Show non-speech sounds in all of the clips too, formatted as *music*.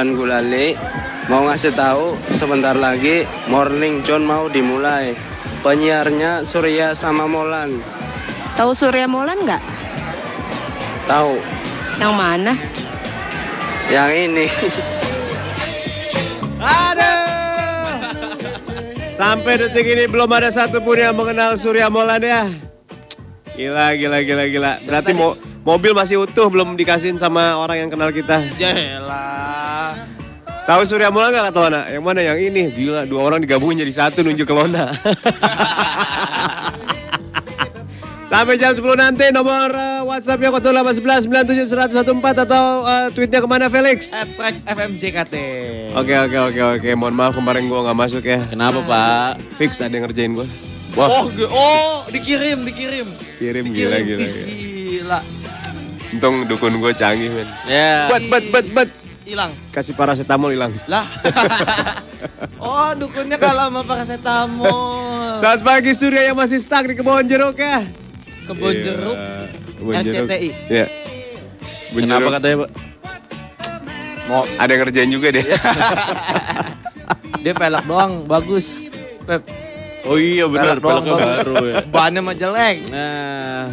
Anto, jualan gulali. Mau ngasih tahu sebentar lagi Morning John mau dimulai. Penyiarnya Surya sama Molan. Tahu Surya Molan nggak? Tahu Yang mana? yang ini. Aduh. Sampai detik ini belum ada satupun yang mengenal Surya Molan ya. Gila, gila, gila, gila. Berarti mo- mobil masih utuh belum dikasihin sama orang yang kenal kita. Jelah. Tahu Surya Molan nggak kata Lona? Yang mana yang ini? Gila, dua orang digabungin jadi satu nunjuk ke Lona. *laughs* Sampai jam 10 nanti nomor uh, WhatsAppnya 0811 97 atau uh, tweetnya ke mana Felix? At Trax FM JKT. Oke oke oke oke. Mohon maaf kemarin gua nggak masuk ya. Kenapa Pak? Fix ada yang ngerjain gua. Oh, ge- oh, dikirim, dikirim. Kirim gila Dikirim. gila. Ih, gila. Gila. Untung dukun gua canggih men. Ya. Bet bet bet bet. Hilang. Kasih paracetamol hilang. Lah. *laughs* oh, dukunnya kalah sama paracetamol. Selamat pagi Surya yang masih stuck di kebun jeruk ya. Kebun jeruk. Iya, Kebun jeruk. RCTI. Iya. Kebun Kenapa jeruk. katanya, Pak? Mau ada yang ngerjain juga deh. *laughs* Dia pelak doang, bagus. Pep. Oh iya benar, Pelak doang peleknya bagus. baru ya. Bannya mah jelek. Nah,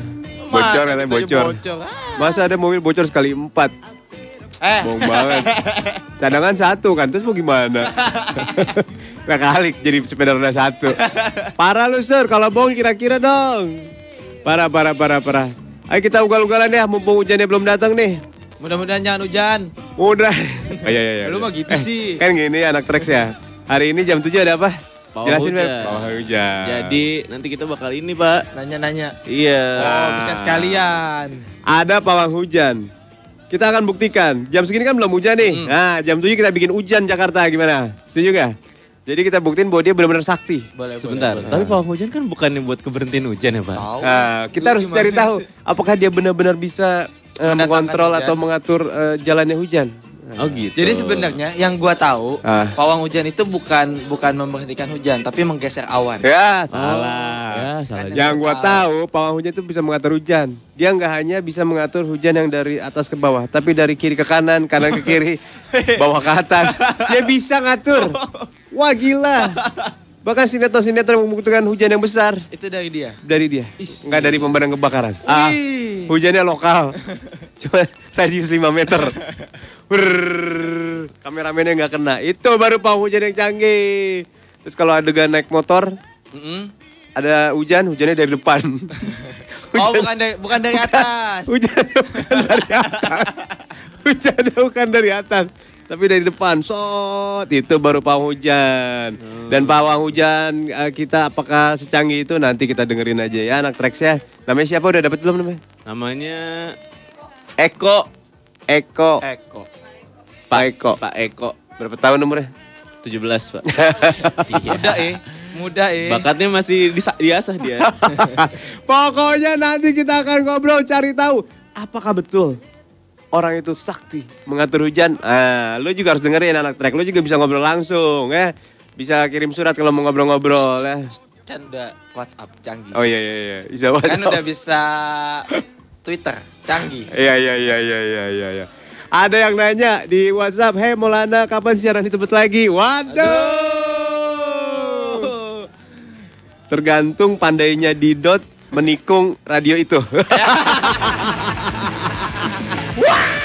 Bocor Masa katanya, aja bocor. Ah. Masa ada mobil bocor sekali empat. Eh, Bohong banget. Cadangan satu kan, terus mau gimana? *laughs* Nah kali jadi sepeda roda satu. Parah lu sur, kalau bohong kira-kira dong. Parah, parah, parah, parah. Ayo kita ugal-ugalan ya, mumpung hujannya belum datang nih. mudah-mudahan jangan hujan. Udah. Oh, iya, iya, iya. Lu mah gitu sih. Kan gini anak Trax ya. Hari ini jam 7 ada apa? Jelasin, hujan. Hujan. jadi nanti kita bakal ini Pak. Nanya-nanya. Iya. Oh, bisa sekalian. ada pawang hujan. Kita akan buktikan. Jam segini kan belum hujan nih. Hmm. Nah, jam 7 kita bikin hujan Jakarta gimana? Setuju gak? Jadi kita buktiin bahwa dia benar-benar sakti. Boleh, Sebentar, boleh, tapi pawang hujan kan bukannya buat keberhentiin hujan ya Pak? Tahu. Nah, kita Lu harus cari tahu sih? apakah dia benar-benar bisa Mendatangkan mengontrol hujan. atau mengatur eh, jalannya hujan. Oh gitu. Jadi sebenarnya yang gua tahu, Ah. pawang hujan itu bukan bukan memberhentikan hujan, tapi menggeser awan. Ya, Oh, salah. Ya, salah. Kan Yang gua tahu. tahu, pawang hujan itu bisa mengatur hujan. Dia nggak hanya bisa mengatur hujan yang dari atas ke bawah, tapi dari kiri ke kanan, kanan ke kiri, *laughs* bawah ke atas. Dia bisa ngatur. Wah gila. Bahkan sinetron-sinetron membuktikan hujan yang besar Itu dari dia. dari dia, Is. nggak dari pemadam kebakaran. Ah. Hujannya lokal, *laughs* cuma radius 5 meter. *laughs* Kameramennya nggak kena. Itu baru pawang hujan yang canggih. Terus kalau adegan naik motor, Mm-mm. ada hujan, hujannya dari depan. *laughs* *laughs* Oh, bukan dari bukan dari atas. *laughs* Hujannya bukan dari atas. Hujannya bukan dari atas. Tapi dari depan, sot itu baru pawang hujan. Dan pawang hujan eh, kita apakah secanggih itu nanti kita dengerin aja ya anak Trax ya. Namanya siapa udah dapat belum namanya? namanya Eko. Eko. Eko. Pak Eko. Pak Eko Berapa tahun umurnya? 17 Pak. *laughs* Iya. Muda eh. Muda eh. Bakatnya masih diasah dia. *laughs* Pokoknya nanti kita akan ngobrol cari tahu apakah betul orang itu sakti mengatur hujan. Ah, lu juga harus dengerin anak trek. Lu juga bisa ngobrol langsung ya. Bisa kirim surat kalau mau ngobrol-ngobrol ya. kan udah WhatsApp canggih. Oh iya iya iya. Bisa Kan banget. udah bisa Twitter canggih. Iya iya iya iya iya iya iya. Ada yang nanya di WhatsApp, "Hey Molana, kapan siaran tempat lagi?" Waduh. Tergantung pandainya Didot menikung radio itu. *laughs*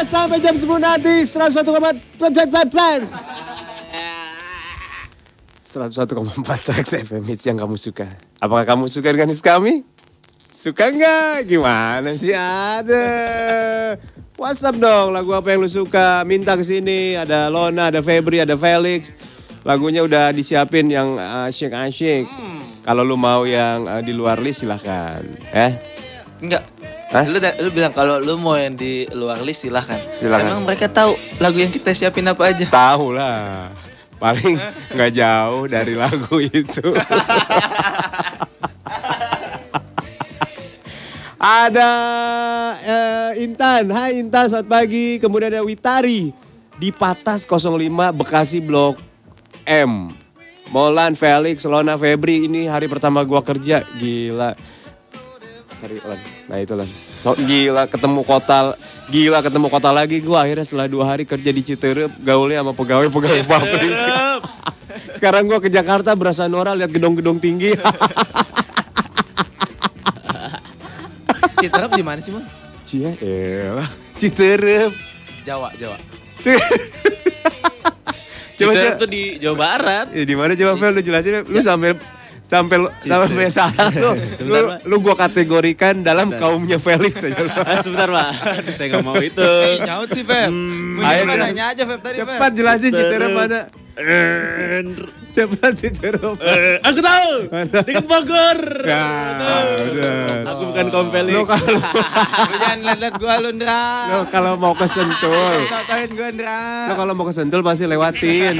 Sampai jam 10 nanti 101,4 101,4 Trax FM hits yang kamu suka. Apakah kamu suka dengan hits kami? Suka nggak? Gimana sih ada? WhatsApp dong lagu apa yang lu suka. Minta ke sini. Ada Lona, ada Febri, ada Felix. Lagunya udah disiapin yang asyik-asyik. Kalau lu mau yang eh, di luar list silahkan. Eh? Enggak. Hah? Lu, lu bilang kalau lu mau yang di luar list silahkan. Silakan. Emang mereka tahu lagu yang kita siapin apa aja? Tahu lah. Paling *laughs* nggak jauh dari lagu itu. *laughs* ada eh, Intan, hai Intan, selamat pagi. Kemudian ada Witari di Patas 05 Bekasi Blok M. Molan, Felix, Lona, Febri, ini hari pertama gua kerja, gila. Sorry, Lan. Nah itu Lan. So, gila ketemu kota, gila ketemu kota lagi gua akhirnya setelah dua hari kerja di Citerep, gaulnya sama pegawai-pegawai *laughs* pabrik. Sekarang gua ke Jakarta berasa Nora lihat gedung-gedung tinggi. Citerap di mana sih, Bang? Cia, elah. Citerep. Jawa, Jawa. *laughs* Coba, Citerep coba. tuh di Jawa Barat. Ya, di mana coba Fel lu jelasin lu sampai sampai lu- sampai salah lu, *laughs* Sebentar, lu, Pak. lu gua kategorikan dalam kaumnya Felix aja lu. *laughs* Ah, sebentar pak, Aduh, saya nggak mau *laughs* itu. Si nyaut sih, Feb. ayo, Ayo, nanya aja, Feb, tadi, Feb. Cepat jelasin Citerep Citerep. Mana? Cepat Citerep. Eh, aku tahu, dekat Bogor. Ya, udah. Aku bukan kompelik. Lu kalau Lu jangan liat-liat gua lu, Ndra. lu kalau mau ke Sentul, Tau-tauin gua, Ndra. lu kalau mau ke Sentul pasti lewatin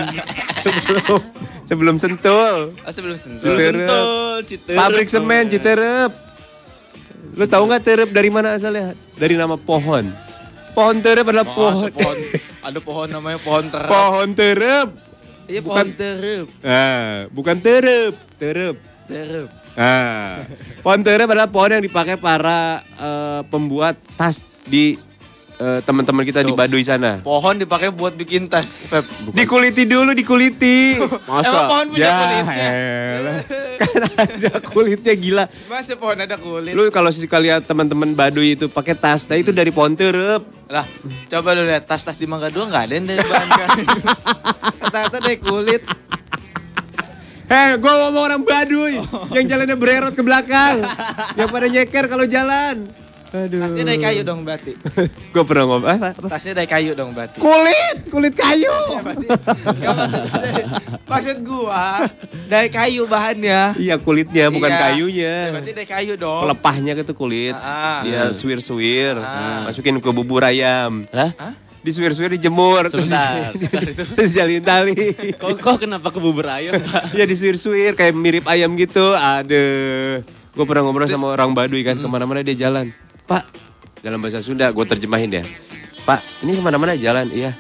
sebelum sebelum Sentul. Oh, sebelum. Citerep. Sentul, Citerep. Pabrik semen Citerep. Lu tahu nggak terep dari mana asalnya? Dari nama pohon. Pohon terep adalah Pohon. pohon. pohon. Ada pohon namanya pohon terep. Pohon terep. Iya, bukan- terep. Nah, bukan terep, terep. Terep. Nah, pohon terep adalah pohon yang dipakai para eh, pembuat tas di eh, teman-teman kita di Tuh. Baduy sana. Pohon dipakai buat bikin tas, Feb. Dikuliti dulu, dikuliti. *laughs* Emang pohon punya kulitnya? elah. kan ada kulitnya gila. Masa pohon ada kulit? Lu kalau sekali lihat teman-teman Baduy itu pakai tas, nah itu dari pohon terep. Lah, coba lu lihat tas-tas di Mangga Dua nggak ada yang dari bahan kayu. Kata-kata *laughs* dari kulit. Eh, gue ngomong orang Baduy yang jalannya bererot ke belakang, yang pada nyeker kalau jalan. Aduh. Tasnya dari kayu dong berarti. *laughs* gue pernah ngomong apa? apa? Tasnya dari kayu dong berarti. Kulit, kulit kayu. Gak maksud, maksud gua dari kayu bahannya. Iya kulitnya, bukan Iya. kayunya. Ya, berarti dari kayu dong. Pelepahnya itu kulit. Ah. Dia suwir-suwir, Ah. masukin ke bubur ayam. Hah? Disuwir-suwir dijemur, terus, Sebentar, sebentar itu. *laughs* terus jalin tali. Kok, kok kenapa ke bubur ayam pak? ya disuir-suir kayak mirip ayam gitu. Aduh. Gue pernah ngobrol sama orang Baduy kan, ke mana-mana dia jalan. Pak, dalam bahasa Sunda gue terjemahin ya. Pak, ini ke mana-mana jalan, iya.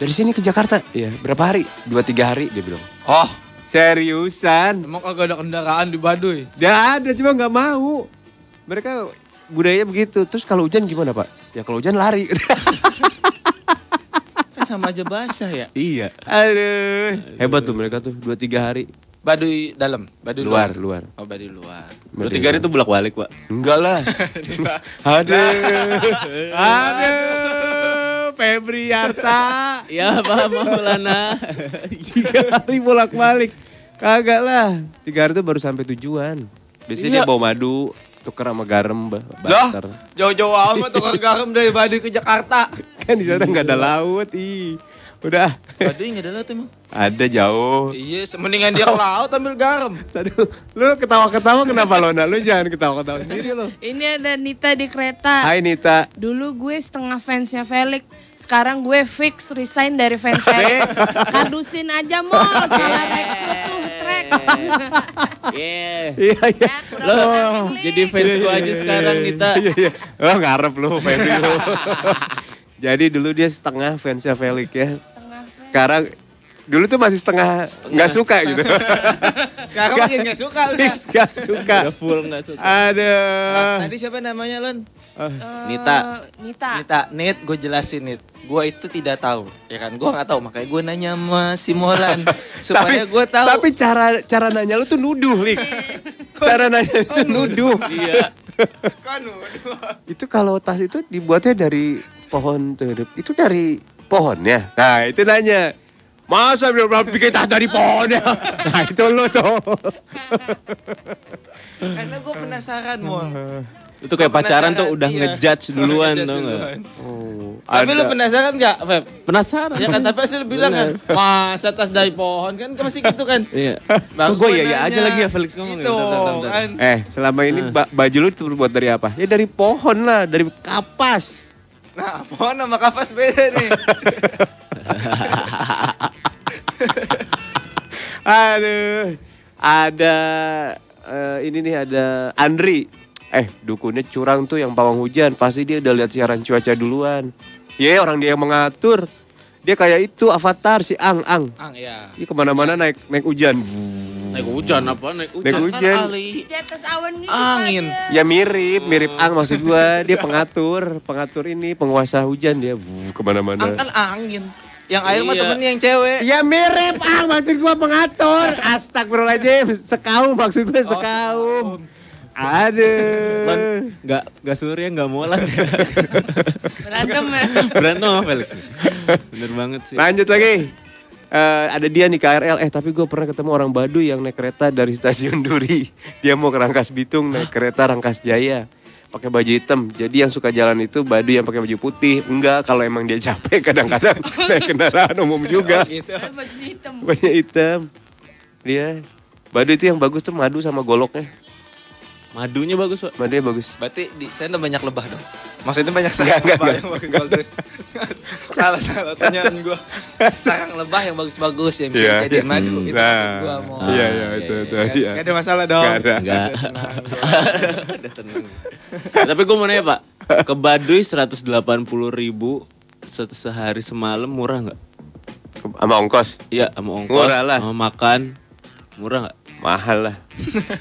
Dari sini ke Jakarta, iya. Berapa hari? Dua tiga hari, dia bilang. Oh, Seriusan? emang kagak ada kendaraan di Baduy. Dia ada, cuma nggak mau. Mereka budayanya begitu. Terus kalau hujan gimana pak? Ya kalau hujan lari. Kan sama aja basah ya. iya. Aduh. Hebat tuh mereka tuh, dua tiga hari. Baduy dalam, Baduy Luar, luar. Oh, Baduy luar. Dua tiga hari itu bolak balik pak. Enggak lah. *laughs* Aduh. Aduh. Febri Arta. Ya pak Maulana. *laughs* Tiga hari bolak-balik. Kagak lah. Tiga hari itu baru sampai tujuan. Biasanya Iya. dia bawa madu, tuker sama garam, butter. jauh-jauh amat tukang garam dari Baduy ke Jakarta. *laughs* Kan di sana nggak ada laut, ih. Udah. Baduy nggak ada laut emang. Ada jauh. Iya, mendingan dia ke laut ambil garam. Aduh, lu ketawa-ketawa kenapa Lona? Lu jangan ketawa-ketawa *laughs* sendiri lo. Ini ada Nita di kereta. Hai Nita. Dulu gue setengah fansnya Felix. Sekarang gue fix resign dari fans Felix. Kadusin aja mall. *laughs* Salah rekrut tuh Trax. Yeah. Iya, iya. Ya, Lo jadi fans gue aja sekarang Nita. Iya, iya. Oh, ngarep lu, Febri lu. *laughs* Jadi dulu dia setengah fansnya Felix ya. Sekarang dulu tuh masih setengah nggak suka gitu. *laughs* Sekarang makin nggak suka udah. Nggak suka. Udah full nggak suka. Aduh. Tadi siapa namanya Lon? Eh, Nita. Nita. Nita, Nit, gue jelasin Nit. Gue itu tidak tahu, ya kan? Gue nggak tahu, makanya gue nanya sama si Molan *laughs* supaya gue tahu. Tapi cara cara nanya lu tuh nuduh, Lik. cara nanya itu nuduh. Iya. kan Itu kalau tas itu dibuatnya dari pohon terdepan itu dari pohonnya. Nah itu nanya. Masa bikin tas dari pohonnya? *laughs* Nah itu lo tuh. Karena gue penasaran, Mol. Itu kayak pacaran tuh udah Iya. ngejudge duluan tuh duluan. Oh, Tapi lu penasaran gak, Feb? Penasaran. Ya kan, tapi pasti lu bilang kan, masa tas dari pohon kan, kan masih gitu kan. Iya. Kok gue gua ya ya aja lagi ya Felix ngomong ya. Itu kan. Eh selama ini ba- baju lu terbuat dari apa? Ya dari pohon lah, dari kapas. Nah, pohon sama kapas beda nih. *laughs* Aduh, ada eh, ini nih ada Andri. Eh, dukunnya curang tuh yang pawang hujan. Pasti dia udah lihat siaran cuaca duluan. Ye, orang dia yang mengatur. Dia kayak itu avatar si Ang Ang. Ang, ya. Dia ke mana-mana naik naik hujan. Naik hujan apa? Naik Naik hujan. hujan. Kan Ali. Di atas awan gitu Angin. aja. Ya mirip, mirip Ang maksud gua. *laughs* Dia pengatur, pengatur ini, penguasa hujan dia Wuh, ke mana-mana. Ang kan angin. Yang air mah Iya. temennya yang cewek. Ya mirip Ang maksud gua pengatur. Astagfirullahaladzim, sekaum maksud gua sekaum. Ban, Aduh. Nggak, nggak surya, nggak molan. Berantem ya. Berantem sama Felix. Bener banget sih. Lanjut lagi. Eh, ada dia nih KRL. Eh tapi gue pernah ketemu orang Baduy yang naik kereta dari stasiun Duri. *laughs* Dia mau ke Rangkas Bitung naik kereta Rangkas Jaya. Pakai baju hitam. Jadi yang suka jalan itu Baduy yang pakai baju putih. Enggak, kalau emang dia capek *laughs* kadang-kadang naik kendaraan umum juga. Gitu. Tapi bajunya hitam. Baju hitam. Dia Baduy itu yang bagus tuh madu sama goloknya. Madunya bagus, Pak. Madunya bagus. Berarti di sana banyak lebah dong. Maksudnya banyak sarang Enggak, lebah enggak, yang bagus-bagus. salah salah tanyaan gua. Sarang lebah yang bagus-bagus yang bisa Iya. jadi madu itu Nah. gua mau. Iya, iya, itu, itu. Iya. Gak ada masalah dong. Nggak ada. Enggak. Udah *laughs* tenang. Tapi gue mau nanya, Pak. Ke Baduy 180 ribu se- sehari semalam murah nggak? Sama ongkos. Iya, sama ongkos, Murah lah. sama makan. Murah nggak? Mahal lah.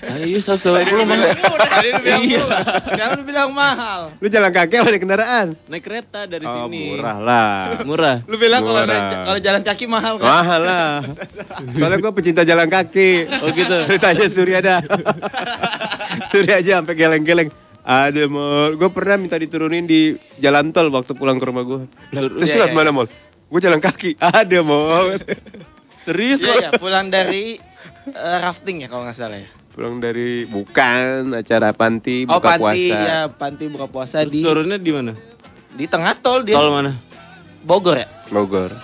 Ah, *laughs* iya, 180 mahal. Tadi lu bilang Iya. murah. Sekarang lu bilang mahal. Lu jalan kaki apa naik kendaraan? Naik kereta dari Oh, sini. murah lah. Murah. Lu bilang kalau kalau jalan kaki mahal kan? Mahal lah. Soalnya gue pecinta jalan kaki. Oh gitu. *laughs* Lu tanya Surya dah. Surya aja sampai geleng-geleng. Ada mall. Gue pernah minta diturunin di jalan tol waktu pulang ke rumah gue. Terus lewat iya, mana mall? Gue jalan kaki. Ada mall. Serius Iya, iya, pulang dari eh, rafting ya kalau nggak salah ya. Pulang dari bukan acara panti Oh, buka panti puasa. ya, panti buka puasa Terus di turunnya di mana? di tengah tol dia. Tol mana? Bogor ya? Bogor.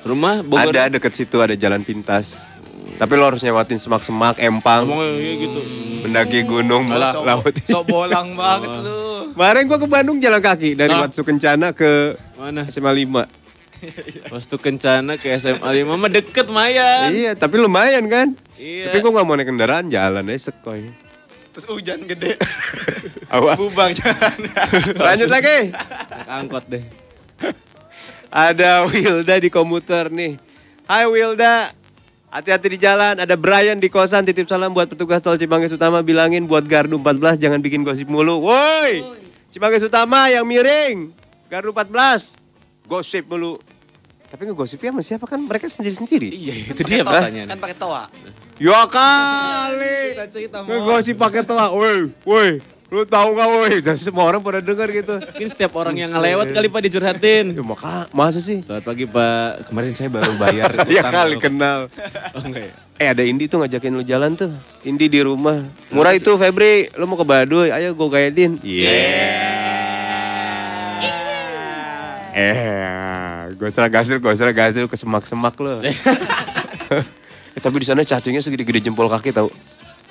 Rumah Bogor. Ada deket situ ada jalan pintas. Tapi lo harus nyewatin semak-semak, empang, Ngomongnya gitu. mendaki gunung, lah, Sok- laut. Sok bolang *laughs* banget lu. Kemarin gua ke Bandung jalan kaki dari Ah. Watsu Kencana ke Mana? SMA 5. Pas tuh kencana ke SMA 5 mah deket Mayan. Iya, tapi lumayan kan? Iya. Tapi gua nggak mau naik kendaraan, jalan aja sekoy. Terus hujan gede. *laughs* Awas. Bubang jalan. *laughs* Lanjut lagi. Angkot deh. Ada Wilda di komuter nih. Hai Wilda. Hati-hati di jalan. Ada Brian di kosan titip salam buat petugas tol Cimanggis Utama bilangin buat gardu 14 jangan bikin gosip mulu. Woi. Cimanggis Utama yang miring. Gardu 14. Gosip mulu. Tapi ngegosipnya sama siapa kan? Mereka sendiri-sendiri. Iya, itu dia pertanyaannya. Kan pakai toa. Ya kali. Kita cerita mau. Ngegosip pakai toa. Woi, woi. Lu tahu nggak woi? Semua orang pada denger gitu. Mungkin setiap orang yang ngelewat kali Pak dicurhatin. Ya, maka, masa sih? Selamat pagi Pak. Kemarin saya baru bayar *laughs* Ya kali kenal. Oh enggak ya? Eh ada Indi tuh ngajakin lu jalan tuh. Indi di rumah. Murah itu Febri, lu mau ke Baduy, ayo gue gaedin. Iya. Eh, gue serah gasil, gue serah gasil ke semak-semak lo. *laughs* eh, tapi di sana cacingnya segede-gede jempol kaki tau.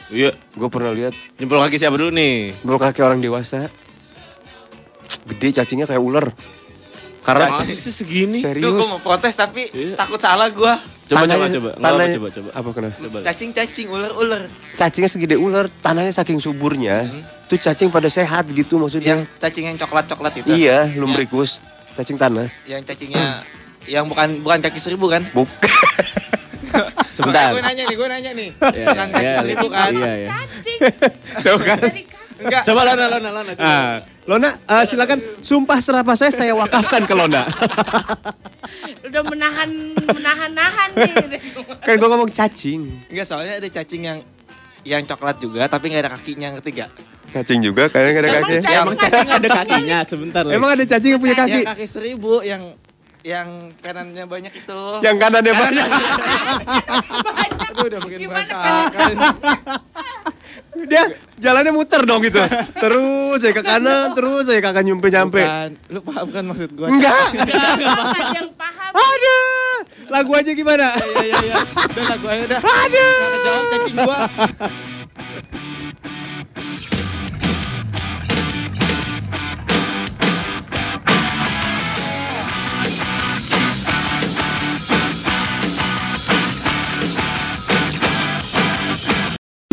Iya. Gue pernah lihat Jempol kaki siapa dulu nih? jempol kaki orang dewasa. Gede cacingnya kayak ular. Karena Masa sih segini? Duh, serius. gue mau protes tapi Iya. takut salah gua. Coba coba Tanahnya- coba. Enggak apa tanahnya- coba coba. Apa kenapa? Coba. Cacing-cacing, ular-ular. Cacingnya segede ular, tanahnya saking suburnya. Tuh cacing pada sehat gitu maksudnya. Yang cacing yang coklat-coklat itu. Iya, lumbrikus. Cacing tanah. Yang cacingnya yang bukan bukan kaki seribu kan? Buk. *laughs* Sebentar. Gue nanya nih, gue nanya nih. Iya, Bukan kaki iya, seribu kan? Iya, iya. Cacing. *laughs* Tuh kan? Enggak. Coba Lona, Lona, Lona. Coba. Ah, Lona, eh, silakan sumpah serapah saya saya wakafkan ke Lona. *laughs* Udah menahan menahan-nahan nih. kan gua ngomong cacing. Enggak, soalnya ada cacing yang yang coklat juga tapi nggak ada kakinya ngerti gak? Cacing juga kadang ada Emang kaki. cacing Emang cacing ada kakinya sebentar lagi. Emang ada cacing yang punya kaki? Yang kaki seribu yang yang kanannya banyak itu. Yang kanannya banyak. Aduh, udah makin Gimana berantakan. Dia jalannya muter dong gitu. Terus saya ke kanan, terus saya ke kanan nyampe-nyampe. Bukan. Lu paham kan maksud gua? Enggak. Nggak ada yang paham. Aduh. *laughs* Lagu aja gimana? Iya iya iya. Udah lagu aja dah. Aduh. Nggak Jawab cacing gua.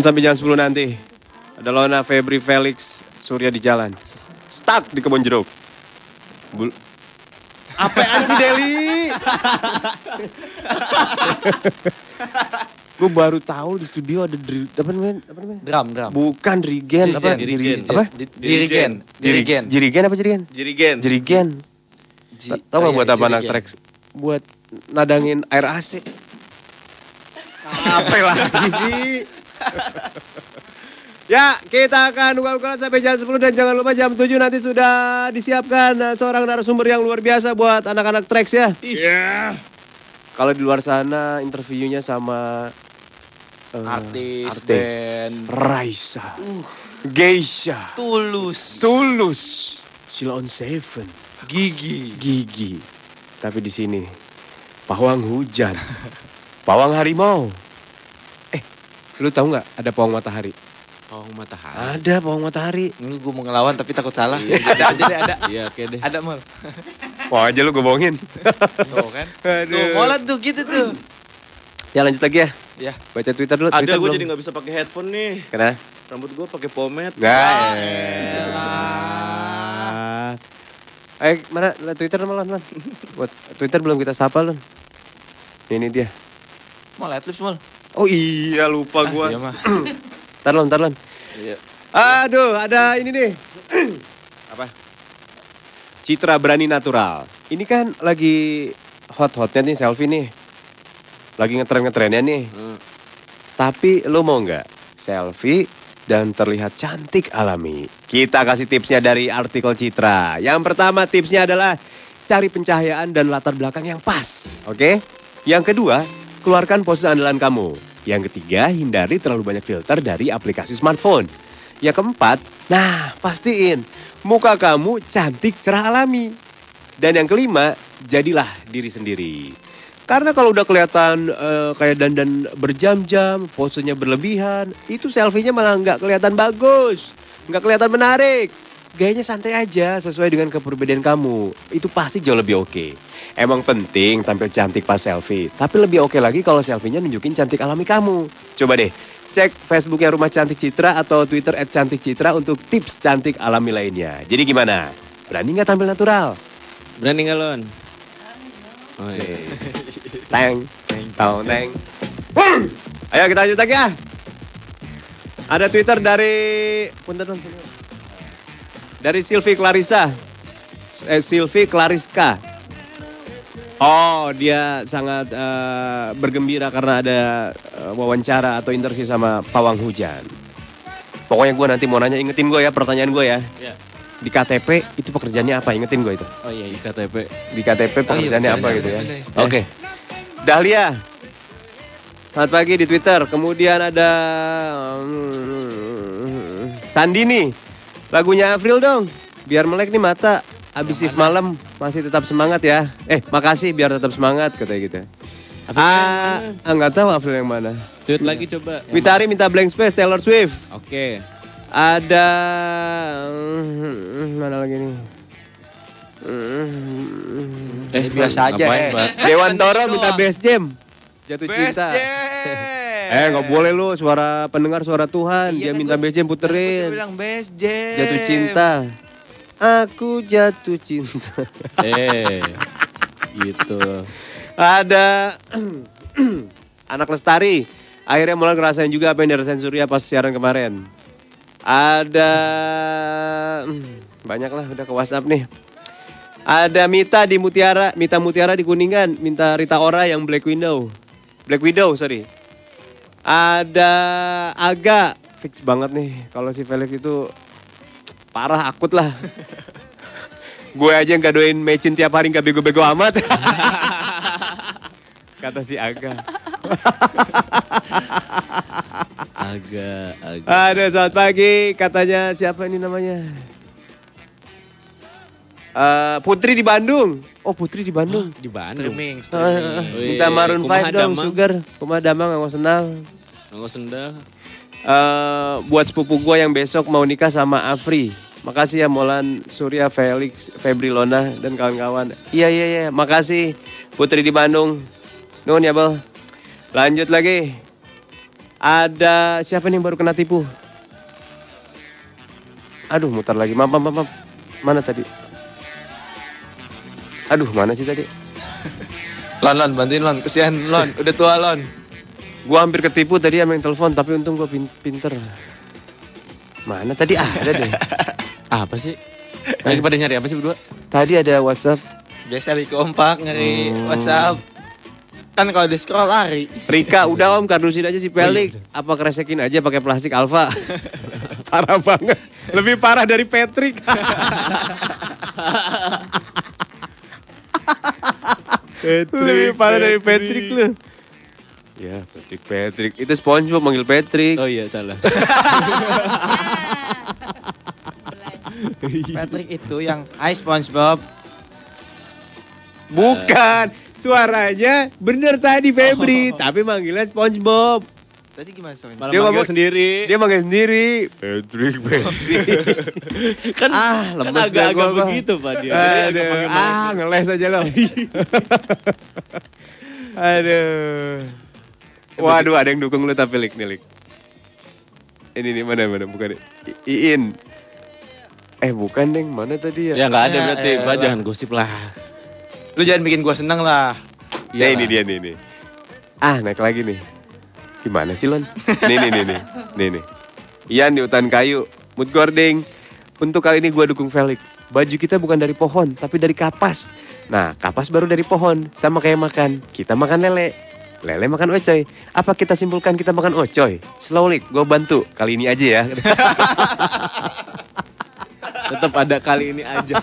Sampai jam 10 nanti. Ada Lona, Febri, Felix, Surya di jalan. Stuck di kebun jeruk. Bul Apaan sih Deli? Gue baru tahu di studio ada dri, apa namanya? Apa namanya? Drum drum. Bukan dirigen, apa? Dirigen. Diri- apa? Di- Dirigen. Dirigen. Jirigen apa jirigen? Jirigen. Jirigen. Ji- Tahu oh nggak iya, buat apa anak trek? Buat nadangin air AC. Apa lagi sih? *laughs* ya, kita akan ugal-ugalan sampai jam 10 dan jangan lupa jam 7 nanti sudah disiapkan eh, seorang narasumber yang luar biasa buat anak-anak treks ya. Iya. Kalau di luar sana interviewnya sama eh, Artis, band. Raisa, Geisha, Tulus. Tulus, Sheila on Seven. Gigi. gigi. Tapi di sini pawang hujan, *laughs* pawang harimau. Eh, lu tahu nggak ada pawang matahari? Oh matahari. Ada pawang matahari. Ini gue mau ngelawan tapi takut salah. ada aja deh, ada. Iya oke deh. Ada mal. Wah aja lu gue bohongin. Tuh kan. *laughs* Aduh. Tuh, molat tuh gitu tuh. Ya lanjut lagi ya. Ya. Baca Twitter dulu. Ada Twitter gue belum? jadi nggak bisa pakai headphone nih. Kenapa? Rambut gue pakai pomade. Enggak. Eh, mana Twitter malah, Lon. Buat Twitter belum kita sapa, Lon. Ini dia. Mal lips mal. Oh iya, lupa gua. Iya mah. Ntar, Lon, ntar, Lon. Iya. Aduh, ada ini nih. *clears throat* Apa? Citra Berani Natural. Ini kan lagi hot-hotnya nih selfie nih. Lagi ngetren-ngetrennya nih. Hmm. Tapi lo mau nggak selfie dan terlihat cantik alami? Kita kasih tipsnya dari artikel Citra. Yang pertama tipsnya adalah cari pencahayaan dan latar belakang yang pas. Oke? Yang kedua, keluarkan pose andalan kamu. Yang ketiga, hindari terlalu banyak filter dari aplikasi smartphone. Yang keempat, nah pastiin muka kamu cantik cerah alami. Dan yang kelima, jadilah diri sendiri. Karena kalau udah kelihatan eh, kayak dandan berjam-jam, posenya berlebihan, itu selfie-nya malah nggak kelihatan bagus, nggak kelihatan menarik. Gayanya santai aja sesuai dengan kepribadian kamu. Itu pasti jauh lebih oke. Emang penting tampil cantik pas selfie, tapi lebih oke lagi kalau selfie-nya nunjukin cantik alami kamu. Coba deh, cek Facebooknya Rumah Cantik Citra atau Twitter @cantikcitra untuk tips cantik alami lainnya. Jadi gimana? Berani nggak tampil natural? Berani nggak Lon? Oh iya. *laughs* Teng, tau teng. Ayo kita lanjut lagi ya. Ada Twitter dari Punten dong. Dari Silvi Clarissa. Eh, Silvi Clariska. Oh, dia sangat eh, bergembira karena ada eh, wawancara atau interview sama Pawang Hujan. Pokoknya gue nanti mau nanya, ingetin gue ya pertanyaan gue ya. Iya. Di KTP itu pekerjaannya apa? Ingetin gue itu. Oh iya Di iya. KTP. Di KTP Oh iya, pekerjaannya apa gitu ya. Oke. Dahlia. Selamat pagi di Twitter. Kemudian ada hmm, Sandini. Lagunya April dong. Biar melek nih mata. Abis shift malam masih tetap semangat ya. Eh, makasih biar tetap semangat katanya gitu. Ah, ah, nggak tahu April yang mana. Tweet lagi coba. Witari minta blank space Taylor Swift. Oke. Ada hmm, mana lagi nih? Hmm, Eh, biasa aja eh. Dewan Toro minta best jam. Jatuh Best cinta. Jam. Eh nggak boleh lu suara pendengar suara Tuhan. Dia Iya kan minta gua- Kan cuma puterin. bilang jam. Jatuh cinta. Aku jatuh cinta. *laughs* Eh. Gitu. Ada *clears throat* anak lestari. Akhirnya mulai ngerasain juga apa yang dirasain Surya pas siaran kemarin. Ada *clears throat* banyak lah udah ke WhatsApp nih. Ada Mita di Mutiara, Mita Mutiara di Kuningan, minta Rita Ora yang Black Widow. Black Widow, sorry. Ada Aga, fix banget nih kalau si Felix itu parah akut lah. *laughs* gue aja yang gadoin mecin tiap hari nggak bego-bego amat. *laughs* Kata si Aga. *laughs* Agak, agak. Aduh, selamat pagi. Katanya siapa ini namanya? Eh, Putri di Bandung. Oh, Putri di Bandung. *gasps* Di Bandung. Streaming, Eh, streaming. Wih, minta Maroon 5 kumaha dong, damang? Sugar. Kumaha damang nggak senal. Nggak sendal. Eh, buat sepupu gua yang besok mau nikah sama Afri. Makasih ya Molan Surya Felix Febri Lona dan kawan-kawan. Iya iya iya, makasih Putri di Bandung. Nuhun ya, Bel. Lanjut lagi. Ada siapa nih yang baru kena tipu? Aduh, mutar lagi. Maaf, maaf, maaf. Mana tadi? Aduh, mana sih tadi? Lon, Lon, bantuin Lon. Kesian Lon, *laughs* udah tua Lon. Gua hampir ketipu tadi sama yang telepon, tapi untung gua pin- pinter. Mana tadi ada deh. *laughs* Apa sih? Lagi pada nyari apa sih berdua? Tadi ada WhatsApp Biasa di kompak nyari WhatsApp. Kan kalau di scroll lari. Rika, *laughs* udah om kardusin aja si Pelik. Apa keresekin aja pakai plastik alfa? *laughs* parah banget. Lebih parah dari Patrick. Lebih parah dari Patrick lu. Ya, Patrick Patrick. Itu SpongeBob manggil Patrick. Oh iya salah. *laughs* Patrick itu yang Hai SpongeBob. Bukan. Suaranya bener tadi Febri, tapi manggilnya SpongeBob. Tadi gimana soalnya? Malah Dia manggil ngomong- sendiri. Dia manggil sendiri. Patrick, Patrick. *laughs* kan Ah, kan lemes dah agak-agak begitu Pak dia. Aduh, panggil ah ngeles aja lo. *laughs* Aduh. Waduh, ada yang dukung lu tapi Lik nih, Lik. Ini nih mana mana bukan Iin. Eh bukan deng, mana tadi ya? Ya nggak ada Ya, berarti. Pak jangan gosip lah. Lu jangan bikin gua seneng lah. Nah, ini dia nih nih. Ah naik lagi nih. Gimana sih Lon? nih nih nih nih. Nih nih. Ian di hutan kayu. Mood Gording. Untuk kali ini gua dukung Felix. Baju kita bukan dari pohon, tapi dari kapas. Nah, kapas baru dari pohon. Sama kayak makan. Kita makan lele. Lele makan ocoy. Apa kita simpulkan kita makan ocoy? Slowly, gue bantu. Kali ini aja ya. *laughs* Tetap ada kali ini aja. *laughs*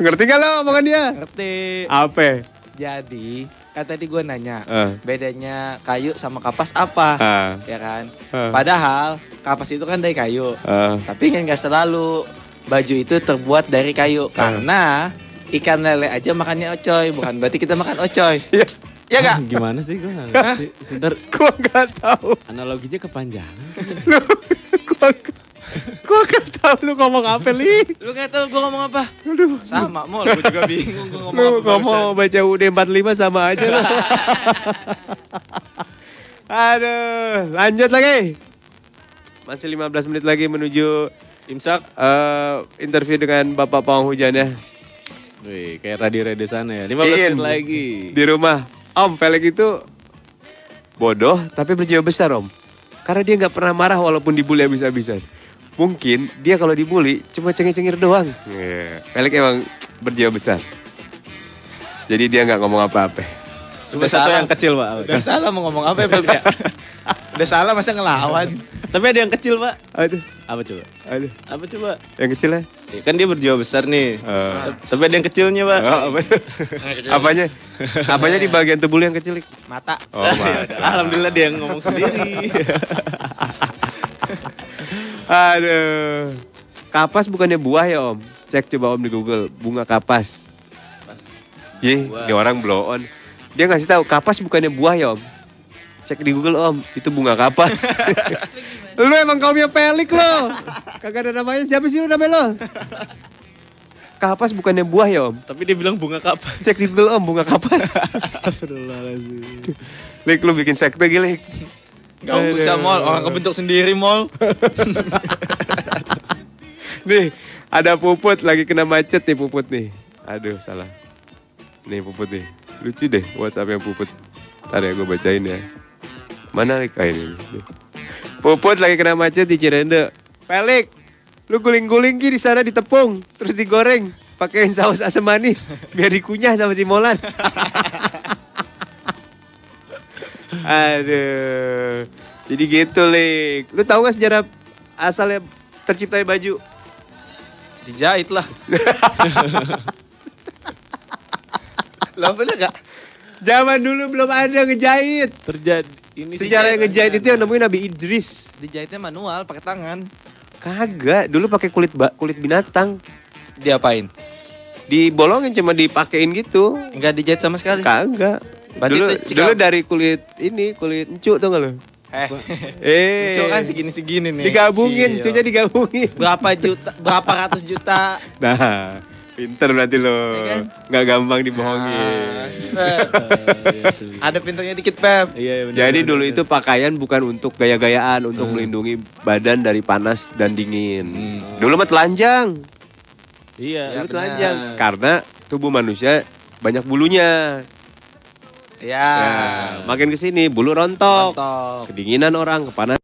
Ngerti gak lo omongan dia? Ngerti. Apa? Jadi, kan tadi gua nanya, Eh. bedanya kayu sama kapas apa? Ah, Ya kan? ah, Padahal kapas itu kan dari kayu. ah. Tapi kan nggak selalu baju itu terbuat dari kayu karena ikan lele aja makannya ocoy, bukan berarti kita makan ocoy. Iya. Ya gak? *laughs* Gimana sih gue nggak ngerti. Sebentar, Gua gak tahu. analoginya kepanjangan. Lu, gua, gua gak tahu lu ngomong apa, Li. Lu nggak tahu gue ngomong apa? Aduh. Sama, mol. Gue juga bingung gue ngomong Lu apa. ngomong baca UD 45 sama aja lu. *laughs* Aduh, lanjut lagi. Masih 15 menit lagi menuju Imsak. eh, interview dengan Bapak Pawang Hujan ya. Wih, kayak radio radio sana ya. 15 Iin. menit lagi. Di rumah. Om, Felix itu bodoh tapi berjiwa besar om. Karena dia nggak pernah marah walaupun dibully habis-habisan. Mungkin dia kalau dibully cuma cengir-cengir doang. Yeah. Felix emang berjiwa besar. Jadi dia nggak ngomong apa-apa. Cuma Udah satu salah. yang kecil, Pak. Udah salah mau ngomong apa ya? *laughs* Udah salah masa ngelawan. Tapi ada yang kecil, Pak. Aduh, Apa coba? aduh. Apa coba? Yang kecil ya? Ya, kan dia berjiwa besar nih. Eh. Tapi ada yang kecilnya, Pak. Oh, apa? apanya? Apanya di bagian tubuh yang kecil? Mata. Oh, mata. Alhamdulillah dia yang ngomong sendiri. *laughs* Aduh. Kapas bukannya buah ya om? Cek coba om di Google. Bunga kapas. Ye, Buah. ini orang blow on. Dia ngasih tahu kapas bukannya buah ya om? Cek di Google om, itu bunga kapas. *laughs* lu emang kaumnya pelik lo. Kagak ada namanya. Siapa sih lu namanya lo? Kapas bukannya buah ya om? Tapi dia bilang bunga kapas. Cek di Google om, bunga kapas. Astagfirullahaladzim. Lik, lu bikin sekte gila. Gak usah mall, orang kebentuk sendiri mall. *laughs* Nih, ada puput lagi kena macet nih puput nih. Aduh, salah. Nih puput nih. Lucu deh WhatsApp yang puput. Ntar ya gue bacain ya. Mana nih kayak ini? Nih. Puput lagi kena macet di Cirende. Pelik, lu guling-guling ki di sana ditepung, terus digoreng, pakein saus asam manis, biar dikunyah sama si Molan. *laughs* Aduh. Jadi gitu, Lik. Lu tahu gak sejarah asalnya tercipta baju? Dijahit lah. *laughs* Lah bener gak? Zaman dulu belum ada ngejahit. Terjadi ini Sejarah yang ngejahit itu yang nemuin Nabi Idris. Dijahitnya manual pakai tangan. Kagak, dulu pakai kulit ba- kulit binatang. Diapain? Dibolongin cuma dipakein gitu. Enggak dijahit sama sekali. Kagak. Berarti dulu, itu dulu dari kulit ini, kulit encu tuh nggak lo? Eh, *laughs* Eh, Cuk kan segini-segini nih. digabungin, Sial. cunya digabungin. Berapa juta, berapa ratus juta. Nah, pinter berarti lo. Iya kan? Nggak gampang dibohongin. Ada pinternya dikit, Pep. Iya, iya, benar, Jadi benar, dulu benar. itu pakaian bukan untuk gaya-gayaan, untuk melindungi badan dari panas dan dingin. Dulu mah telanjang. Iya. Dulu telanjang karena tubuh manusia banyak bulunya. Ya. Ya, makin ke sini bulu rontok, Mantap. kedinginan orang, kepanas.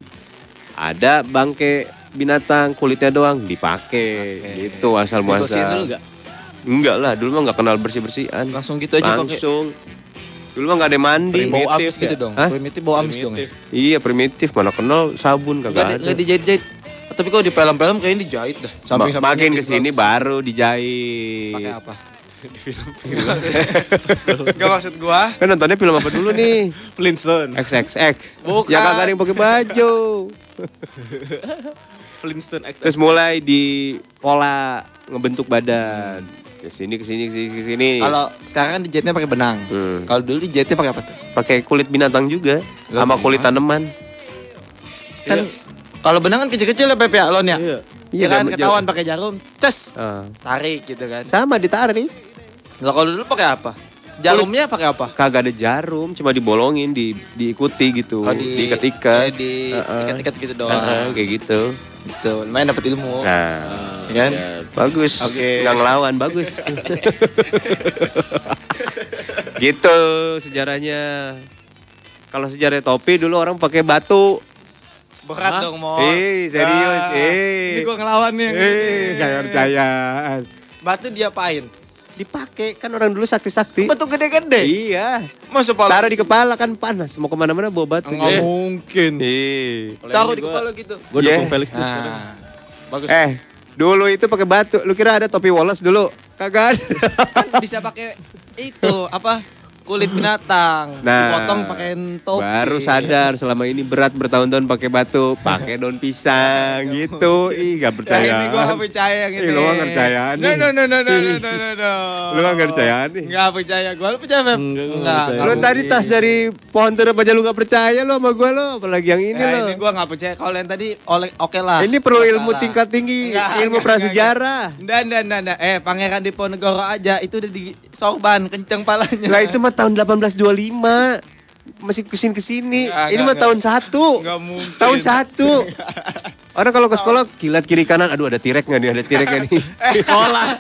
Ada bangke binatang kulitnya doang dipakai, gitu asal muasal. dulu gak? Enggak lah, dulu mah nggak kenal bersih bersihan. Langsung gitu aja pakai. Langsung. Dulu mah nggak ada mandi. Bau amis Primitif gitu ya? dong. Hah? Primitif bau amis dong. ya? Iya primitif, mana kenal sabun kagak di, ada. enggak dijahit-jahit. Tapi kalau di film-film kayaknya dijahit dah. Ma- Samping-sampingnya makin di ke sini baru dijahit. pakai apa? *laughs* di film Enggak *laughs* maksud gua. Kan nontonnya film apa dulu nih? *laughs* Flintstone. XXX. Bukan. Ya kagak ada yang pakai baju. Flintstone X. Terus mulai di pola ngebentuk badan. Ke sini ke sini ke sini ke sini. Kalau sekarang kan dijahitnya pakai benang. Hmm. Kalau dulu dijahitnya pakai apa tuh? pakai kulit binatang juga Lah, sama kulit tanaman. Kan kalau benang kan kecil-kecil ya Pep ya, Lon ya? Iya. Iya, Ya kan ketahuan pakai jarum, ces, Ah. tarik gitu kan. sama ditarik. Lah kalau dulu pakai apa? Jarumnya pakai apa? Kagak ada jarum, cuma dibolongin, di diikuti gitu, Oh, di- diikat-ikat. eh, di Heeh. ikat-ikat gitu doang. Heeh, kayak gitu. Gitu, lumayan dapat ilmu. Nah, Ya kan? bagus. Oke. Nggak ngelawan, bagus. *laughs* gitu sejarahnya. Kalau sejarah topi dulu orang pakai batu. Berat dong, Mo. Eh, serius. Ah, Eh. Ini gua ngelawan nih. Eh, gak percayaan. Batu diapain? Dipakai kan orang dulu sakti-sakti. Batu gede-gede. Iya. Masa pala? Taruh di kepala kan panas. Mau ke mana-mana bawa batu. Enggak Eh. mungkin. Eh. Taruh di kepala gitu. Gue Yeah. dukung Felix tuh sekarang. Nah, bagus. Eh, dulu itu pakai batu. Lu kira ada topi Wallace dulu? Kagak ada. bisa pakai itu apa? Kulit binatang. Nah, Dipotong pakai topi. Baru sadar selama ini berat bertahun-tahun pakai batu, pakai daun pisang gitu. Ih, gak Yang percaya. ini gua gak percaya yang Ih, ini. lu mah nggak percayaan No, nih. no, no, no, no, no, no, no, no. *laughs* Lu mah nggak percayaan nih. Nggak percaya. Gua lu percaya, Feb? Enggak, percaya. Lu tadi tas dari pohon terap aja lu gak percaya lu sama gua lu, apalagi yang ini Ya, lo. ini gua nggak percaya. Kalau yang tadi oleh oke lah. Ini perlu ilmu salah. tingkat tinggi, ilmu prasejarah. Dan dan dan dan. Eh, Pangeran Diponegoro aja itu udah di sorban kenceng palanya. Lah itu mah tahun 1825. Masih ke sini ke sini. Nggak, Ini mah nggak. tahun satu. Tahun satu. *laughs* Orang kalau ke sekolah kilat kiri kanan, aduh ada tirek nggak nih, ada tirek nggak nih. *laughs* Sekolah. *laughs*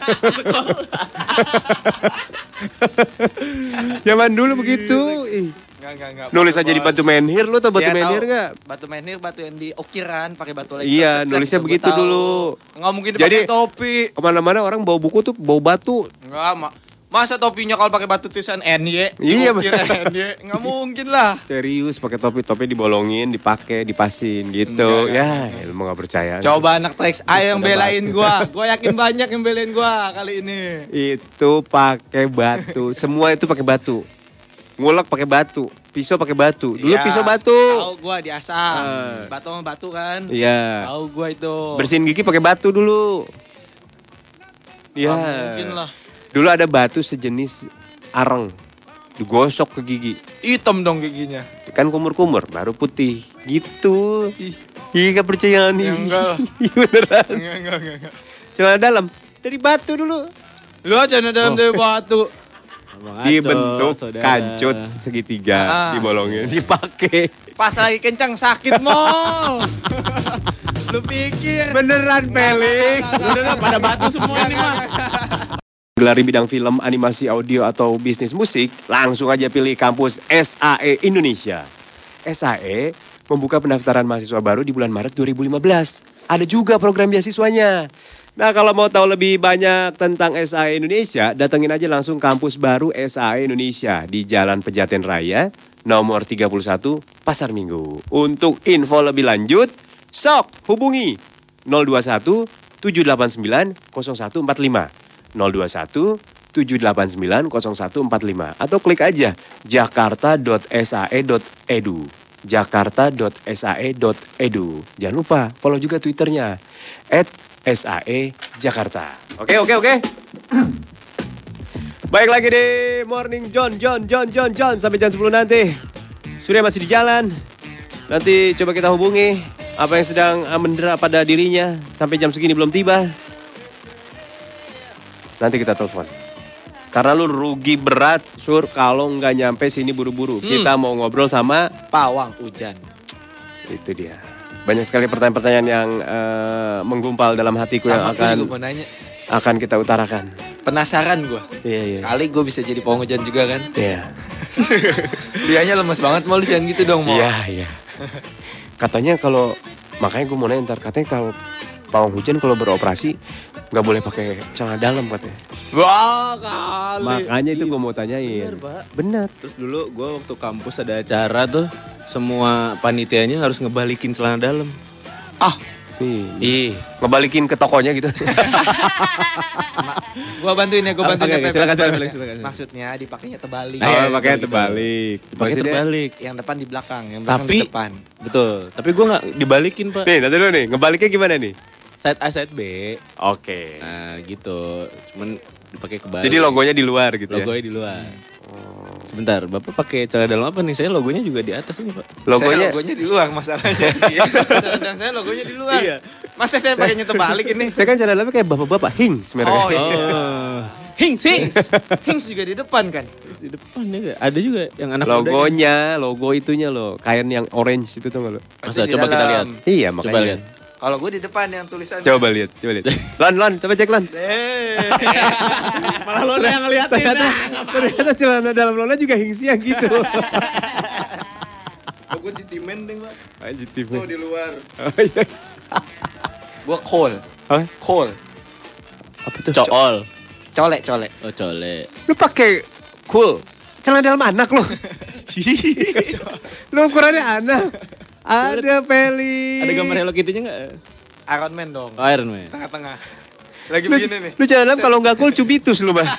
Zaman dulu begitu. Ih. Enggak, enggak, enggak. Nulis aja di batu menhir, lu tau batu Ya, menhir tahu. nggak? Batu menhir, batu yang diukiran pakai batu lagi. Iya, Cek, cek, cek, nulisnya gitu, begitu dulu. Nggak mungkin Jadi- topi. Ke mana-mana orang bawa buku tuh bawa batu. Enggak, masa topinya kalau pakai batu tulisan NY? Iya, NY. Enggak mungkin lah. Serius pakai topi, topi dibolongin, dipakai, dipasin gitu. Enggak, ya, ilmu nggak percaya. Coba anak Trax A yang belain gua. *laughs* Gua yakin banyak yang belain gua kali ini. Itu pakai batu. Semua itu pakai batu. Ngulek pakai batu, pisau pakai batu. Dulu Iya, pisau batu. Tahu gua di asam. Ah. Batu sama batu kan. Iya. Tahu gua itu. Bersihin gigi pakai batu dulu. Iya. Mungkin lah. Dulu ada batu sejenis areng. Digosok ke gigi. Hitam dong giginya. Kan kumur-kumur, baru putih. Gitu. Ih. Ih, gak percaya nih. Ya, enggak lah. *laughs* Beneran. Enggak, enggak, enggak. enggak. Celana dalam. Dari batu dulu. Lu aja Oh. dalam dari batu. Dibentuk saudara. kancut segitiga. Ah. Dibolongin. Dipakai. Pas lagi kencang sakit mol. *laughs* Lu pikir. Beneran, Felix. Udah pada batu semua ini mah. Gelar di bidang film, animasi audio, atau bisnis musik, langsung aja pilih kampus SAE Indonesia. SAE membuka pendaftaran mahasiswa baru di bulan Maret 2015. Ada juga program beasiswanya. Nah kalau mau tahu lebih banyak tentang SAE Indonesia, datengin aja langsung kampus baru SAE Indonesia di Jalan Pejaten Raya, nomor 31, Pasar Minggu. Untuk info lebih lanjut, sok hubungi 021 789 0145 021 789 0145 atau klik aja jakarta.sae.edu jakarta.sae.edu Jangan lupa follow juga twitternya at SAE Jakarta. Oke oke oke. *clears throat* Baik lagi di Morning John John John John John Sampai jam 10 nanti. Surya masih di jalan. Nanti coba kita hubungi Apa yang sedang mendera pada dirinya. Sampai jam segini belum tiba Nanti kita telepon Karena lu rugi berat Sur kalau nggak nyampe sini buru-buru Kita mau ngobrol sama Pawang hujan. Itu dia Banyak sekali pertanyaan-pertanyaan yang eh, Menggumpal dalam hatiku yang Sama gue akan juga mau nanya. Akan kita utarakan Penasaran gue. Iya iya Kali gue bisa jadi pawang hujan juga kan. Iya *laughs* Dianya lemes banget mau lu jangan gitu dong mau. Iya, iya. Katanya kalau makanya gue mau nanya ntar katanya kalau pawang hujan kalau beroperasi nggak boleh pakai celana dalam katanya. Wah kali. Makanya itu gue mau tanyain. Bener, Pak. Bener. Terus dulu gue waktu kampus ada acara tuh semua panitianya harus ngebalikin celana dalam. Ah, Nih, Ih, ngebalikin ke tokonya gitu. *laughs* gua bantuin ya, gua bantuin ya. oke, Pep. silakan, silakan, silakan. Maksudnya dipakainya terbalik. Oh, pakai gitu. terbalik. pakai Maksudnya- terbalik. Yang depan di belakang, yang belakang Tapi di depan. betul. Tapi gue nggak dibalikin pak. Nih, nanti dulu nih, ngebaliknya gimana nih? Side A side B. Oke. Nah gitu. Cuman dipakai kebalik. Jadi logonya di luar gitu ya. Logonya di luar. Sebentar, Bapak pakai celana dalam apa nih? Saya logonya juga di atas ini, Pak. Logonya Saya logonya di luar masalahnya. *laughs* Iya. Dan saya logonya di luar. Iya. Masa saya pakainya terbalik ini? saya kan cara dalamnya kayak bapak-bapak Hings mereknya. Oh iya. Hings, hings. *laughs* Hings juga di depan kan? Di depan ya Ada juga yang anak muda. Logonya, logo itunya loh, kain yang orange itu tuh nggak lo? Masa coba kita dalam. lihat. Iya makanya. Coba lihat. Kalau gue di depan yang tulisan. Coba lihat, coba lihat. *laughs* Lan, Lan, coba cek Lan. Eh. *laughs* Malah lo yang ngeliatin. Ternyata, ternyata celana dalam Lona juga hingsian gitu. *laughs* Oh, gue di timen deh, Pak. Anjir TV. Tuh di luar. Oh, iya. Gue call. Hah? Call. Apa tuh? Cool. Colek, colek. Oh, cole. Lu pakai cool. Celana dalam anak lo. lu ukurannya anak. Ada peli. Ada gambar Hello Kitty-nya nggak? Iron Man dong. Oh, Iron Man. Tengah-tengah. Lagi Lu, begini nih. lu dalam kalau nggak cool cubitus lu mah. *laughs*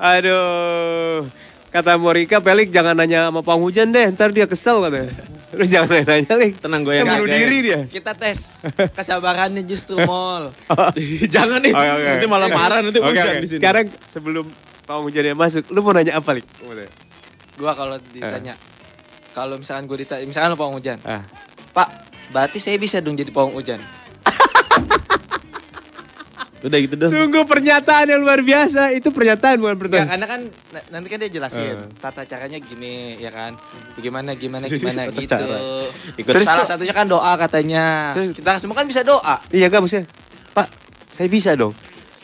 Aduh. Kata Morika, Pelik jangan nanya sama Pang Hujan deh, ntar dia kesel katanya. *laughs* Lu jangan nanya-nanya, Lik. Tenang gue Yang bunuh diri dia. Kita tes kesabarannya justru mall. *laughs* Jangan nih. Oke, oke. Nanti malah marah nanti Oke, hujan oke. di sini. Sekarang sebelum Pang Hujan yang masuk, lu mau nanya apa, Lik? Gua kalau ditanya, kalau misalkan gue ditanya, misalkan lo pawang hujan, Ah. Pak, berarti saya bisa dong jadi pawang hujan. *laughs* Udah gitu dong. Sungguh pernyataan yang luar biasa. Itu pernyataan bukan Ya, pertanyaan. karena kan na- nanti kan dia jelasin Eh. tata caranya gini, ya kan? Bagaimana, gimana, gimana gitu. cara. Ikut Terus Salah satunya kan doa katanya. Terus- Kita semua kan bisa doa. Iya gak maksudnya? Pak, saya bisa dong.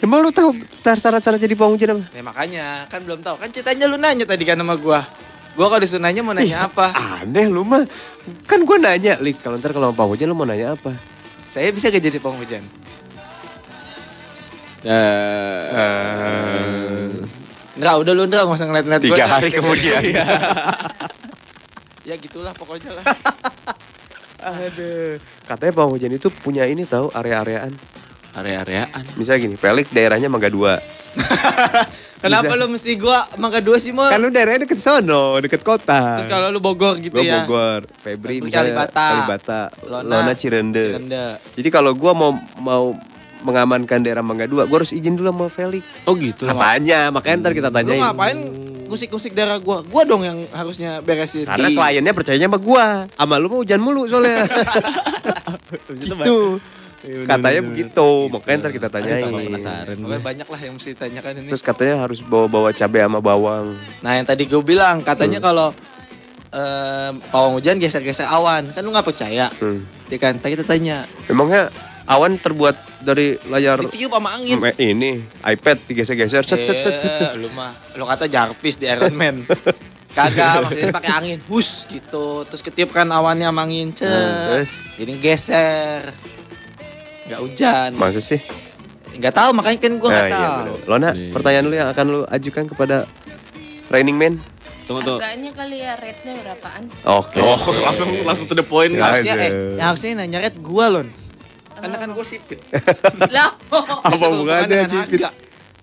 Emang lu tahu tar syarat-syarat jadi Pang Hujan apa? Ya makanya kan belum tahu. Kan ceritanya lu nanya tadi kan sama gua. Gua kalau disuruh nanya mau nanya apa? Aneh lu mah. Kan gua nanya, Lik, kalau ntar kalau Pang Hujan lu mau nanya apa? Saya bisa gak jadi pawang hujan? Enggak, udah lu udah gak usah ngeliat-ngeliat gua. Tiga dah. hari kemudian. *laughs* ya gitulah pokoknya lah. Aduh. Katanya Pang Hujan itu punya ini tahu area-areaan. Area-areaan. Misalnya gini, Pelik daerahnya Mangga Dua. *laughs* Kenapa Bisa. lu mesti gua mangga dua sih, Mol? Kan lu daerahnya deket sono, deket kota. Terus kalau lu Bogor gitu Gua ya. Bogor, Febri Febri Kalibata. Kalibata, Lona, Lona, Cirende. Cirende. Jadi kalau gua mau mau mengamankan daerah Mangga Dua, gua harus izin dulu sama Felix. Oh gitu. Apanya? Makanya ntar kita Lu tanyain. ngapain gusik-gusik darah gua? Gua dong yang harusnya beresin. Karena kliennya percayanya sama gua. Sama lu mah hujan mulu soalnya. *laughs* gitu. Katanya begitu. Makanya ntar kita tanyain. tambah penasaran. Pokoknya banyak lah yang mesti ditanyakan ini. Terus katanya harus bawa-bawa cabai sama bawang. Nah yang tadi gue bilang katanya kalau em, pawang hujan geser-geser awan kan lu nggak percaya, Hmm. ya kan? Tadi kita tanya, Emangnya awan terbuat dari layar ditiup sama angin. eh, ini iPad digeser-geser set set set set. set. Eh, lu mah, lu kata Jarvis di Iron Man. *laughs* Kagak, maksudnya pakai angin, hus gitu. Terus ketiup kan awannya sama angin, cet. Hmm? Jadi geser. Nggak hujan. Maksud sih? Nggak tahu, makanya kan gue Nah, nggak iya tahu. bener. Lona, Iya. pertanyaan lu yang akan lu ajukan kepada Running Man? Tunggu tuh. Harganya kali ya, rate-nya berapaan? Oke. Oh, *laughs* langsung langsung to the point. Ya, Harusnya eh, yang harusnya nanya red gua lon. Karena kan gua sipit. *laughs* Lah, Apa hubungannya dengan cipit? harga.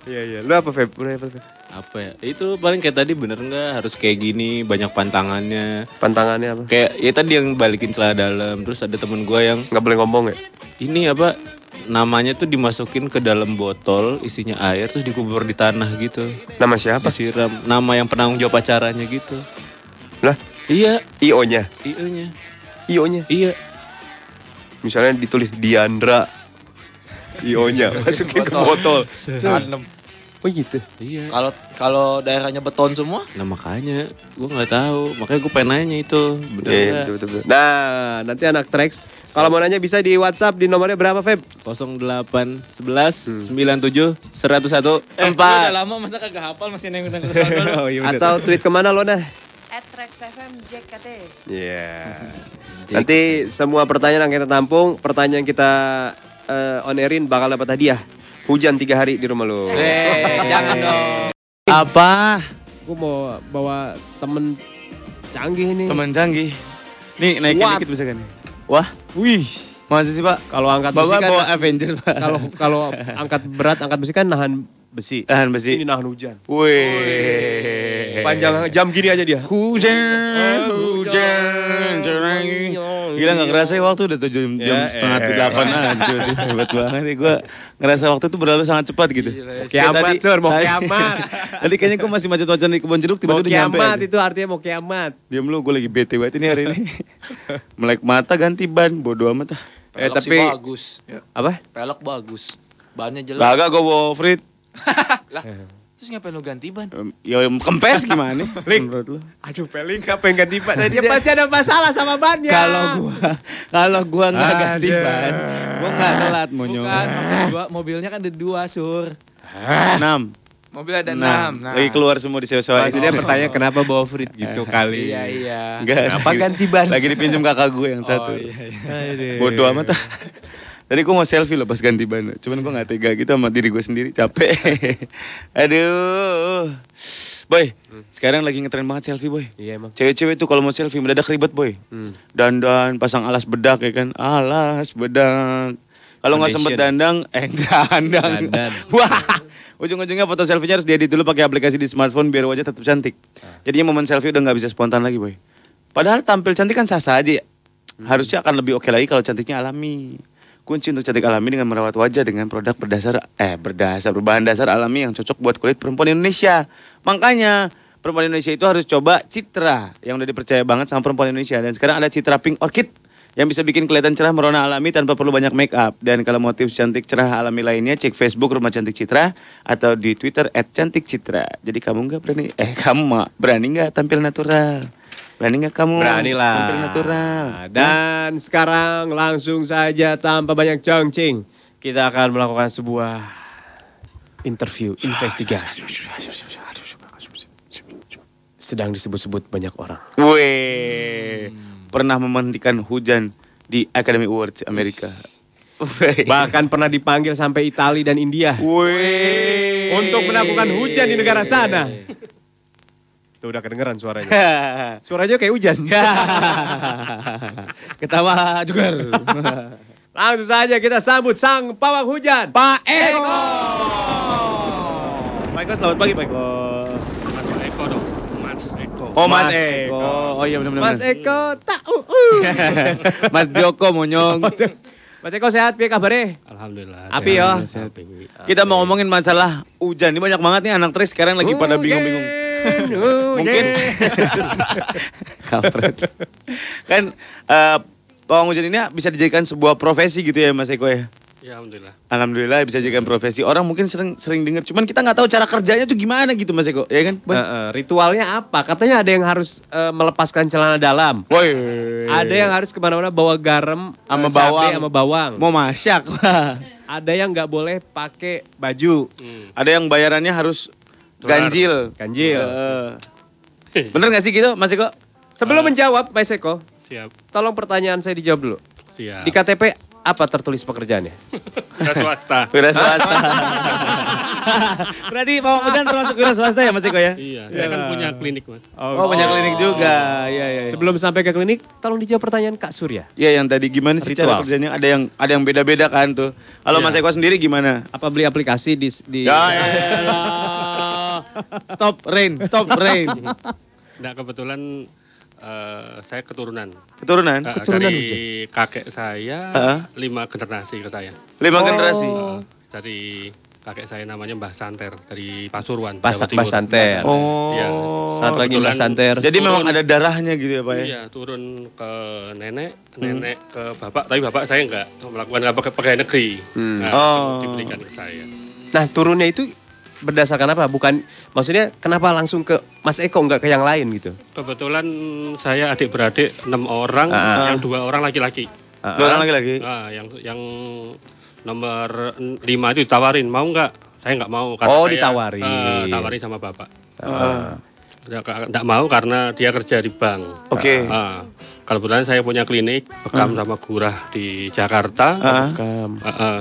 Iya iya. Lu apa Feb? Lu apa Feb? Apa ya? Itu paling kayak tadi bener nggak harus kayak gini, banyak pantangannya. Pantangannya apa? Kayak ya tadi yang balikin celana dalam, terus ada temen gua yang Nggak boleh ngomong ya? ini apa namanya tuh dimasukin ke dalam botol isinya air terus dikubur di tanah gitu Nama siapa? disiram nama yang penanggung jawab acaranya gitu Lah, iya IO-nya. iya nya IO-nya. iya Misalnya ditulis Diandra. IO-nya masukin ke botol. Tanem. Oh gitu. iya Kalau kalau daerahnya beton semua, nah makanya gua nggak tahu makanya gua pengen nanya itu bener Iya, betul, betul, betul. Nah, nanti anak Trax kalau mau nanya bisa di WhatsApp di nomornya berapa, Feb? 08 11 97 101 udah 4 lama masa kagak hafal masih neng neng ke sana oh, iya Atau tweet ke mana lo nah? at Trax FM JKT. Iya. Nanti semua pertanyaan yang kita tampung, pertanyaan yang kita eh, on airin bakal dapat hadiah. Hujan tiga hari di rumah lo. Eh, *laughs* jangan dong. Apa? Gue mau bawa temen canggih nih. Teman canggih. Nih naikin What? dikit bisa kan? Wah, Wih, masa sih pak? kalau angkat besi kan bawa Avenger pak. kalau kalau *laughs* angkat berat, angkat besi kan nahan besi. Tahan besi. Ini nahan hujan. Wih. Sepanjang jam gini aja dia. Hujan, hujan, cerang. Gila gak kerasa ya waktu udah tuh jam, jam Ya, setengah eh. delapan aja. *laughs* Hebat banget ya gue ngerasa waktu itu berlalu sangat cepat gitu. Kayak Kiamat, tadi- Sur, mau tadi- kiamat. *laughs* tadi kayaknya gue masih macet-macet di kebun jeruk Mau tiba-tiba udah nyampe. kiamat aja. itu artinya mau kiamat. Diam lu, gue lagi bete banget ini hari ini. *laughs* Melek mata ganti ban, bodo amat ah. Eh, Pelok sih tapi- bagus. Ya, Apa? pelok bagus. Bannya jelas. Kagak gue bawa frit. Lah, terus ngapain lu ganti ban? Em, Ya em, kempes gimana? *laughs* Link. Menurut lu? Aduh, Peling apa yang ganti ban? *laughs* Dia pasti ada masalah sama bannya. Kalau gua kalau gua nggak ganti ban, gua nggak telat monyong. Bukan, maksud gua mobilnya kan ada dua, Sur. Enam. Mobil ada Enam. Nah. Lagi keluar semua di sewa-sewa. Maksudnya pertanyaan kenapa bawa frit *laughs* gitu kali. Iya, iya. Enggak. Kenapa ganti ban? Lagi dipinjam kakak gue yang satu. Bodoh amat ah. Tadi gue mau selfie loh pas ganti ban. Cuman gue gak tega gitu sama diri gue sendiri. Capek. *laughs* Aduh. Boy, sekarang lagi ngetren banget selfie boy. Iya emang. Cewek-cewek tuh kalau mau selfie mendadak ribet boy. Hmm. Dandan, pasang alas bedak ya kan. Alas bedak. Kalau nggak sempet dandang, eh *laughs* dandang. Dandan. *laughs* Wah, ujung-ujungnya foto selfie-nya harus diedit dulu pakai aplikasi di smartphone biar wajah tetap cantik. Jadinya momen selfie udah nggak bisa spontan lagi boy. Padahal tampil cantik kan sah-sah aja. ya. Harusnya akan lebih oke lagi kalau cantiknya alami. Kunci untuk cantik alami dengan merawat wajah dengan produk berdasar eh berdasar berbahan dasar alami yang cocok buat kulit perempuan Indonesia. Makanya perempuan Indonesia itu harus coba Citra yang udah dipercaya banget sama perempuan Indonesia dan sekarang ada Citra Pink Orchid yang bisa bikin kelihatan cerah merona alami tanpa perlu banyak make up. Dan kalau tips cantik cerah alami lainnya cek Facebook Rumah Cantik Citra atau di Twitter @cantikcitra. Jadi kamu nggak berani eh kamu berani nggak tampil natural? Berani nggak kamu? Berani lah. Tampil natural. Dan sekarang langsung saja tanpa banyak cengcing. Kita akan melakukan sebuah interview, investigasi. Sedang disebut-sebut banyak orang. Weh, pernah mementingkan hujan di Academy Awards Amerika. Bahkan pernah dipanggil sampai Italia dan India. Weh. Untuk melakukan hujan di negara sana. Tuh udah kedengeran suaranya. *laughs* Suaranya kayak hujan. *laughs* Ketawa juga. *laughs* Langsung saja kita sambut sang pawang hujan. Pak Eko. Pak Eko selamat pagi Pak Eko. Oh Mas Eko. Oh iya benar-benar. Mas Eko tak uh, uh. Mas Joko monyong. Mas Eko sehat piye kabare? Alhamdulillah. Api ya. Kita mau ngomongin masalah hujan. Ini banyak banget nih anak tres sekarang lagi pada bingung-bingung. Mungkin Kampret. *laughs* kan eh, pawang hujan ini bisa dijadikan sebuah profesi gitu ya Mas Eko ya. Ya alhamdulillah. Alhamdulillah bisa dijadikan profesi. Orang mungkin sering sering dengar, cuman kita nggak tahu cara kerjanya tuh gimana gitu Mas Eko, ya kan? Eh, eh, ritualnya apa? Katanya ada yang harus eh, melepaskan celana dalam. Woi. Ada yang harus ke mana-mana bawa garam Sama eh, bawang. sama bawang. mau masak. Ada yang nggak boleh pakai baju. Ada yang bayarannya harus ganjil. Ganjil. Eh. Bener gak sih gitu Mas Eko? Sebelum menjawab, Mas Eko, Siap. tolong pertanyaan saya dijawab dulu. Siap. Di KTP apa tertulis pekerjaannya? Wira swasta. *laughs* Wira swasta. *laughs* Berarti Pawang Hujan termasuk wira swasta ya Mas Eko ya? Iya, saya kan punya klinik mas. Oh, punya klinik juga. Iya, iya. iya. Sebelum sampai ke klinik, tolong dijawab pertanyaan Kak Surya. Iya yang tadi gimana sih cara kerjanya? Ada yang ada yang beda-beda kan tuh. Kalau Iya. Mas Eko sendiri gimana? Apa beli aplikasi di di Ya elah. Stop rain, stop rain. Nah kebetulan eh, saya keturunan. Keturunan? Eh, Keturunan dari kakek saya Heeh. lima generasi ke saya. Lima generasi. Eh, dari kakek saya namanya Mbah Santer dari Pasuruan. Pas- Jawa Timur. Mbah Santer. Oh. Iya. Saat lagi Kebetulan- Santer. Jadi memang Turun. ada darahnya gitu ya Pak ya? Iya, turun ke nenek, nenek ke bapak, tapi bapak saya enggak melakukan apa pegawai negeri. Nah, Oh. diberikan ke saya. Nah, turunnya itu berdasarkan apa? Bukan maksudnya kenapa langsung ke Mas Eko nggak ke yang lain gitu? Kebetulan saya adik beradik enam orang, Ah. yang dua orang laki-laki. Dua orang lagi-lagi. Nah, yang yang nomor lima itu ditawarin, mau nggak? Saya nggak mau Oh, saya, ditawarin. eh, tawarin sama bapak. Ah. Nggak nggak mau karena dia kerja di bank. Oke. Ah, kebetulan saya punya klinik bekam sama gurah di Jakarta. Ah. Ah, ah.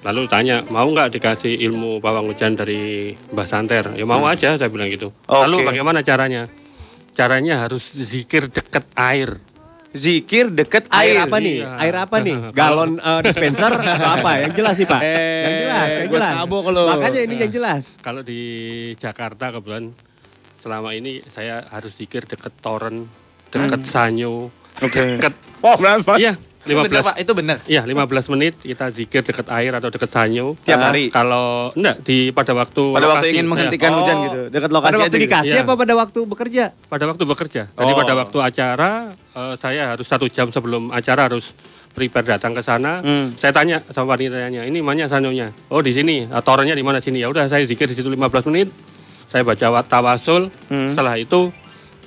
Lalu tanya mau nggak dikasih ilmu pawang hujan dari Mbah Santer? Ya mau aja saya bilang gitu. Oke. Lalu bagaimana caranya? Caranya harus zikir deket air. Zikir deket Air air. apa nih? Iya. Air apa nih? *laughs* Galon eh, dispenser atau apa? Yang jelas nih Pak. Eh, yang jelas, yang jelas. lu. Makanya ini yang jelas. Kalau di Jakarta kebetulan selama ini saya harus zikir deket toren, deket sanyo, Oke. deket Oh, berapa? iya Itu benar 15 Pak, itu benar. Iya, 15 menit kita zikir dekat air atau dekat sanyo. Tiap Ah, hari? Kalau enggak di pada waktu Pada waktu lokasi. ingin menghentikan Ya, hujan Oh. gitu. Dekat lokasi pada waktu aja gitu. dikasih Iya. apa pada waktu bekerja? pada waktu bekerja. Jadi Oh. pada waktu acara eh, saya harus satu jam sebelum acara harus prepare datang ke sana. Hmm. Saya tanya sama wanitanya, ini mana sanyonya? Oh di sini. Ah, Torennya di mana sini? Ya udah saya zikir di situ 15 menit. Saya baca wa- tawasul. Hmm. Setelah itu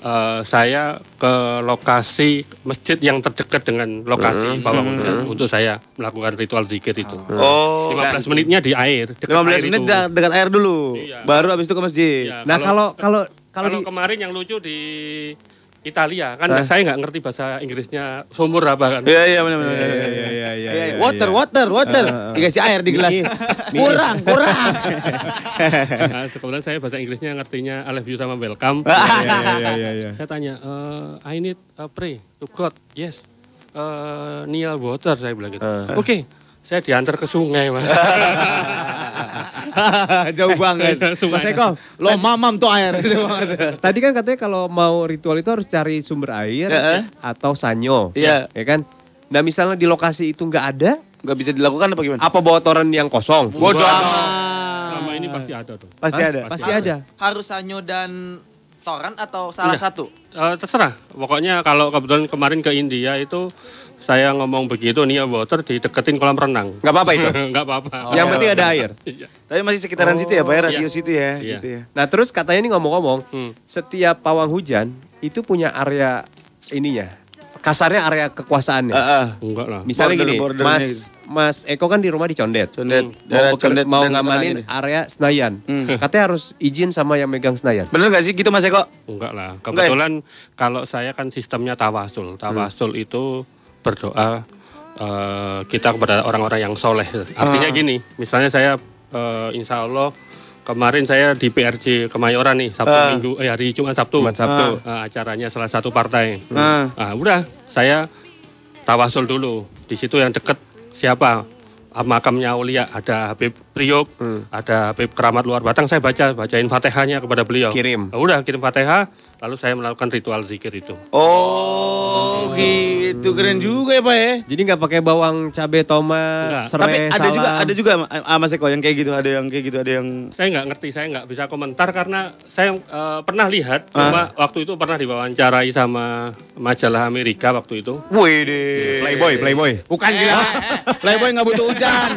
eh, saya ke lokasi masjid yang terdekat dengan lokasi pawang hujan untuk saya melakukan ritual zikir itu. Hmm. Oh, 15 menitnya di air. dekat 15 air menit itu. dekat air dulu. Iya. Baru habis itu ke masjid. Iya, Nah, kalau kalau kalau kalau di kemarin yang lucu di Italia kan saya nggak ngerti bahasa Inggrisnya sumur apa kan. Iya, iya benar benar. Iya, iya, iya, iya, Iya, iya, Water, iya. water, water. Dikasih air di gelas. Miis. kurang, kurang. *laughs* Nah, kebetulan saya bahasa Inggrisnya ngertinya I love you sama welcome. *laughs* Iya, iya, *laughs* iya, iya. saya tanya, "Eh, I need a pray to God. Yes. Eh, near water saya bilang gitu. Oke. Saya diantar ke sungai, Mas. *laughs* Jauh banget. *laughs* sungai. Mas Eko, Lo mamam tuh air. *laughs* tadi kan katanya kalau mau ritual itu harus cari sumber air Heeh. atau sanyo. Iya. Ya kan? Nah, misalnya di lokasi itu nggak ada, Gak bisa dilakukan apa gimana? apa bawa toren yang kosong? Bodoh Selama ini pasti ada tuh. Pasti Hah? ada. Pasti ada. Harus Sanyo dan Toran atau salah Iya. satu? Eh, terserah. Pokoknya kalau kebetulan kemarin ke India itu saya ngomong begitu near water dideketin kolam renang. Nggak apa-apa itu. *laughs* Nggak apa-apa. Yang penting ada air. *laughs* Iya. Tapi masih sekitaran situ ya, Pak ya, Iya. radius situ ya, Iya. gitu ya. Nah, terus katanya ini ngomong-ngomong, Hmm. setiap pawang hujan itu punya area ininya. Kasarnya area kekuasaannya. Heeh. Enggak lah. Misalnya border- gini, bordernya Mas gitu. Mas Eko kan di rumah di Condet. Condet, Mau, daerah beker- Condet mau ngamanin area Senayan. Hmm. *laughs* Katanya harus izin sama yang megang Senayan. Bener gak sih gitu Mas Eko? Enggak lah. Enggak ya? Kebetulan kalau saya kan sistemnya tawasul. Tawasul itu berdoa eh, kita kepada orang-orang yang soleh. Artinya gini, misalnya saya eh, insya Allah kemarin saya di PRJ Kemayoran nih Sabtu Ah. Minggu, eh hari Jumat Sabtu. Jumat Sabtu. Eh, acaranya salah satu partai. Ah. Nah, udah saya tawasul dulu. Di situ yang deket siapa? Ah, Makamnya Aulia ada Habib Priok, ada Habib Keramat Luar Batang. Saya baca, bacain fatihahnya kepada beliau. Kirim. Nah, udah kirim fatihah, lalu saya melakukan ritual zikir itu. Oh, gitu keren juga ya Pak ya. Jadi nggak pakai bawang, cabai, tomat, serai, Tapi ada juga salam. ada juga ah, Mas Eko yang kayak gitu, ada yang kayak gitu, ada yang Saya nggak ngerti, saya nggak bisa komentar karena saya eh, pernah lihat, cuma waktu itu pernah diwawancarai sama majalah Amerika waktu itu. Wih deh. Playboy, Playboy. Bukan gila. Playboy nggak butuh hujan.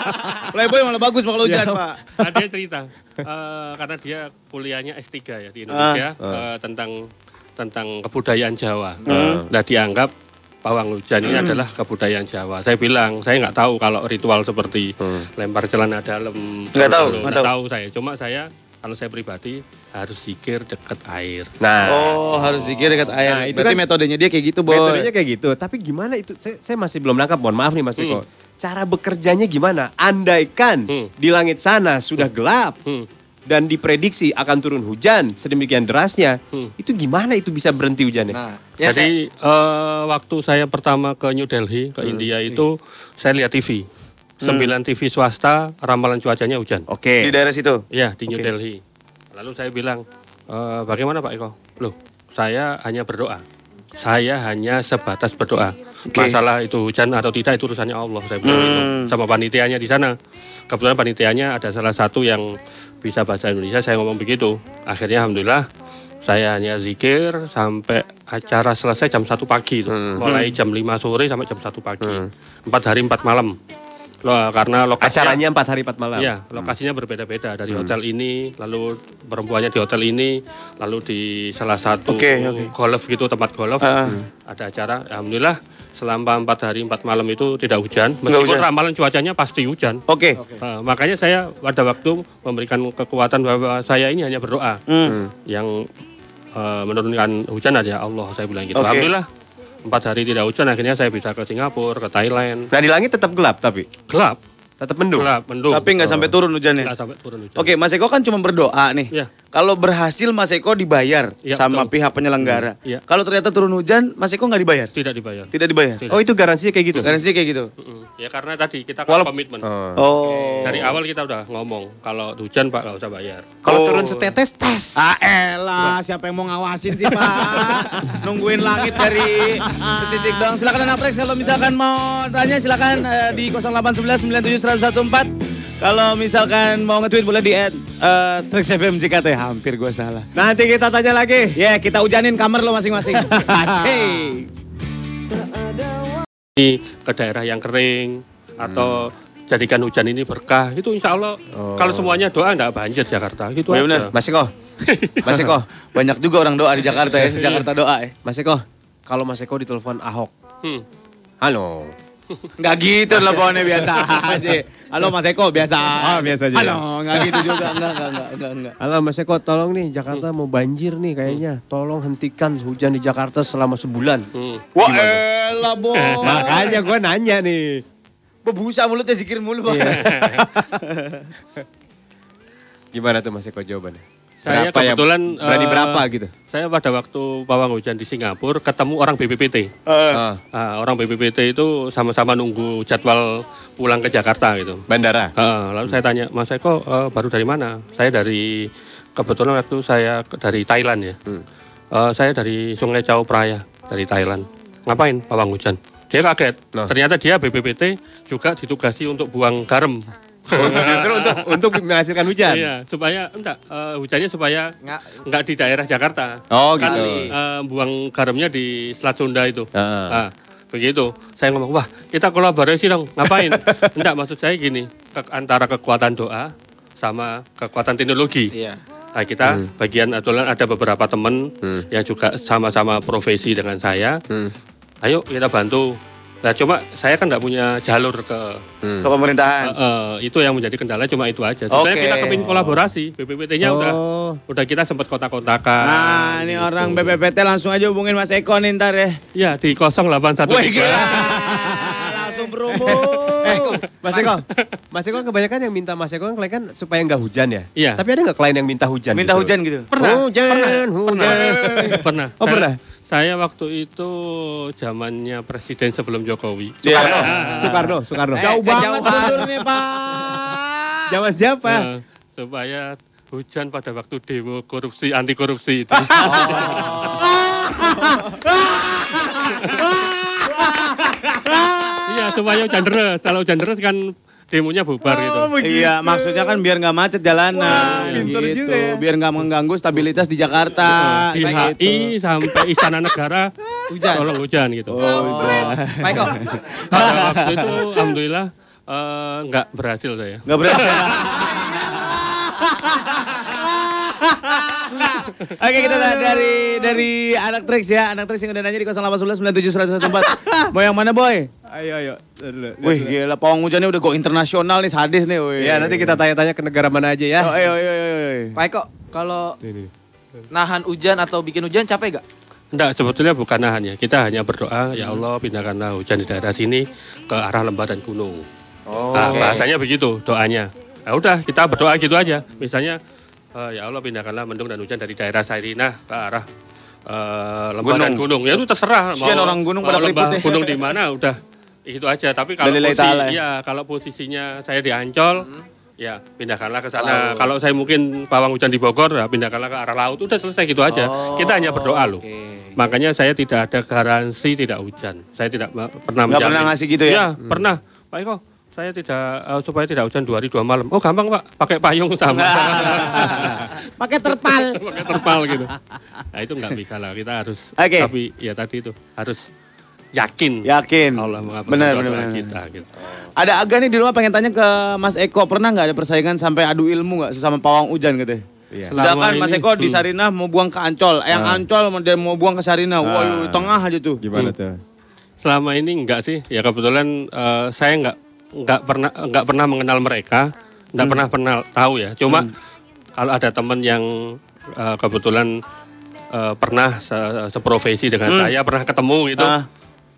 *laughs* Playboy malah bagus bakal hujan, Pak. Nah, dia cerita eh, karena dia kuliahnya S3 ya di Indonesia eh, tentang tentang kebudayaan Jawa. Nah, dianggap pawang hujan ini adalah kebudayaan Jawa. Saya bilang, saya nggak tahu kalau ritual seperti lempar celana dalam. Nggak tahu, nggak nggak tahu. tahu saya. Cuma saya kalau saya pribadi harus zikir dekat air. Nah, Oh, harus zikir dekat air. Nah, itu Berarti kan- metodenya dia kayak gitu, Boy. metodenya kayak gitu. Tapi gimana itu? Saya, saya masih belum nangkap. Mohon maaf nih Mas Eko. Hmm. Cara bekerjanya gimana? Andaikan Hmm. di langit sana sudah gelap Hmm. dan diprediksi akan turun hujan sedemikian derasnya, Hmm. itu gimana itu bisa berhenti hujannya? Nah, ya saya, Jadi eh, waktu saya pertama ke New Delhi ke Hmm. India itu saya lihat TV. Sembilan TV swasta ramalan cuacanya hujan. Oke. Di daerah situ. Ya di New Oke. Delhi. Lalu saya bilang, "E, bagaimana Pak Eko? Loh, saya hanya berdoa. Saya hanya sebatas berdoa. Masalah itu hujan atau tidak itu urusannya Allah. Saya bilang Hmm. gitu sama panitianya di sana. Kebetulan panitianya ada salah satu yang bisa bahasa Indonesia. Saya ngomong begitu. Akhirnya alhamdulillah saya hanya zikir sampai acara selesai jam 1 pagi itu. Mulai jam 5 sore sampai jam 1 pagi. Empat hari empat malam. Loh, karena lokasinya Acaranya empat hari empat malam. Iya, lokasinya berbeda-beda dari hotel ini, lalu perempuannya di hotel ini, lalu di salah satu Oke, oke. golf gitu tempat golf Ah. ada acara. Alhamdulillah selama empat hari empat malam itu tidak hujan, meskipun hujan. ramalan cuacanya pasti hujan. Oke. Nah, makanya saya pada waktu memberikan kekuatan bahwa saya ini hanya berdoa Hmm. yang eh, menurunkan hujan aja Allah saya bilang gitu. Oke. Alhamdulillah empat hari tidak hujan akhirnya saya bisa ke Singapura, ke Thailand. Nah di langit tetap gelap tapi Gelap, tetap mendung. gelap, mendung. Tapi nggak sampai turun hujannya. Nggak sampai turun hujan. Oke, Mas Eko kan cuma berdoa nih. Iya. Kalau berhasil Mas Eko dibayar Iya, sama betul. pihak penyelenggara. Iya. Kalau ternyata turun hujan, Mas Eko nggak dibayar? Tidak dibayar. Tidak dibayar. Tidak. Oh itu garansinya kayak gitu. Garansi kayak gitu. Mm-mm. Ya karena tadi kita kan Walau- komitmen. Oh. Oh. Dari awal kita udah ngomong kalau hujan Pak nggak usah bayar. Kalau Oh. turun setetes tes. Ah elah, siapa yang mau ngawasin sih Pak? *laughs* Nungguin langit dari setitik doang. Silakan anak Trax kalau misalkan mau tanya silakan eh, di 0819971014. Kalau misalkan mau nge-tweet boleh di add eh, Trax FM JKT. Hampir gue salah. Nanti kita tanya lagi. Ya, kita hujanin kamar lo masing-masing. *laughs* Asik. Ke daerah yang kering atau jadikan hujan ini berkah itu insya Allah kalau semuanya doa nggak banjir Jakarta gitu Oh, iya aja. benar. Mas Eko. *laughs* Mas Eko. Banyak juga orang doa di Jakarta ya, Jakarta doa ya. Mas Eko. Kalau Mas Eko ditelepon Ahok. Hmm. Halo. Enggak gitu teleponnya biasa aja. Halo Mas Eko biasa. Oh, biasa aja. Halo, enggak gitu juga. Enggak, enggak, enggak, enggak, enggak. Halo Mas Eko, tolong nih Jakarta mau banjir nih kayaknya. Tolong hentikan hujan di Jakarta selama sebulan. Hmm. Wah, elah, Bo. *laughs* Makanya gue nanya nih. Bebusa mulutnya zikir mulu, Bang. Iya. *laughs* Gimana tuh Mas Eko jawabannya? Saya Berapa yang- kebetulan berani eh, berapa gitu? Saya pada waktu pawang hujan di Singapura ketemu orang BPPT. Ah, Ah, orang BPPT itu sama-sama nunggu jadwal pulang ke Jakarta gitu. bandara. Ah, lalu saya tanya, Mas Eko eh, baru dari mana? Saya dari kebetulan waktu saya dari Thailand ya. Eh, saya dari Sungai Chao Phraya dari Thailand. Ngapain pawang hujan? Dia kaget. Loh. Ternyata dia BPPT juga ditugasi untuk buang garam. Oh, justru untuk untuk menghasilkan hujan. Iya, supaya enggak eh, hujannya supaya nggak enggak di daerah Jakarta. Oh Kan gitu. eh, buang garamnya di Selat Sunda itu. Heeh. Ah, begitu. Saya ngomong, wah kita kolaborasi dong. Ngapain? *laughs* Enggak, maksud saya gini, ke- antara kekuatan doa sama kekuatan teknologi. Iya. Nah, kita bagian aturan ada beberapa teman Hmm. yang juga sama-sama profesi dengan saya. Hmm. Ayo kita bantu. Nah, cuma saya kan nggak punya jalur ke Hmm. Ke pemerintahan. eh, eh, itu yang menjadi kendala cuma itu aja. Sebenarnya Oke. kita kepingin kolaborasi. BPPT-nya udah Oh. udah kita sempat kontak-kontakan. Nah, ini orang BPPT langsung aja hubungin Mas Eko nih ntar ya. Ya di 081 Wih, gila. *laughs* Langsung berhubung. Eh, Mas Eko, Mas Eko kan kebanyakan yang minta Mas Eko kan klien kan supaya nggak hujan ya. Iya. Tapi ada nggak klien yang minta hujan? Minta justru? hujan gitu. Pernah, Hujan, pernah, hujan. pernah. Oh, pernah? Saya waktu itu zamannya presiden sebelum Jokowi. Soekarno, Iya. Soekarno, Soekarno. Jauh banget mundurnya, Pak. Zaman siapa? Nah, supaya hujan pada waktu demo korupsi anti korupsi itu. *laughs* *laughs* Iya, supaya hujan deras. Kalau hujan deras kan demonya bubar gitu. Iya, maksudnya kan biar nggak macet jalanan. Wah, gitu. juga ya. Biar nggak mengganggu stabilitas di Jakarta. Di Kayak HI gitu. sampai Istana Negara *laughs* Hujan. tolong hujan gitu. Oh, Pak Eko, Pada waktu itu alhamdulillah eh, nggak berhasil saya. Nggak berhasil. *laughs* Oke kita da- dari dari anak Trix ya, anak Trix yang udah nanya di 0811 97 Mau yang mana boy? Ayo ayo. Dulu, dulu. Wih gila pawang hujannya udah go internasional nih sadis nih. Wih. Ya nanti kita tanya-tanya ke negara mana aja ya. Oh, ayo ayo ayo. Pak Eko, kalau nahan hujan atau bikin hujan capek gak? Enggak, sebetulnya bukan nahan ya. Kita hanya berdoa, ya Allah pindahkanlah hujan di daerah sini ke arah lembah dan gunung. Oh, nah, bahasanya begitu doanya. Ya udah, kita berdoa gitu aja. Misalnya, eh, ya Allah pindahkanlah mendung dan hujan dari daerah Sarinah ke arah eh, lembah dan gunung. Ya itu terserah. Kesian orang gunung pada lembah ya. gunung di mana udah itu aja. Tapi kalau posisi, ya. ya, kalau posisinya saya di Ancol, ya pindahkanlah ke sana. Kalau saya mungkin pawang hujan di Bogor, ya pindahkanlah ke arah laut. Udah selesai gitu aja. kita hanya berdoa loh. Makanya saya tidak ada garansi tidak hujan. Saya tidak pernah menjamin. pernah ngasih gitu ya? Iya, pernah. Pak Eko, saya tidak eh, supaya tidak hujan dua hari dua malam. Oh gampang Pak, pakai payung sama. *laughs* Pakai terpal. *laughs* pakai terpal gitu. Nah itu nggak bisa lah. Kita harus. Oke. Tapi ya tadi itu harus yakin. Yakin. Allah mengabulkan Benar, benar, kita. Gitu. Ada Aga nih di rumah pengen tanya ke Mas Eko pernah nggak ada persaingan sampai adu ilmu nggak sesama pawang hujan gitu? Iya. Selama Misalkan Mas Eko di. Sarinah mau buang ke Ancol, yang Ah. Ancol mau dia mau buang ke Sarinah, wah Ah. di tengah aja tuh. Gimana tuh? Selama ini enggak sih. Ya kebetulan eh, saya enggak enggak pernah enggak pernah mengenal mereka, enggak pernah pernah tahu ya. Cuma kalau ada teman yang eh, kebetulan eh, pernah se- seprofesi dengan saya, pernah ketemu gitu. Ah.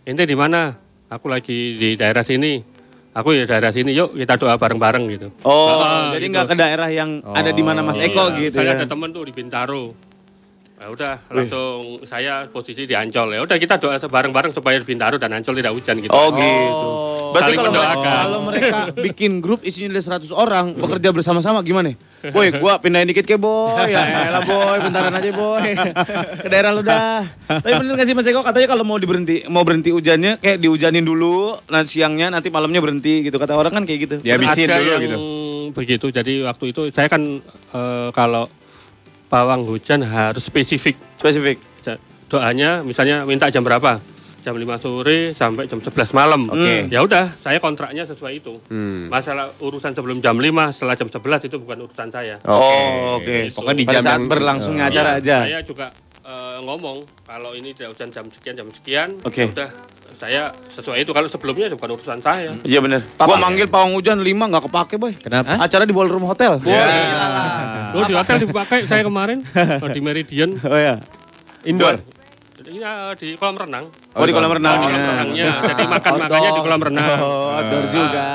Ente di mana? Aku lagi di daerah sini. Aku ya daerah sini. Yuk kita doa bareng-bareng gitu. Oh, Ah, jadi gitu. nggak ke daerah yang ada di mana Mas Iya, Eko gitu Saya ya? ada temen tuh di Bintaro. Ya udah langsung saya posisi di Ancol ya. Udah kita doa bareng-bareng supaya Bintaro dan Ancol tidak hujan gitu. Oh gitu. Berarti Saling kalau mendoakan. kalau mereka bikin grup isinya ada 100 orang bekerja bersama-sama gimana? Boy, gua pindahin dikit ke boy. Ya elah boy, bentaran aja boy. *laughs* Ke daerah lu dah. Tapi bener gak sih Mas Eko katanya kalau mau diberhenti mau berhenti hujannya kayak dihujanin dulu, nanti siangnya nanti malamnya berhenti gitu. Kata orang kan kayak gitu. Dihabisin dulu gitu. begitu. Jadi waktu itu saya kan eh, kalau pawang hujan harus spesifik. Spesifik. Doanya misalnya minta jam berapa? Jam 5 sore sampai jam 11 malam. Oke. Ya udah, saya kontraknya sesuai itu. Hmm. Masalah urusan sebelum jam 5, setelah jam 11 itu bukan urusan saya. Oh, oke. Gitu. Pokoknya di jam saat yang berlangsungnya acara Iya, aja. Saya juga eh, ngomong kalau ini tidak hujan jam sekian jam sekian. Oke. ya Udah saya sesuai itu. Kalau sebelumnya bukan urusan saya. Iya bener. Gua manggil pawang hujan 5 nggak kepake boy. Kenapa? Acara di ballroom hotel. Oh di hotel dipakai saya kemarin oh, di Meridian. *laughs* Oh ya. Indoor. Ini eh, di kolam renang. Oh di kolam renang. Kolam renangnya. Jadi makan makannya di kolam renang. Oh, outdoor juga.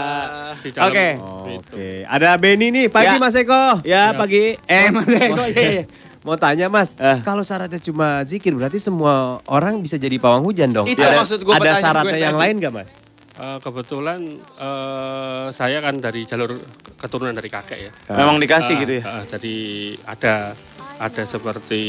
Di dalam Oke. itu. Oke, ada Benny nih, pagi Ya. Mas Eko. Ya pagi. Eh Mas Eko. *laughs* iya, iya. Mau tanya Mas, Eh. kalau syaratnya cuma zikir berarti semua orang bisa jadi pawang hujan dong? Itu ada, maksud gua Ada syaratnya gue yang tadi. lain gak Mas? Eh, kebetulan eh, saya kan dari jalur keturunan dari kakek ya. Memang dikasih Ah, gitu ya. ah, jadi ada ada seperti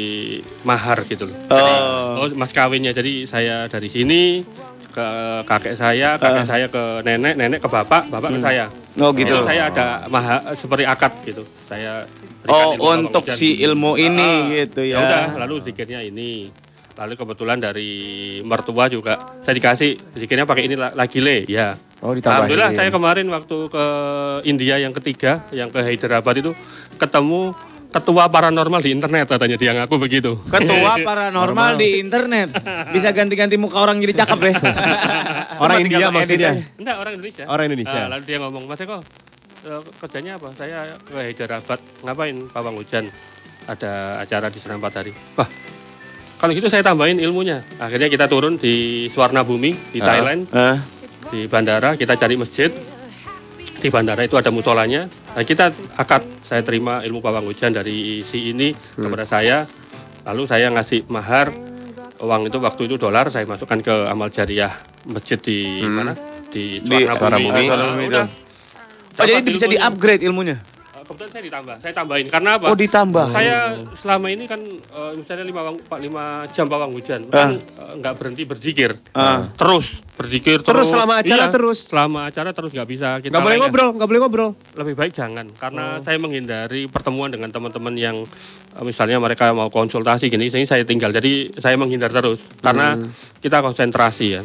mahar gitu loh. Jadi, Oh. oh, mas kawinnya. Jadi saya dari sini ke kakek saya, kakek saya ke nenek, nenek ke bapak, bapak ke saya. Oh gitu. Itu saya ada mahar seperti akad gitu. Saya Oh ilmu untuk si ilmu ini Ah, gitu ya. Ya udah, lalu zikirnya ini. Lalu kebetulan dari mertua juga saya dikasih zikirnya pakai ini la- lagi le, ya. Oh, ditambahin. Alhamdulillah saya kemarin waktu ke India yang ketiga, yang ke Hyderabad itu ketemu ketua paranormal di internet katanya dia ngaku begitu. Ketua *laughs* paranormal di internet bisa ganti-ganti muka orang jadi cakep ya. *laughs* Orang India maksudnya? Enggak, orang Indonesia. Orang Indonesia. Ah, lalu dia ngomong, Mas Eko, eh, kerjanya apa? Saya ke Hyderabad, ngapain pawang hujan? Ada acara di sana empat hari. Wah, kalau gitu saya tambahin ilmunya. Akhirnya kita turun di Swarna Bumi di Thailand, Eh, di bandara kita cari masjid. Di bandara itu ada musolanya. Nah, kita akad saya terima ilmu pawang hujan dari si ini kepada saya. Lalu saya ngasih mahar uang itu waktu itu dolar saya masukkan ke amal jariah masjid di mana? Di Di Swarna Bumi. Bumi. Ah, Swarna Bumi udah. Oh jadi bisa di-upgrade ilmunya? Kebetulan saya ditambah, saya tambahin karena apa? Oh ditambah. Saya selama ini kan eh, misalnya lima, wang, pak- lima jam pawang hujan Ah. kan eh, nggak berhenti berzikir, Ah. terus berzikir Terus selama acara Iya, terus? Selama acara terus nggak bisa kita Gak boleh ngobrol, gak boleh ngobrol. Lebih baik jangan karena saya menghindari pertemuan dengan teman-teman yang eh, misalnya mereka mau konsultasi gini, sini saya tinggal jadi saya menghindar terus karena kita konsentrasi ya.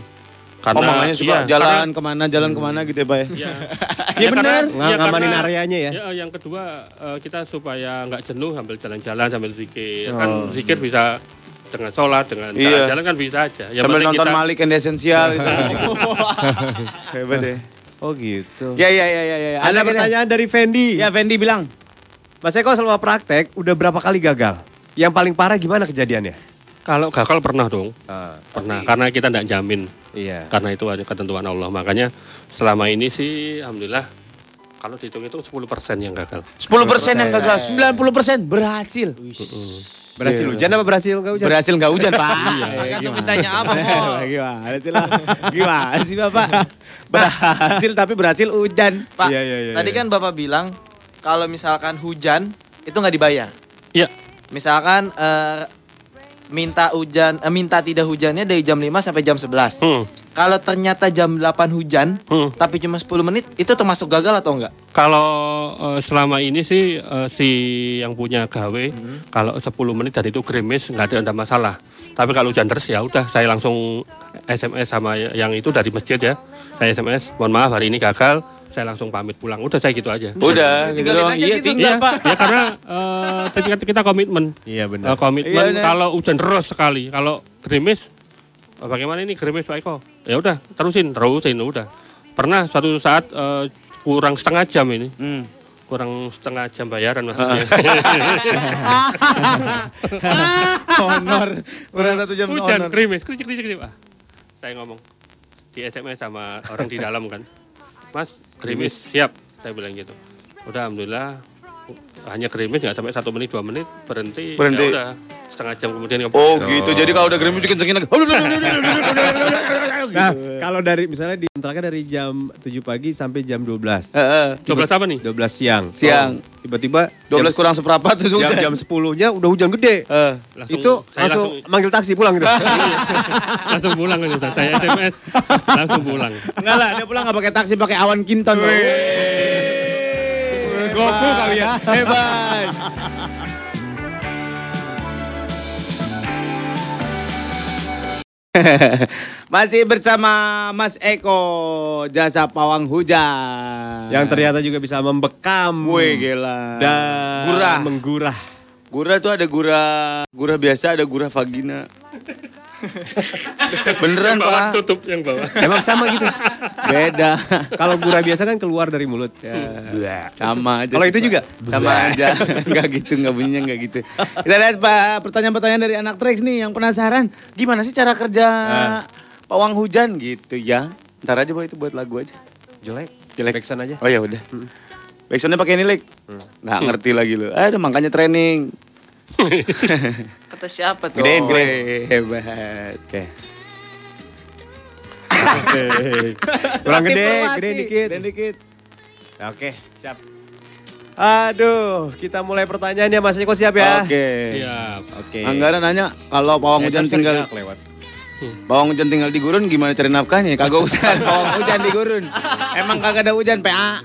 Karena oh, makanya suka iya, jalan ke mana, jalan ke mana gitu ya, Pak ya? Iya. *laughs* Iya benar, karena- Nga- iya, ngamanin karena- areanya ya. Ya, yang kedua eh, kita supaya nggak jenuh sambil jalan-jalan sambil zikir. Oh. Kan zikir bisa dengan sholat, dengan Iya. jalan-jalan kan bisa aja. Yang Sambil nonton kita- Malik and Essential itu. *laughs* *laughs* Hebat ya. Oh gitu. Ya, ya, ya, ya, ya. Ada pertanyaan dari Fendi. Ya, Fendi bilang. Mas Eko selama praktek udah berapa kali gagal? Yang paling parah gimana kejadiannya? Kalau gagal pernah dong, Ah, pernah. Karena kita tidak jamin. iya. Karena itu ada ketentuan Allah. Makanya selama ini sih, alhamdulillah, kalau dihitung-hitung 10% yang gagal. 10% yang gagal, 90% berhasil. Berhasil Iya. hujan apa berhasil enggak hujan? Berhasil nggak hujan, Pak? Tergantung mintanya apa, Mol. Gimana sih lah? Gimana sih, Bapak? *laughs* Berhasil tapi berhasil hujan. Pak, Iya, iya, iya, tadi iya. kan Bapak bilang kalau misalkan hujan itu nggak dibayar. Iya, Misalkan eh, minta hujan eh, minta tidak hujannya dari jam 5 sampai jam 11. hmm. Kalau ternyata jam 8 hujan Hmm. tapi cuma 10 menit itu termasuk gagal atau enggak? Kalau eh, selama ini sih eh, si yang punya gawe Hmm. kalau 10 menit dan itu gerimis nggak ada, ada masalah. Tapi kalau hujan deras ya udah saya langsung SMS sama yang itu dari masjid ya. Saya SMS, mohon maaf hari ini gagal, saya langsung pamit pulang. Udah saya gitu aja. Udah, gitu doang. aja Iya, gitu. tinggal, Iya, Pak. ya karena eh, kita, kita komitmen. Iya benar. komitmen Iya, kalau hujan deras sekali, kalau gerimis eh, bagaimana ini gerimis Pak Eko? Ya udah, terusin, terusin udah. Pernah suatu saat eh, kurang setengah jam ini. Hmm. kurang setengah jam bayaran maksudnya. *laughs* Honor. Kurang satu jam Hujan, honor. krimis, kricik, kricik, kricik. Ah, saya ngomong di SMS sama orang di dalam kan. Mas, krimis, siap. Saya bilang gitu. Udah, alhamdulillah. Hanya krimis nggak sampai satu menit, dua menit, berhenti. Berhenti. Ya udah, setengah jam kemudian Oh gitu, jadi kalau udah gerimis bikin segini *laughs* Nah, kalau dari misalnya di kontraknya dari jam 7 pagi sampai jam 12. Heeh. 12 apa nih? 12 siang. Siang. Oh, tiba-tiba 12 jam, kurang seperempat jam, jam 10-nya udah hujan gede. Eh. Langsung- itu langsung, langsung- manggil taksi pulang gitu. *laughs* langsung pulang udah. Saya SMS, langsung pulang. Enggak lah, dia pulang nggak pakai taksi, pakai awan kinton. Goku kali ya. Hebat. *laughs* *laughs* Masih bersama Mas Eko Jasa Pawang Hujan. Yang ternyata juga bisa membekam Wih gila. dan Gurah. menggurah. Gurah tuh ada gurah gurah biasa, ada gurah vagina. *laughs* Beneran Bawah pak? tutup yang bawah. Emang sama gitu. *laughs* Beda. Kalau gurah biasa kan keluar dari mulut. Ya. Sama aja. Kalau itu Pak. juga? Sama aja. *laughs* Enggak gitu, enggak bunyinya enggak gitu. Kita lihat Pak pertanyaan-pertanyaan dari anak Trax nih yang penasaran. Gimana sih cara kerja Ah. pawang hujan gitu ya? Ntar aja Boy itu buat lagu aja. Jelek. Jelek. Backsound aja. Oh ya udah. Backsoundnya pakai nilik. Nggak ngerti lagi lu. Aduh makanya training. Kata siapa tuh? Gedein, gedein. Hebat. Oke. Kurang gede, gede dikit. Gedein dikit. Oke, siap. Aduh, kita mulai pertanyaan ya Mas Eko siap ya? Oke. Siap. Oke. Anggaran nanya kalau pawang Eh, hujan tinggal sorry, kelewat. Pawang hujan tinggal di gurun gimana cari nafkahnya? Kagak usah *laughs* pawang hujan di gurun. Emang kagak ada hujan PA.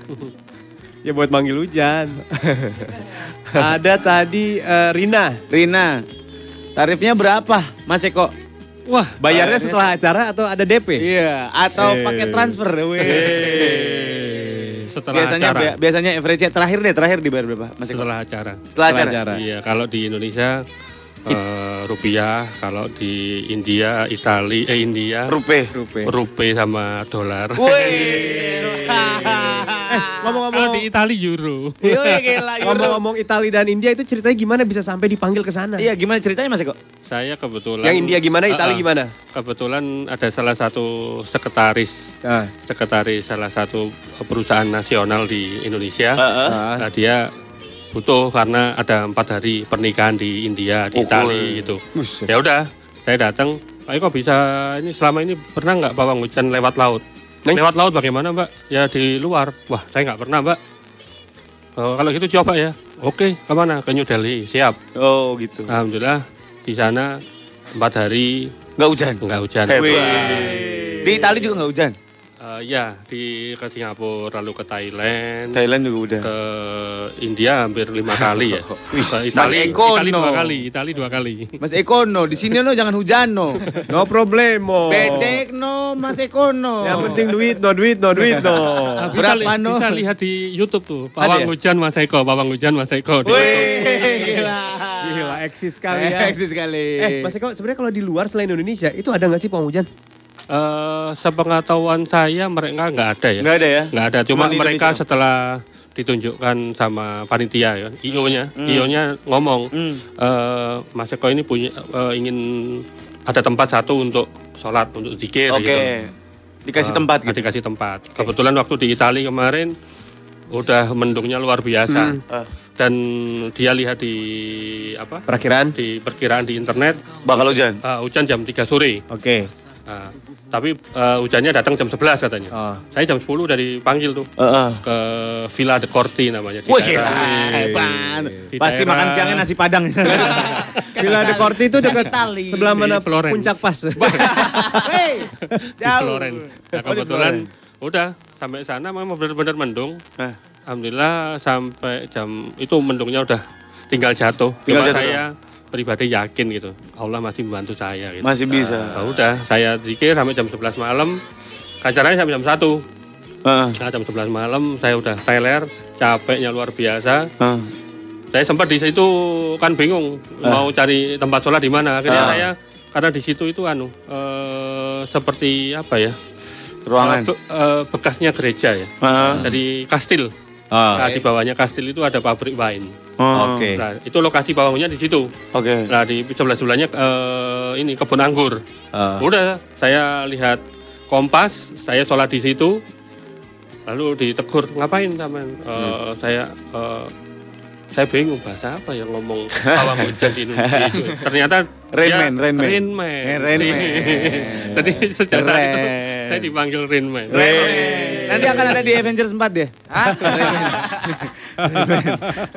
Ya buat manggil hujan. *laughs* Ada tadi eh, Rina. Rina, tarifnya berapa Mas Eko? Wah, Bayarnya setelah acara atau ada DP? Iya, atau Eh. pakai transfer. setelah Biasanya acara. bi- biasanya average terakhir deh, terakhir dibayar berapa Mas Eko? Setelah acara. Setelah acara. acara. Iya, kalau di Indonesia eh, rupiah, kalau di India, Itali, eh India, Rupe. Rupe. rupiah sama dolar. *laughs* Kalau Ngomong-ngomong di Itali euro. Gila, Euro. ngomong-ngomong Italia dan India itu ceritanya gimana bisa sampai dipanggil ke sana? Iya, gimana ceritanya Mas Eko? Saya kebetulan Yang India gimana, Ah, Italia ah. gimana? Kebetulan ada salah satu sekretaris Ah, sekretaris salah satu perusahaan nasional di Indonesia. ah. Nah, dia butuh karena ada empat hari pernikahan di India, di Oh, Itali gitu. Ya udah, saya datang. Pak Eko bisa ini selama ini pernah nggak pawang hujan lewat laut? Neng? Lewat laut bagaimana Mbak? Ya di luar. Wah, saya nggak pernah Mbak. Oh, kalau gitu coba ya. Oke, ke mana? Ke New Delhi. Siap. Oh, gitu. Alhamdulillah di sana empat hari Enggak hujan. nggak hujan. Hebat. Di Itali juga enggak hujan. Eh, ya di ke Singapura lalu ke Thailand. Thailand juga udah. Ke India hampir lima kali ya. *laughs* Ke Mas Itali, Ekono. Itali dua kali, Itali dua kali. Mas Ekono, di sini no jangan hujan no. No problemo. Becek no, Mas Ekono. Yang penting duit no, duit no, duit no. Ah, bisa, li- Berapa, no? bisa lihat di YouTube tuh, Pawang ya? Hujan Mas Eko, Pawang Hujan Mas Eko. Wih, gila. Gila, eksis sekali ya. Eksis sekali. Eh, Mas Eko, sebenarnya kalau di luar selain Indonesia, itu ada nggak sih pawang hujan? Eh, sepengetahuan saya mereka nggak ada ya. Nggak ada ya? Nggak ada. Cuma Cuma di mereka Indonesia. setelah ditunjukkan sama panitia ya, IO-nya, IO-nya ngomong, Hmm. eh, Mas Eko ini punya eh, ingin ada tempat satu untuk sholat, untuk zikir Oke. gitu. Dikasih Eh, tempat gitu. Dikasih tempat. Kebetulan waktu di Italia kemarin udah mendungnya luar biasa. Ah. Dan dia lihat di apa? Perakiraan? Di perkiraan di internet Bakal hujan. ah, hujan jam 3 sore. Oke. Nah, tapi eh, hujannya datang jam 11 katanya. Oh. Saya jam 10 udah dipanggil tuh Heeh. ke Villa de Corti namanya di Wah gila, daerah- hebat. Di Pasti daerah- makan siangnya nasi padang. *laughs* Villa de Corti itu dekat Itali. sebelah mana Florence. puncak pas. *laughs* Hei, di Florence. Nah, Oh, kebetulan Florence. udah sampai sana memang benar-benar mendung. Eh. Alhamdulillah sampai jam itu mendungnya udah tinggal jatuh. Tinggal Cuma jatuh. saya pribadi yakin gitu. Allah masih membantu saya gitu. Masih bisa. Nah, udah saya zikir sampai jam 11 malam. Acaranya sampai jam 1. Heeh. Nah, jam 11 malam saya udah teler, capeknya luar biasa. Heeh. Saya sempat di situ kan bingung mau cari tempat sholat di mana. Akhirnya Ah. saya karena di situ itu anu eh, seperti apa ya? Ruangan. Be- eh, bekasnya gereja ya. Heeh. Jadi kastil. Oh, Nah, di bawahnya kastil itu ada pabrik wine. Oh, Oke. Nah, itu lokasi pawangnya di situ. Oke. Nah, di sebelah sebelahnya eh, ini kebun anggur. Ah. Udah, saya lihat kompas, saya sholat di situ. Lalu ditegur, ngapain teman? Eh, Saya eh, saya bingung bahasa apa yang ngomong pawang hujan di Indonesia itu. *laughs* Ternyata Rain dia Man, Rain Man. Rain Man. Eh, Rain Si- Man. Jadi *laughs* sejak saat itu saya dipanggil Rain Man. Weh. Nanti akan ada di Avengers 4 dia. *laughs*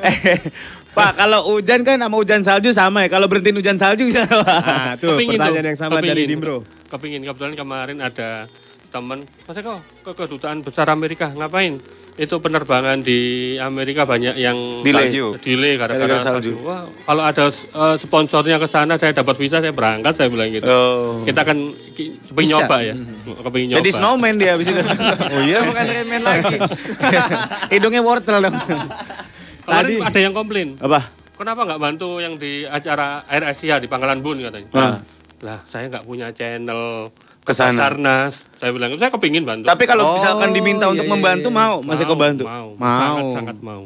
Eh, Pak, kalau hujan kan sama hujan salju sama ya. Kalau berhentiin hujan salju bisa. Nah, tuh Kepingin pertanyaan tuh, yang sama dari kepingin. Dimbro. Kepingin kebetulan kemarin ada teman, Mas Eko ke kedutaan besar Amerika ngapain? Itu penerbangan di Amerika banyak yang Delay. salju. delay Gara-gara gara-gara salju. salju. Wah, kalau ada eh, sponsornya ke sana saya dapat visa saya berangkat saya bilang gitu. Oh. Kita kan ki- kepingin Bisa. nyoba ya. Kepingin nyoba. Jadi snowman dia habis itu. *laughs* oh iya bukan Rayman lagi. *laughs* Hidungnya wortel dong. Tadi- ada yang komplain. Apa? Kenapa nggak bantu yang di acara Air Asia di Pangkalan Bun katanya? Ah. Lah, saya nggak punya channel Ke sana. Basarnas. Saya bilang, saya kepingin bantu. Tapi kalau Oh, misalkan diminta iya, untuk iya, membantu iya. mau, Mas Eko bantu. Mau, Mau. Sangat, sangat mau.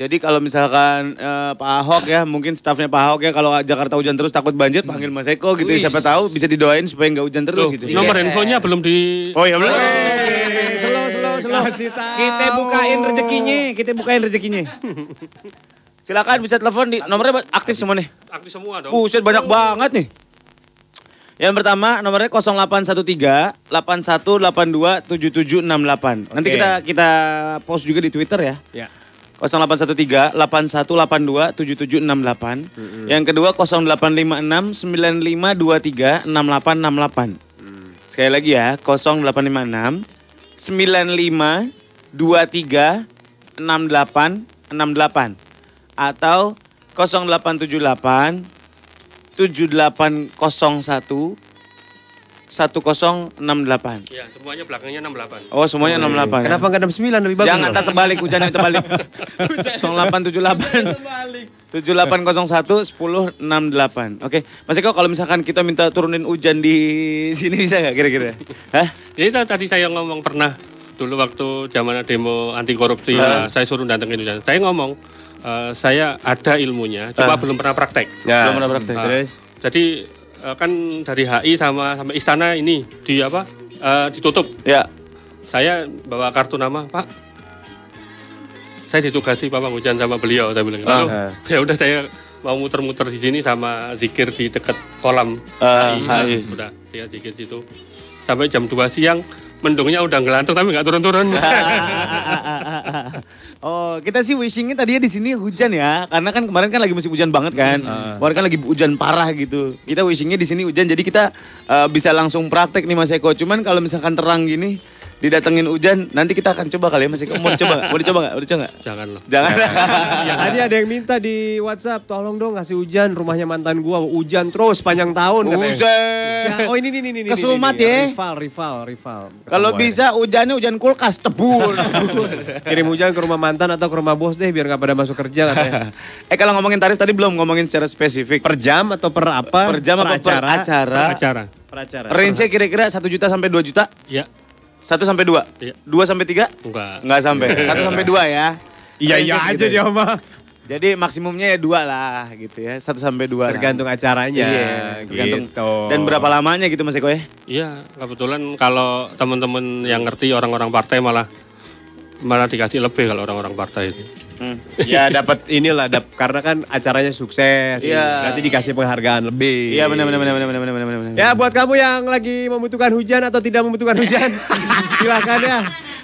Jadi kalau misalkan eh, Pak Ahok ya, mungkin stafnya Pak Ahok ya kalau Jakarta hujan terus takut banjir panggil Mas Eko gitu. Wis. Siapa tahu bisa didoain supaya nggak hujan terus Loh, gitu. nomor Yes, infonya belum di... Oh iya belum. Slow slow slow. Kita bukain rezekinya, kita bukain rezekinya. Silakan bisa telepon di nomornya aktif semua nih. Aktif semua dong. Buset banyak banget nih. Yang pertama nomornya 0813 8182 7768. Nanti kita kita post juga di Twitter ya. Ya. 0813 8182 7768. Yang kedua 0856 9523 6868. Sekali lagi ya, 0856 95 23 68 68 atau 0878 7801 1068. Ya, semuanya belakangnya 68. Oh, semuanya 68. Kenapa nggak 69 lebih bagus? Jangan tak terbalik, hujannya terbalik. 0878 7801 1068. Oke, Mas Eko kalau misalkan kita minta turunin hujan di sini bisa nggak kira-kira? Hah? Jadi ta- tadi saya ngomong pernah dulu waktu zaman demo anti korupsi Ah. lah, saya suruh datengin hujan. Saya ngomong eh, saya ada ilmunya, cuma Ah. belum pernah praktek. Ya. Belum pernah praktek. Ah, Terus? Jadi eh, kan dari HI sama sama istana ini di apa eh, ditutup. Ya. Saya bawa kartu nama Pak. Saya ditugasi Pak Hujan sama beliau saya bilang. Lalu Ah. ya udah saya mau muter-muter di sini sama zikir di dekat kolam Ah, HI. HI. Udah saya zikir situ sampai jam 2 siang mendungnya udah ngelantung tapi nggak turun-turun. *laughs* Oh, kita sih wishingnya tadinya di sini hujan ya, karena kan kemarin kan lagi musim hujan banget kan, kemarin kan lagi hujan parah gitu. Kita wishingnya di sini hujan, jadi kita eh, bisa langsung praktek nih Mas Eko. Cuman kalau misalkan terang gini, didatengin hujan, nanti kita akan coba kali ya Mas Eko. Mau dicoba nggak? Mau dicoba nggak? Mau dicoba nggak? Jangan loh. Jangan. *laughs* Tadi ada yang minta di WhatsApp, tolong dong kasih hujan rumahnya mantan gua, hujan terus panjang tahun katanya. Sia- Oh ini ini ini ini. Kesumat ini, ini. ya. Rival, rival, rival. Kalau bisa hujannya hujan kulkas, tebul. *laughs* ya. kirim hujan ke rumah mantan atau ke rumah bos deh biar nggak pada masuk kerja katanya. *laughs* eh kalau ngomongin tarif tadi belum ngomongin secara spesifik. per jam atau per apa? Per jam per acara? acara? Acara. Per acara. Range-nya kira-kira 1 juta sampai 2 juta? Ya, 1 sampai 2? Iya. 2 sampai 3? enggak. Enggak sampai. 1 sampai 2 ya. Iya iya aja dia mah. Jadi maksimumnya ya 2 lah gitu ya. 1 sampai 2 Tergantung acaranya. Iya, tergantung. Gitu. Dan berapa lamanya gitu Mas Eko ya? Iya, kebetulan kalau teman-teman yang ngerti orang-orang partai malah malah dikasih lebih kalau orang-orang partai itu. Hmm. Ya dapat inilah dap, karena kan acaranya sukses. Iya. Nanti dikasih penghargaan lebih. Iya benar benar benar benar benar benar benar. Ya buat kamu yang lagi membutuhkan hujan atau tidak membutuhkan hujan, *laughs* silakan ya.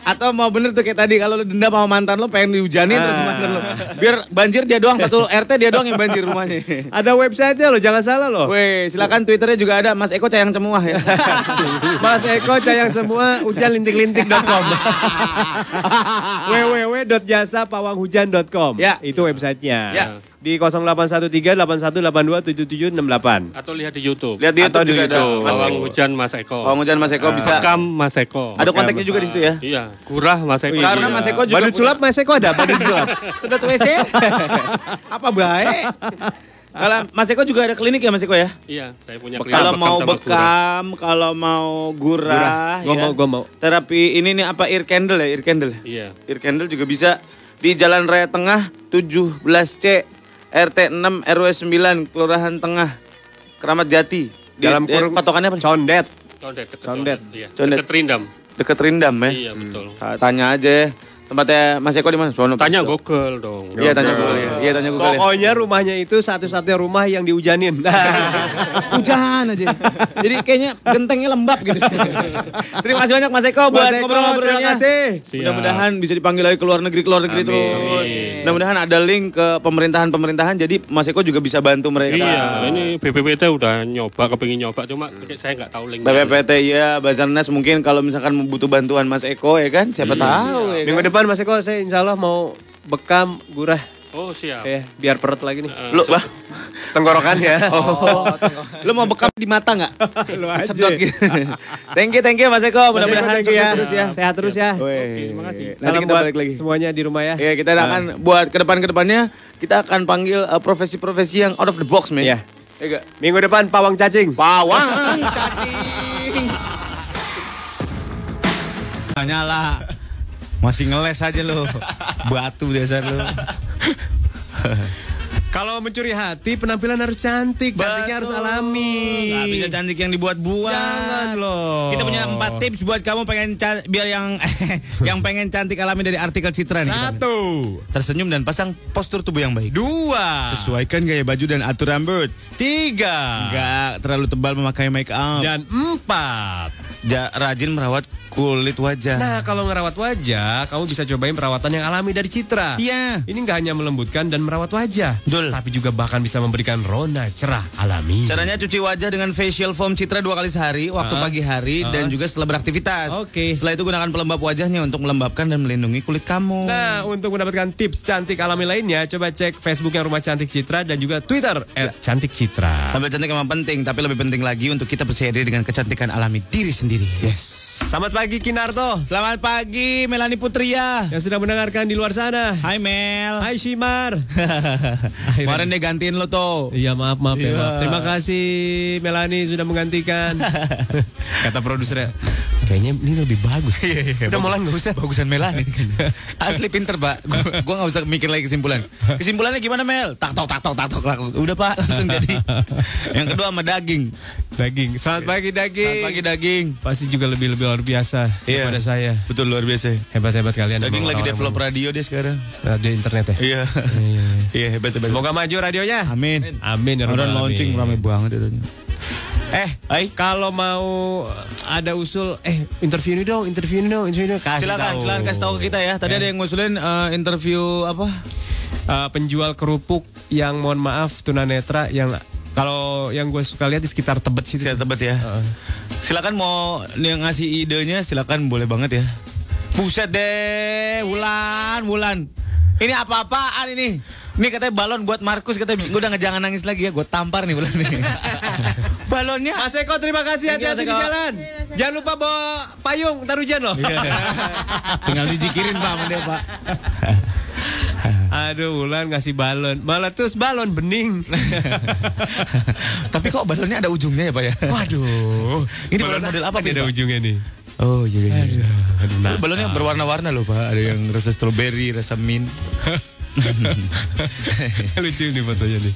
Atau mau bener tuh kayak tadi kalau lu dendam sama mantan lu pengen dihujanin terus Ah. mantan lu. Biar banjir dia doang satu RT dia doang yang banjir rumahnya. *laughs* Ada websitenya loh, jangan salah loh. Weh, silakan Twitternya juga ada Mas Eko Cayang Cemuah ya. *laughs* Mas Eko Cayang semua hujanlintik-lintik.com *laughs* www.jasapawanghujan.com Ya. Itu websitenya Ya. Di 0813-8182-7768 Atau lihat di YouTube. Lihat di Atau YouTube di juga ada. YouTube. Mas Pawang Eko. hujan Mas Eko. Pawang hujan Mas Eko bisa. Rekam Mas Eko. Ada kontaknya juga di situ ya. Iya, gurah Mas Eko. Karena Mas Eko juga Badut punya- sulap Mas Eko ada badut sulap *laughs* Sedot WC. Apa baik? Kalau Mas Eko juga ada klinik ya Mas Eko ya? Iya, saya punya klinik Kalau bekam mau bekam, kalau mau gurah, Gua ya. mau, gua mau Terapi ini nih apa ear candle ya, ear candle. Iya. Ear candle juga bisa di Jalan Raya Tengah 17C RT 6 RW 9 Kelurahan Tengah Keramat Jati. Di, Dalam eh, kurung patokannya apa? Condet Condet, deket Condet. Iya. Condet. Deket Rindam. Deket Rindam ya. Iya, betul. Ta- Tanya aja ya. Tempatnya Mas Eko di mana? Sono. Tanya pasti. Google dong. Iya tanya Google ya. Iya tanya Google ya. Pokoknya rumahnya itu satu-satunya rumah yang dihujanin *laughs* Hujan aja. Jadi kayaknya gentengnya lembab gitu. *laughs* terima kasih banyak Mas Eko buat ngobrol-ngobrolnya. terima kasih. Mudah-mudahan bisa dipanggil lagi ke luar negeri, ke luar negeri Amin. terus. Mudah-mudahan ada link ke pemerintahan-pemerintahan jadi Mas Eko juga bisa bantu mereka. Iya, ini BPPT udah nyoba, kepingin nyoba, cuma saya nggak tahu linknya. BPPT ya, Basarnas mungkin kalau misalkan butuh bantuan Mas Eko ya kan, siapa tahu ya kan. Minggu depan Mas Eko saya insya Allah mau bekam gurah Oh siap. ya biar perut lagi nih Eh, Lu, bah, tenggorokannya *laughs* oh, lu mau bekam di mata nggak? *laughs* lu aja Sedot gitu. *laughs* thank you, thank you Mas Eko. Mudah-mudahan sukses terus ya. sehat terus ya Weh. terima kasih. Nanti salam kita buat balik lagi. semuanya di rumah ya Ya kita akan buat ke depan ke depannya kita akan panggil uh, profesi-profesi yang out of the box, men. Iya. Ya gak? minggu depan pawang cacing Pawang cacing. Nyala. Masih ngeles aja lo. *laughs* Batu dasar lo. *laughs* kalau mencuri hati penampilan harus cantik cantiknya harus alami Gak bisa cantik yang dibuat-buat. jangan loh Kita punya empat tips buat kamu pengen biar yang *laughs* yang pengen cantik alami dari artikel Citra nih. satu Tersenyum dan pasang postur tubuh yang baik. dua Sesuaikan gaya baju dan atur rambut. tiga Gak terlalu tebal memakai make up. dan empat Ja- rajin merawat kulit wajah. Nah, kalau ngerawat wajah, kamu bisa cobain perawatan yang alami dari Citra. Iya. Ini nggak hanya melembutkan dan merawat wajah, Betul. tapi juga bahkan bisa memberikan rona cerah alami. Caranya cuci wajah dengan facial foam Citra dua kali sehari, waktu Ah. pagi hari dan juga setelah beraktivitas. Oke. Setelah itu gunakan pelembab wajahnya untuk melembabkan dan melindungi kulit kamu. Nah, untuk mendapatkan tips cantik alami lainnya, coba cek Facebooknya Rumah Cantik Citra dan juga Twitter @cantikcitra. Tampil cantik memang penting, tapi lebih penting lagi untuk kita percaya diri dengan kecantikan alami diri sendiri. Yes. Selamat pagi Kinarto Selamat pagi Melani Putria. yang sedang mendengarkan di luar sana. Hai Mel. Hai Shimar. *laughs* Kemarin dia gantiin lo tuh. Iya maaf maaf ya Iya. maaf. Terima kasih Melani sudah menggantikan. *laughs* Kata produsernya, kayaknya ini lebih bagus. Udah Molan nggak usah. Bagusan Melani. *laughs* Asli pinter pak. Gua, gua nggak usah mikir lagi kesimpulan. Kesimpulannya gimana Mel? Tak tok tak tok tak tok. tak tok. Udah pak langsung jadi. Yang kedua sama daging. Daging. Selamat pagi daging. Selamat pagi daging. Pasti juga lebih lebih luar biasa Iya. daripada saya. Betul luar biasa. Hebat hebat kalian. Daging lagi develop radio dia sekarang. radio internet ya. Iya. Iya. *laughs* Iya hebat hebat. Semoga maju radionya. Amin. Amin ya Orang rabbal launching rame banget itu. Eh, Ai, kalau mau ada usul, eh interview ini dong, interview ini dong, interview ini dong. Kasih Silakan, tahu. silakan kasih tahu ke kita ya. Tadi ada yang ngusulin eh, interview apa? Eh, penjual kerupuk yang mohon maaf tunanetra yang kalau yang gue suka lihat di sekitar Tebet situ. Saya tebet ya. Heeh. Silakan mau yang ngasih idenya silakan boleh banget ya. Buset deh, Wulan, Wulan. Ini apa-apaan ini? Ini katanya balon buat Markus katanya gue udah jangan nangis lagi ya, gue tampar nih Wulan nih. *laughs* Balonnya Mas Eko terima kasih hati-hati di jalan. Jangan lupa bawa payung ntar hujan loh. Iya. *laughs* tinggal dijikirin Pak Pak. *laughs* Aduh, Ulan ngasih balon. Malah terus balon bening. *laughs* Tapi kok balonnya ada ujungnya ya, Pak ya? Waduh. *laughs* Ini balon model apa, Ini Bin, ada Pak? ujungnya nih. Oh iya iya. iya. Aduh, nakal. Balonnya berwarna-warna loh Pak. Ada yang rasa stroberi, rasa mint. *laughs* *laughs* Lucu nih fotonya nih.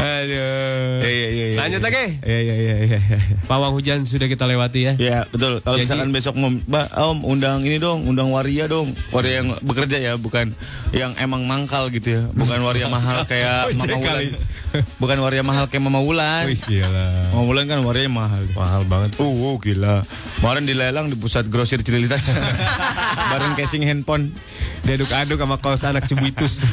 Aduh. Iya iya iya. iya. Lanjut lagi. Iya iya iya iya. iya. Pawang hujan sudah kita lewati ya. Ya betul. Kalau Jadi- misalkan besok ngom, Mbak, Om undang ini dong, undang waria dong. Waria yang bekerja ya, bukan yang emang mangkal gitu ya. Bukan waria mahal *laughs* kayak Mama Wulan. Bukan waria mahal kayak Mama Wulan. Wih gila. Mama Wulan kan warianya mahal. Mahal banget. Oh, oh, gila. Kemarin dilelang di pusat grosir Cililitan. *laughs* Bareng casing handphone. Diaduk-aduk sama kaos anak cibuitus. *laughs*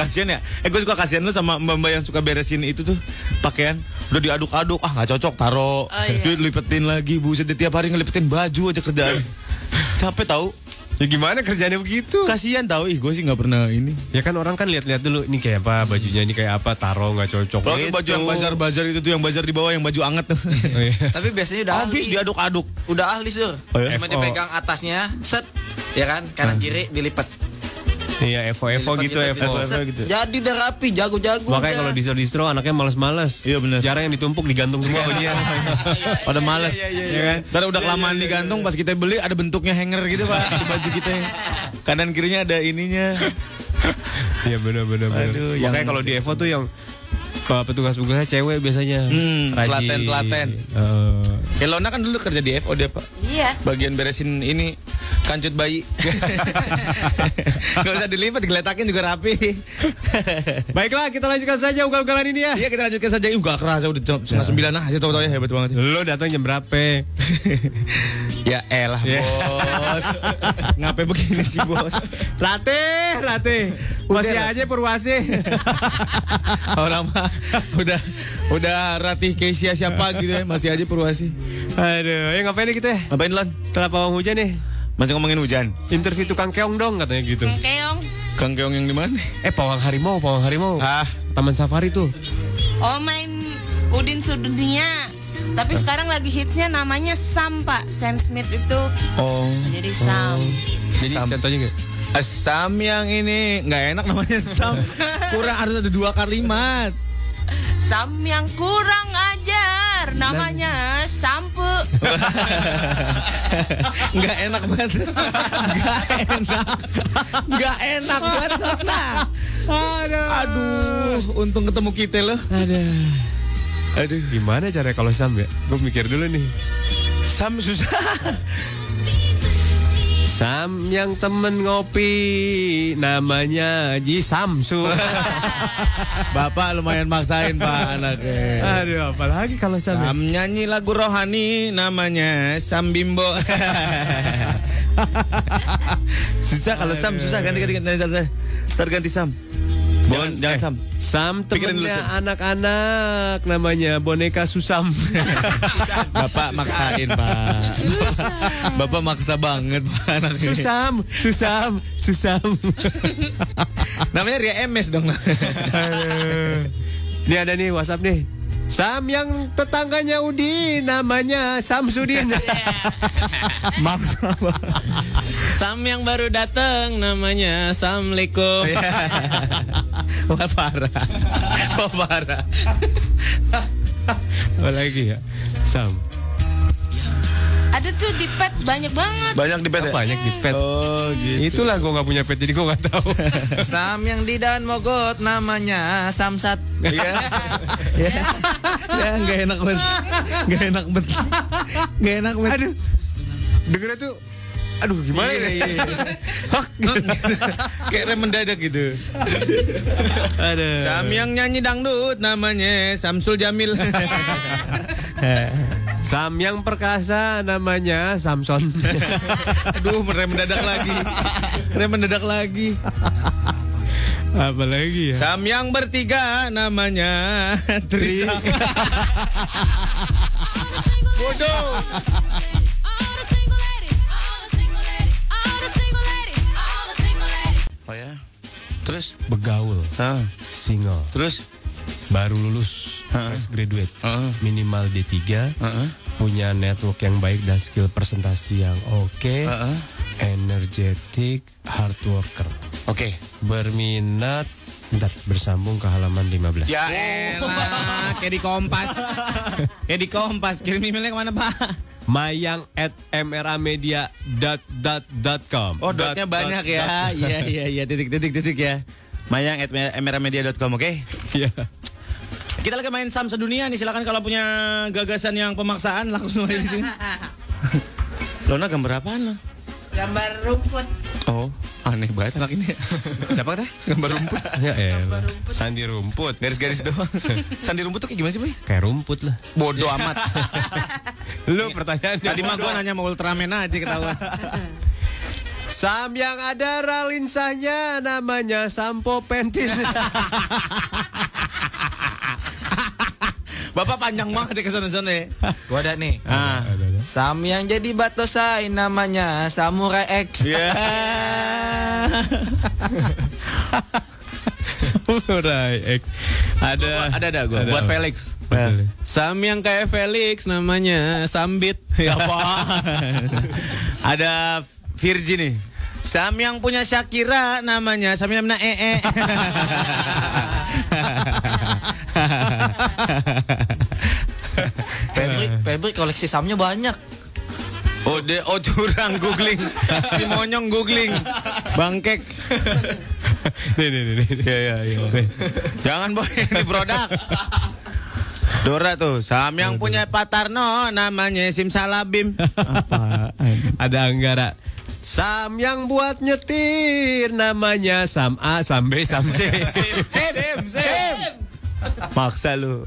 kasian ya eh gue suka kasihan lu sama mbak mbak yang suka beresin itu tuh pakaian udah diaduk-aduk ah nggak cocok taro iya. dia lipetin lagi buset tiap hari ngelipetin baju aja kerjaan *laughs* capek tahu ya gimana kerjanya begitu? kasihan tahu ih gue sih nggak pernah ini Ya kan orang kan lihat-lihat dulu ini kayak apa bajunya ini kayak apa taro nggak cocok. kalau tuh baju yang bazar bazar itu tuh yang bazar di bawah yang baju anget tuh *laughs* Oh, iya. Tapi biasanya udah habis ahli. diaduk-aduk Udah ahli sur. Oh, ya? Cuma dipegang atasnya, set, ya kan, kanan kiri dilipat. Iya Evo Evo gitu Evo. Evo. gitu. Jadi udah rapi, jago-jago. Makanya kalau distro-distro anaknya males-males. Iya, bener. Jarang yang ditumpuk digantung semua sama dia. *laughs* pada males iya, kan Ntar udah kelamaan digantung pas kita beli ada bentuknya hanger gitu pak di *laughs* baju kita kanan kirinya ada ininya Iya benar benar benar. Aduh, Makanya kalau di Evo tuh yang petugas-petugasnya cewek biasanya. Hmm, Rajin. telaten-telaten. Eh, Elona kan dulu kerja di FO dia pak Iya. bagian beresin ini kancut bayi *laughs* Gak usah dilipat digeletakin juga rapi *laughs* Baiklah kita lanjutkan saja ugal-ugalan ini ya. iya kita lanjutkan saja Ih, gak kerasa udah jam setengah sembilan aja tau-tau ya hebat banget Lo datang jam berapa? ya elah Ya. bos ngapain begini sih bos Rate, Rate. Masih aja Purwasi. *laughs* orang mah *laughs* udah udah ratih Kesia siapa gitu ya masih aja Purwasi Aduh, ya ngapain nih kita ya? ngapain Lon Setelah pawang hujan nih, masih ngomongin hujan interview tukang keong dong katanya gitu. Keong. Kang Keong yang di mana Eh, pawang harimau, pawang harimau. ah Taman safari tuh. Oh main Udin Sudunia. Tapi sekarang lagi hitsnya namanya Sam Pak. Sam Smith itu oh jadi Sam. Jadi Sam. contohnya nggak? Sam yang ini nggak enak namanya Sam. *laughs* Kurang harus ada dua kalimat. Sam yang kurang ajar. Namanya Sampu. *laughs* Nggak enak banget. Nggak enak. Nggak enak banget. Aduh. Aduh, untung ketemu kita loh. Aduh. Aduh, Gimana cara kalau Sam ya? Gue mikir dulu nih. Sam susah. Sam yang temen ngopi namanya Ji Samsu. *laughs* Bapak lumayan maksain pak anaknya. Aduh, apalagi kalau Sam. ya? Sam nyanyi lagu rohani namanya Sam Bimbo. *laughs* susah kalau Sam susah ganti ganti ganti ganti, Ntar ganti Sam. Bon, jangan Sam. Sam dulu, temennya Sam. anak-anak namanya boneka Susam. *laughs* Bapak maksain pak. Bapak maksa banget pak anaknya. Susam, Susam, Susam. *laughs* Namanya Ria MS dong. *laughs* Aduh. Ini ada nih WhatsApp nih. Sam yang tetangganya Udin namanya Samsudin. *laughs* *laughs* maksa banget. Sam yang baru datang namanya Assalamualaikum. *laughs* Wah parah. Wah parah. Apa lagi ya? Sam. Ada tuh di pet banyak banget. Banyak di pet ya? Banyak di pet. Oh gitu. Itulah gue nggak punya pet jadi gue nggak tahu. *laughs* Sam yang di Dan Mogot namanya Samsat. *laughs* Iya. ya. ya nggak enak banget. Nggak enak banget. Nggak enak banget. Aduh. Dengernya tuh Aduh gimana Iya, ya? iya, iya. *laughs* Hak, gitu. Kayak rem mendadak gitu. Aduh. Sam yang nyanyi dangdut namanya Samsul Jamil. Sam yang perkasa namanya Samson. *laughs* Aduh, rem mendadak lagi. Rem mendadak lagi. Apa lagi ya? Sam yang bertiga namanya Trisa. *laughs* Bodoh. Oh ya. Terus Begaul, ah, single, terus baru lulus, fresh graduate, Heeh. minimal D3, Heeh. punya network yang baik dan skill presentasi yang oke, Heeh. energetic, hard worker. Oke. Berminat, bentar, bersambung ke halaman 15. Ya elah, kayak di Kompas. kayak di Kompas. Kirim emailnya ke mana Pak? Mayang at mramedia dot dot dot com. Oh, dotnya banyak ya. Iya, iya, iya. Titik, titik, titik ya. Mayang at meramedia.com, oke? Iya. Kita lagi main Sam sedunia nih. Silakan kalau punya gagasan yang pemaksaan langsung aja di sini. *laughs* Lona gambar apaan lo? Gambar rumput. Oh, aneh banget anak ini. *laughs* Siapa kata? Gambar rumput. *laughs* Ya elah. Sandi rumput. Garis-garis doang. Sandi rumput tuh kayak gimana sih, Boy? Kayak rumput lah. Bodoh amat. Lu pertanyaannya. Tadi mah gua nanya mau Ultraman aja ketahuan. Sam yang ada ralinsanya namanya sampo pentil. Bapak panjang banget ya ke sana-sana ya. Gua ada nih. Ah. Sam yang jadi batosai namanya Samurai X. Ya. *laughs* Samurai X. Ada Ada ada gue Ada buat apa? Felix. Betul. Sam yang kayak Felix namanya Sambit. *laughs* Ya apaan? Ada Virgi nih. Sam yang punya Shakira namanya Sam yang namanya EE. *laughs* Febri, Febri koleksi Samnya banyak. Oh, de, oh curang googling. Si monyong googling. Bangkek. Nih nih nih. nih. Ya ya ya. Jangan boy ini produk. Dora tuh, Sam yang punya Pak Tarno namanya Simsalabim. Apaan? Ada Anggara. Sam yang buat nyetir namanya Sam A, Sam B, Sam C. *laughs* Sim, sim, sim. Maksa lu.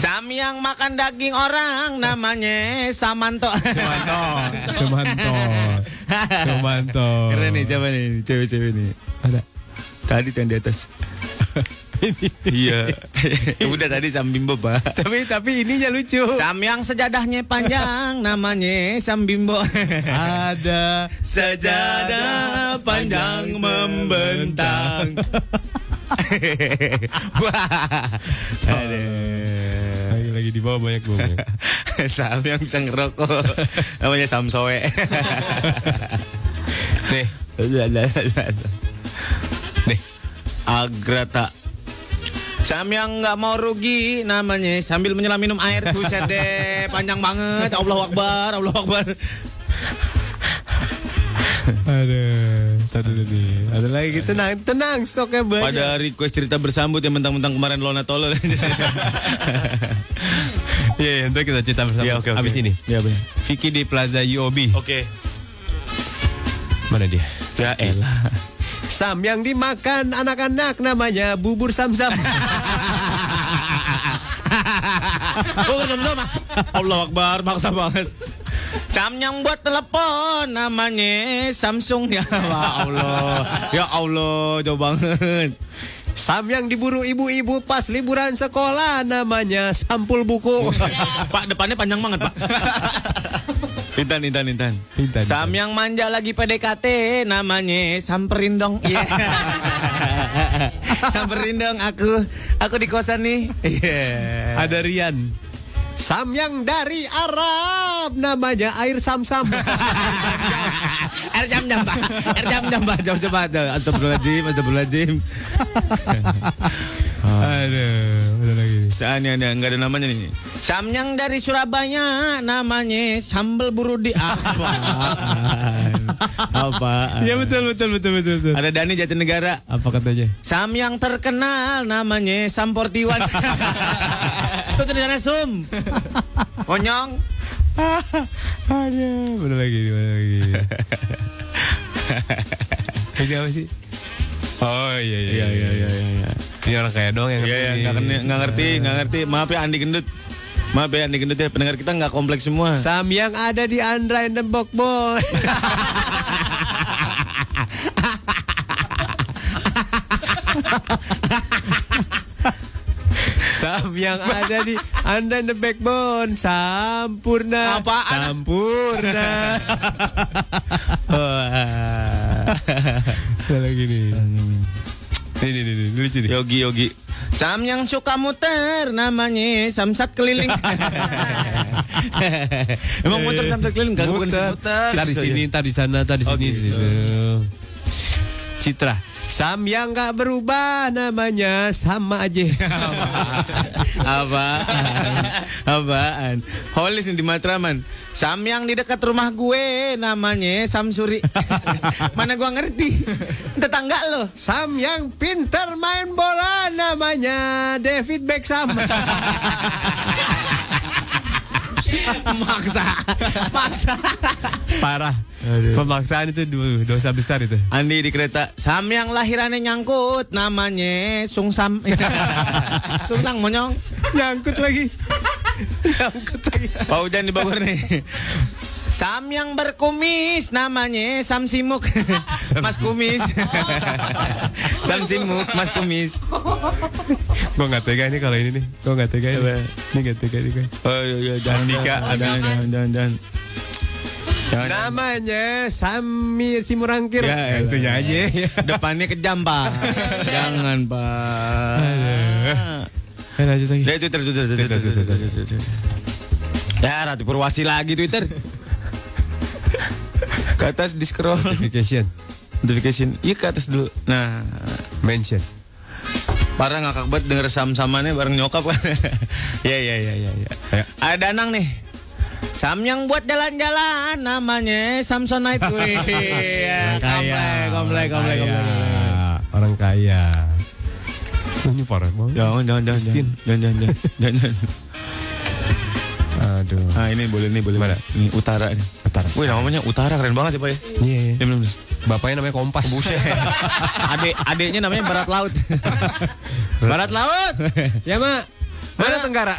Sam yang makan daging orang namanya Samanto. Sumanto. *laughs* Sumanto. Sumanto. Keren nih siapa nih? Cewek-cewek nih. Ada. Tadi yang di atas. *laughs* iya. *laughs* Udah tadi Sam Bimbo, Pak. Tapi tapi ininya lucu. Sam yang sejadahnya panjang *laughs* namanya Sam Bimbo. Ada Sejadah panjang membentang. *laughs* Wah. Aduh. lagi lagi di bawah banyak gue. Sam yang bisa ngerokok namanya Sam Soe. Nih, Nih. Agrata. Sam yang nggak mau rugi namanya sambil menyelam minum air buset deh panjang banget Allah Akbar Allah Akbar ada. Tadi tadi. Ada lagi tenang, tenang stoknya banyak. pada request cerita bersambut yang mentang-mentang kemarin Lona tolol *laughs* Iya, iya, ntar kita cerita bersama. Iya, oke, oke. Abis ini. ya benar Vicky di Plaza UOB. oke Mana dia? ya elah Sam yang dimakan anak-anak namanya bubur sam-sam. Oh, *laughs* sama-sama. Allah Akbar, maksa banget. Sam yang buat telepon namanya Samsung ya Allah. Ya Allah, jauh banget. Sam yang diburu ibu-ibu pas liburan sekolah namanya sampul buku. Pak, depannya panjang banget, Pak. *laughs* Intan, Intan, Intan. Intan, Sam yang manja lagi PDKT namanya samperin dong. *laughs* Iya. samperin dong aku. Aku di kosan nih. Iya. Ada Rian. Sam yang dari Arab namanya air sam-sam. *laughs* Air jam jam pak, air jam jam pak, jam coba ada. Astagfirullahaladzim, astagfirullahaladzim. *laughs* Aduh, ada. Soalnya ada nggak ada namanya nih. Samyang dari Surabaya namanya sambal burudi apa? apa? Iya betul betul betul betul betul. Ada Dani Jatinegara. Apa katanya? Sam yang terkenal namanya Samportiwan. *laughs* Itu tulisannya Sum. Konyong. *laughs* Aduh, mana lagi mana lagi. *laughs* Ini apa sih? Oh iya iya Iya iya iya iya. Ini orang kaya doang yang Iya iya ngerti nggak nih. ngerti nggak ngerti nggak ngerti. Maaf ya Andi Gendut. Maaf ya Andi Gendut ya pendengar kita nggak kompleks semua. Sam yang ada di Andra and the Bok Boy. Sam yang ada di Anda the backbone Sampurna Apaan? Sampurna *laughs* Ada lagi Ini nih, nih, lucu nih Yogi Yogi. Sam yang suka muter namanya samsat keliling. *laughs* Emang muter samsat keliling gak bukan Muter. muter. Ntar di sini, ntar di sana, ntar di Oh, sini. di gitu. Citra. Sam yang gak berubah namanya sama aja. *laughs* Apaan? Apaan? Holis di Matraman. Sam yang di dekat rumah gue namanya Samsuri. *laughs* Mana gua ngerti? Tetangga lo. Sam yang pinter main bola namanya David Beckham. *laughs* Maksa. Maksa. Parah. Pemaksaan itu dosa besar itu. Andi di kereta. Sam yang lahirannya nyangkut namanya Sungsam. *laughs* Sungsang monyong. Nyangkut lagi. Nyangkut lagi. Pak Hujan di Bogor nih. Sam yang berkumis namanya Sam Simuk. Mas Kumis. *laughs* Sam Simuk, Mas Kumis. Gue gak tega nih kalau ini nih. Gue gak tega ini. Ini gak tega nih gue. Oh iya iya jangan Andika, jangan jangan jangan jangan. jangan. Jangan. Namanya Samir Simurangkir. Ya, itu elah. aja. Depannya kejam, Pak. Jangan, Pak. Eh, lanjut lagi. Twitter, Twitter, Twitter, Twitter, Twitter, Twitter. Ya, Ratu Purwasi lagi Twitter. Ke atas di scroll. Notification. Notification. Iya ke atas dulu. Nah, Mention. parah ngakak banget denger sam-samannya bareng nyokap kan. *laughs* ya, ya, ya, ya, ya. Ada Danang nih. Sam yang buat jalan-jalan namanya Samsonite. Wih, ya, komplek, komplek, komplek, Kaya. komplek. Orang kaya. Ini parah banget. Jangan, jangan, jangan, jangan, jangan, jangan, jangan, jangan. *laughs* Aduh. Ah ini boleh nih, boleh. Mana? Ini utara nih. Utara. Wih namanya utara keren banget ya pak ya. Iya, iya. Ya, bener, bener. Bapaknya namanya Kompas. Buset. *laughs* Adek, adeknya namanya Barat Laut. *laughs* Barat Laut. ya, Mak. Mana Tenggara?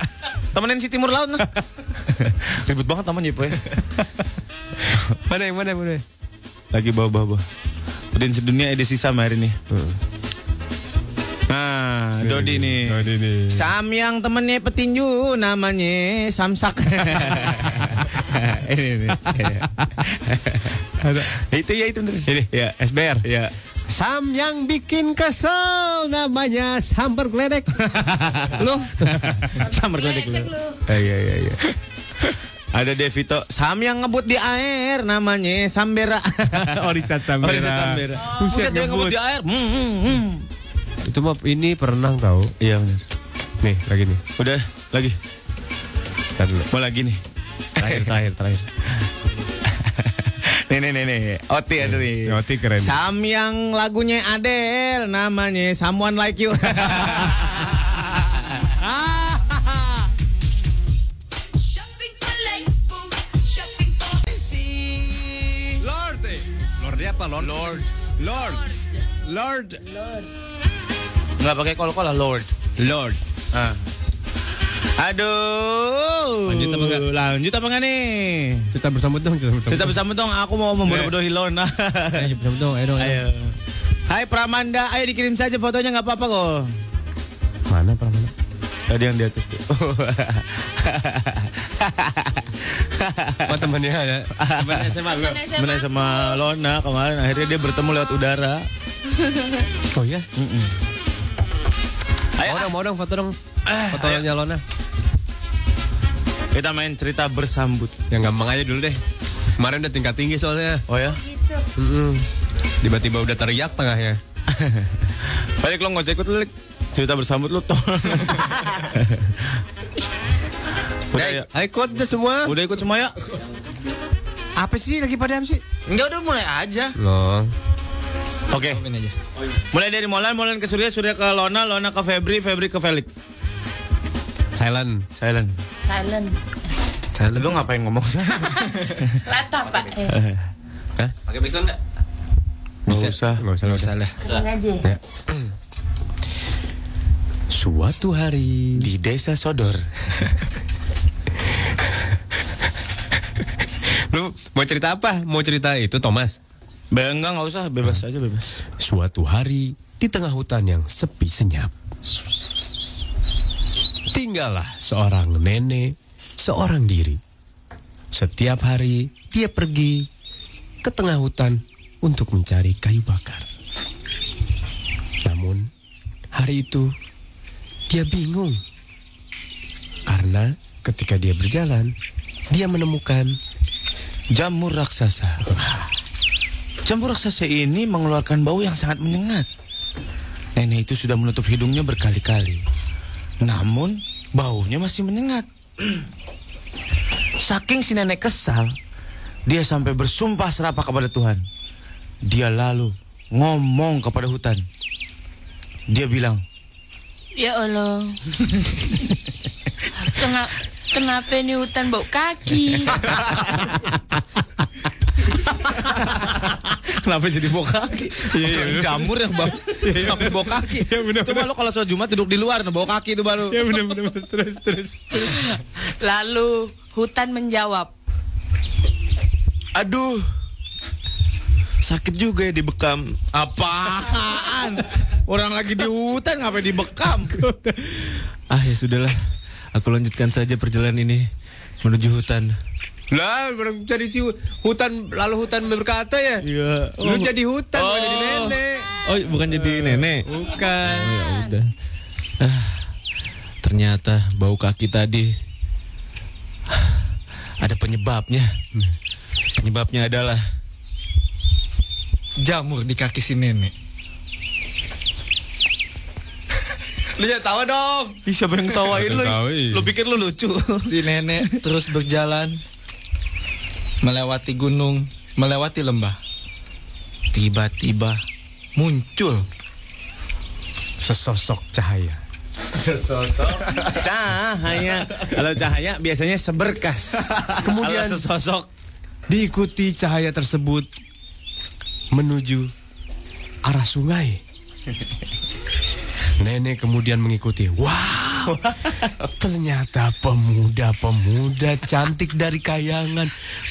Temenin si Timur Laut nah. *laughs* Ribet banget namanya pak ya. Mana yang mana yang mana? Lagi bawa-bawa. Udin sedunia edisi sama hari ini. Nah, Dodi nih. Dodi nih. Sam yang temennya petinju namanya Samsak. *laughs* ini nih. itu ya itu bener. Ini. Ya. SBR. Ya. Sam yang bikin kesel namanya sambar geledek. *laughs* Lu *laughs* Samar geledek lu. Iya iya iya. Ada Devito, Sam yang ngebut di air namanya Sambera. Oh, Richard Sambera. Oh, Richard Sambera. Buset dia ngebut ngebut. di air. Hmm, hmm, hmm. itu mah ini perenang tahu. Iya benar. Nih, lagi nih. Udah, lagi. Mau lagi nih. Terakhir, terakhir, terakhir. Nih nih nih nih. Oti ada nih. Oti keren. Sam yang lagunya Adele namanya Someone Like You. *laughs* Lord. Lord apa? Lord. Lord. Lord. Lord. Nggak pakai kol-kol lah Lord. Lord. Ah. Aduh. Lanjut apa enggak? Lanjut apa enggak nih? Kita bersama dong, kita bersama. Kita bersama dong, aku mau membodoh-bodohi Lorna. Ayo bersama dong, ayo dong. Ayo. Hai Pramanda, ayo dikirim saja fotonya nggak apa-apa kok. Mana mana? Tadi yang di atas tuh. Oh, temannya ya. Temannya SMA lu. Temen sama Lona kemarin akhirnya dia bertemu lewat udara. Oh ya? Ayo, Mau dong, mau dong foto dong. Fotonya Lona. Kita main cerita bersambut. Yang gampang aja dulu deh. Kemarin udah tingkat tinggi soalnya. Oh ya? Mm-mm. Tiba-tiba udah teriak tengahnya. *laughs* Balik lo ikut Lik. Cerita bersambut lu toh. *laughs* Udah ya. Ayo ikut deh semua. Udah ikut semua ya? Apa sih lagi pada sih? Enggak udah mulai aja. No. Oke. Mulai dari Molan, Molan ke Surya, Surya ke Lona, Lona ke Febri, Febri ke Felix. Silent. Silent. Silent. Silent. Lu ngapain ngomong sih? Lata *laughs* pak. Eh, Pakai backsound enggak? Nggak usah. Nggak usah, nggak usah lah. langsung aja. Ya. Suatu hari Di desa Sodor. *laughs* Lu mau cerita apa? Mau cerita itu Thomas? Enggak, nggak usah. Bebas aja, bebas. Suatu hari di tengah hutan yang sepi senyap. Tinggallah seorang nenek, seorang diri. Setiap hari dia pergi ke tengah hutan untuk mencari kayu bakar. Namun hari itu dia bingung karena ketika dia berjalan dia menemukan Jamur raksasa. Jamur raksasa ini mengeluarkan bau yang sangat menyengat. Nenek itu sudah menutup hidungnya berkali-kali. Namun baunya masih menyengat. Saking si nenek kesal, dia sampai bersumpah serapah kepada Tuhan. Dia lalu ngomong kepada hutan. Dia bilang, Ya Allah. *laughs* Kena, kenapa ini hutan bau kaki? *laughs* Kenapa jadi bau kaki? Iya, iya. jamur yang bau, sampai bau kaki. Coba lo kalau sholat Jumat duduk di luar, nah, bau kaki itu baru. Ya benar benar terus terus. Lalu hutan menjawab. Aduh, sakit juga ya dibekam. Apaan? Orang lagi di hutan ngapain dibekam? Ah ya sudahlah, aku lanjutkan saja perjalanan ini menuju hutan. Lah, orang jadi si hutan lalu hutan berkata ya. Iya. Lu jadi hutan, bukan jadi nenek. Oh, bukan jadi nenek. Bukan. Oh, ya udah. Ah, ternyata bau kaki tadi ada penyebabnya. Penyebabnya adalah jamur di kaki si nenek. Lu jangan tawa dong. Ih, siapa yang ketawain lu? Lu pikir lu lucu? Si nenek terus berjalan melewati gunung, melewati lembah. Tiba-tiba muncul Sesosok cahaya. Sesosok cahaya. Kalau cahaya biasanya seberkas. Kemudian Kalau sesosok diikuti cahaya tersebut menuju arah sungai. Nenek kemudian mengikuti. Wow, *laughs* ternyata pemuda-pemuda cantik dari kayangan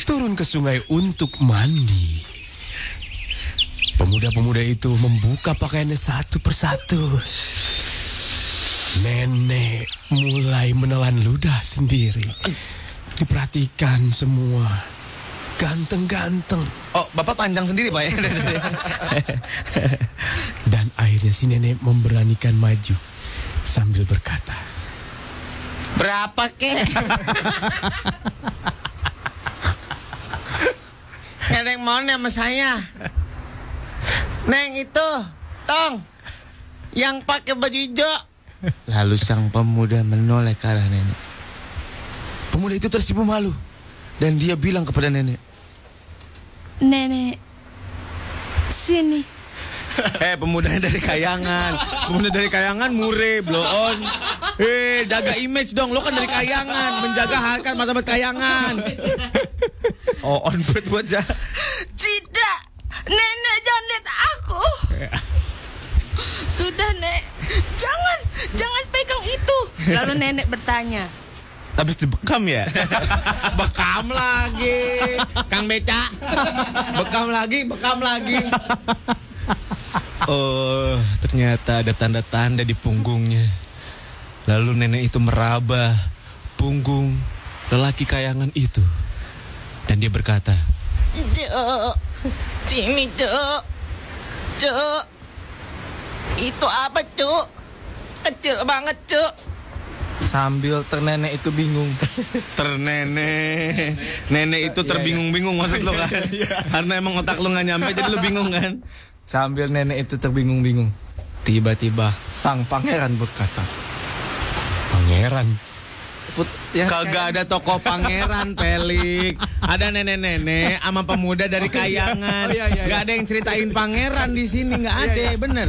turun ke sungai untuk mandi. Pemuda-pemuda itu membuka pakaiannya satu persatu. Nenek mulai menelan ludah sendiri. Diperhatikan semua. Ganteng-ganteng. Oh, Bapak panjang sendiri, Pak ya? *laughs* Dan akhirnya si nenek memberanikan maju sambil berkata, Berapa kek? Neng mau nih sama saya. Neng itu, tong, yang pakai baju hijau. Lalu sang pemuda menoleh ke arah nenek. Pemuda itu tersipu malu dan dia bilang kepada nenek, Nenek, sini. *laughs* Eh pemudanya dari kayangan. Pemuda dari kayangan mure blow on. Eh jaga image dong. Lo kan dari kayangan. Menjaga harkat martabat kayangan. *laughs* Oh on buat buat ya. Tidak, nenek jangan lihat aku. Sudah nek, jangan, jangan pegang itu. Lalu nenek bertanya, Habis dibekam ya? *laughs* Bekam lagi. Kang Beca. Bekam lagi Bekam lagi Oh ternyata ada tanda-tanda di punggungnya Lalu nenek itu meraba Punggung Lelaki kayangan itu Dan dia berkata Cuk, sini cuk, cuk. Itu apa cuk? Kecil banget cuk. sambil ternenek itu bingung. Ternenek Nenek itu terbingung-bingung maksud lo kan Karena emang otak lo gak nyampe Jadi lo bingung kan Sambil nenek itu terbingung-bingung. Tiba-tiba sang pangeran berkata, Pangeran. Put, yang Kagak ada toko pangeran *laughs* pelik. Ada nenek-nenek sama pemuda dari kayangan. Oh, iya, iya, iya. Gak ada yang ceritain pangeran di sini nggak ada. bener.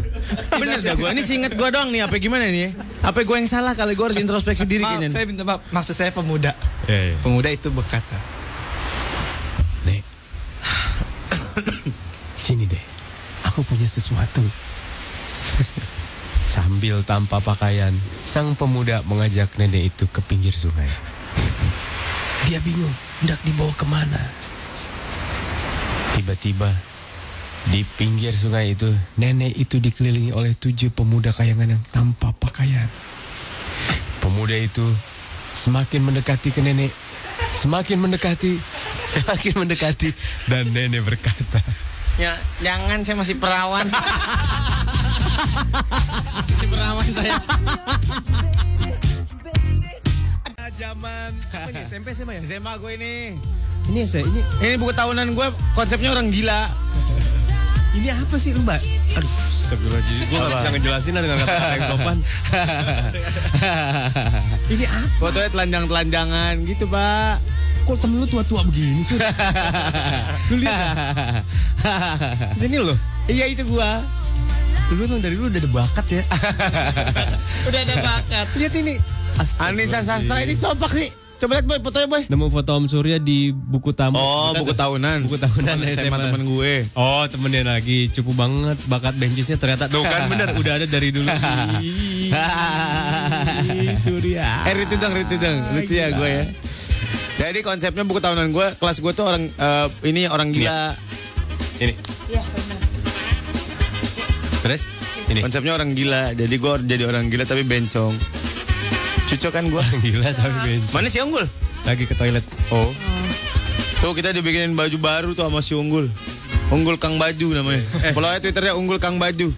Bener dah gue Ini seinget gue doang nih Apa gimana nih Apa gue yang salah Kalau gue harus introspeksi diri Maaf, kayaknya. saya minta maaf. Maksud saya pemuda. Pemuda itu berkata, Nek, sini deh. Aku punya sesuatu. *laughs* Sambil tanpa pakaian, sang pemuda mengajak nenek itu ke pinggir sungai. Dia bingung, hendak dibawa ke mana. Tiba-tiba, di pinggir sungai itu, nenek itu dikelilingi oleh tujuh pemuda kayangan yang tanpa pakaian. Pemuda itu semakin mendekati ke nenek, semakin mendekati, semakin mendekati, dan nenek berkata, Ya, jangan saya masih perawan. masih perawan saya. Zaman apa nih SMP SMA ya? SMA gue ini. Ini saya ini Ini buku tahunan gue konsepnya orang gila. ini apa sih lu mbak? Aduh, astagfirullahaladzim. Gue gak bisa ngejelasin dengan kata-kata yang sopan. ini apa? Fotonya telanjang-telanjangan gitu, Pak. Kok temen lu tua-tua begini sih? *laughs* lu lihat *laughs* Sini lo. Iya itu gua. Lu emang dari dulu udah ada bakat ya. *laughs* Udah ada bakat. Lihat ini. Anissa Sastra ini sopak sih. Coba lihat boy fotonya boy. Nemu foto Om Surya di buku tamu. Oh, Kita buku tuh- tahunan. Buku tahunan Temen SMA temen gue. Oh, temennya lagi. Cukup banget bakat bencisnya ternyata. Tuh kan bener, udah ada dari dulu. Surya. Eh itu dong, itu dong. Lucu ya gue ya. Jadi konsepnya buku tahunan gue, kelas gue tuh orang eh, ini orang gila. Ini. Iya, benar. Terus? Ini. Konsepnya orang gila. Jadi gue jadi orang gila tapi bencong. Cocok kan gue? *laughs* Gila tapi benci. Mana si Unggul? Lagi ke toilet. Oh. Tuh kita dibikinin baju baru tuh sama si Unggul. Unggul Kang Baju namanya. Follow aja Twitternya Unggul Kang Baju. *laughs*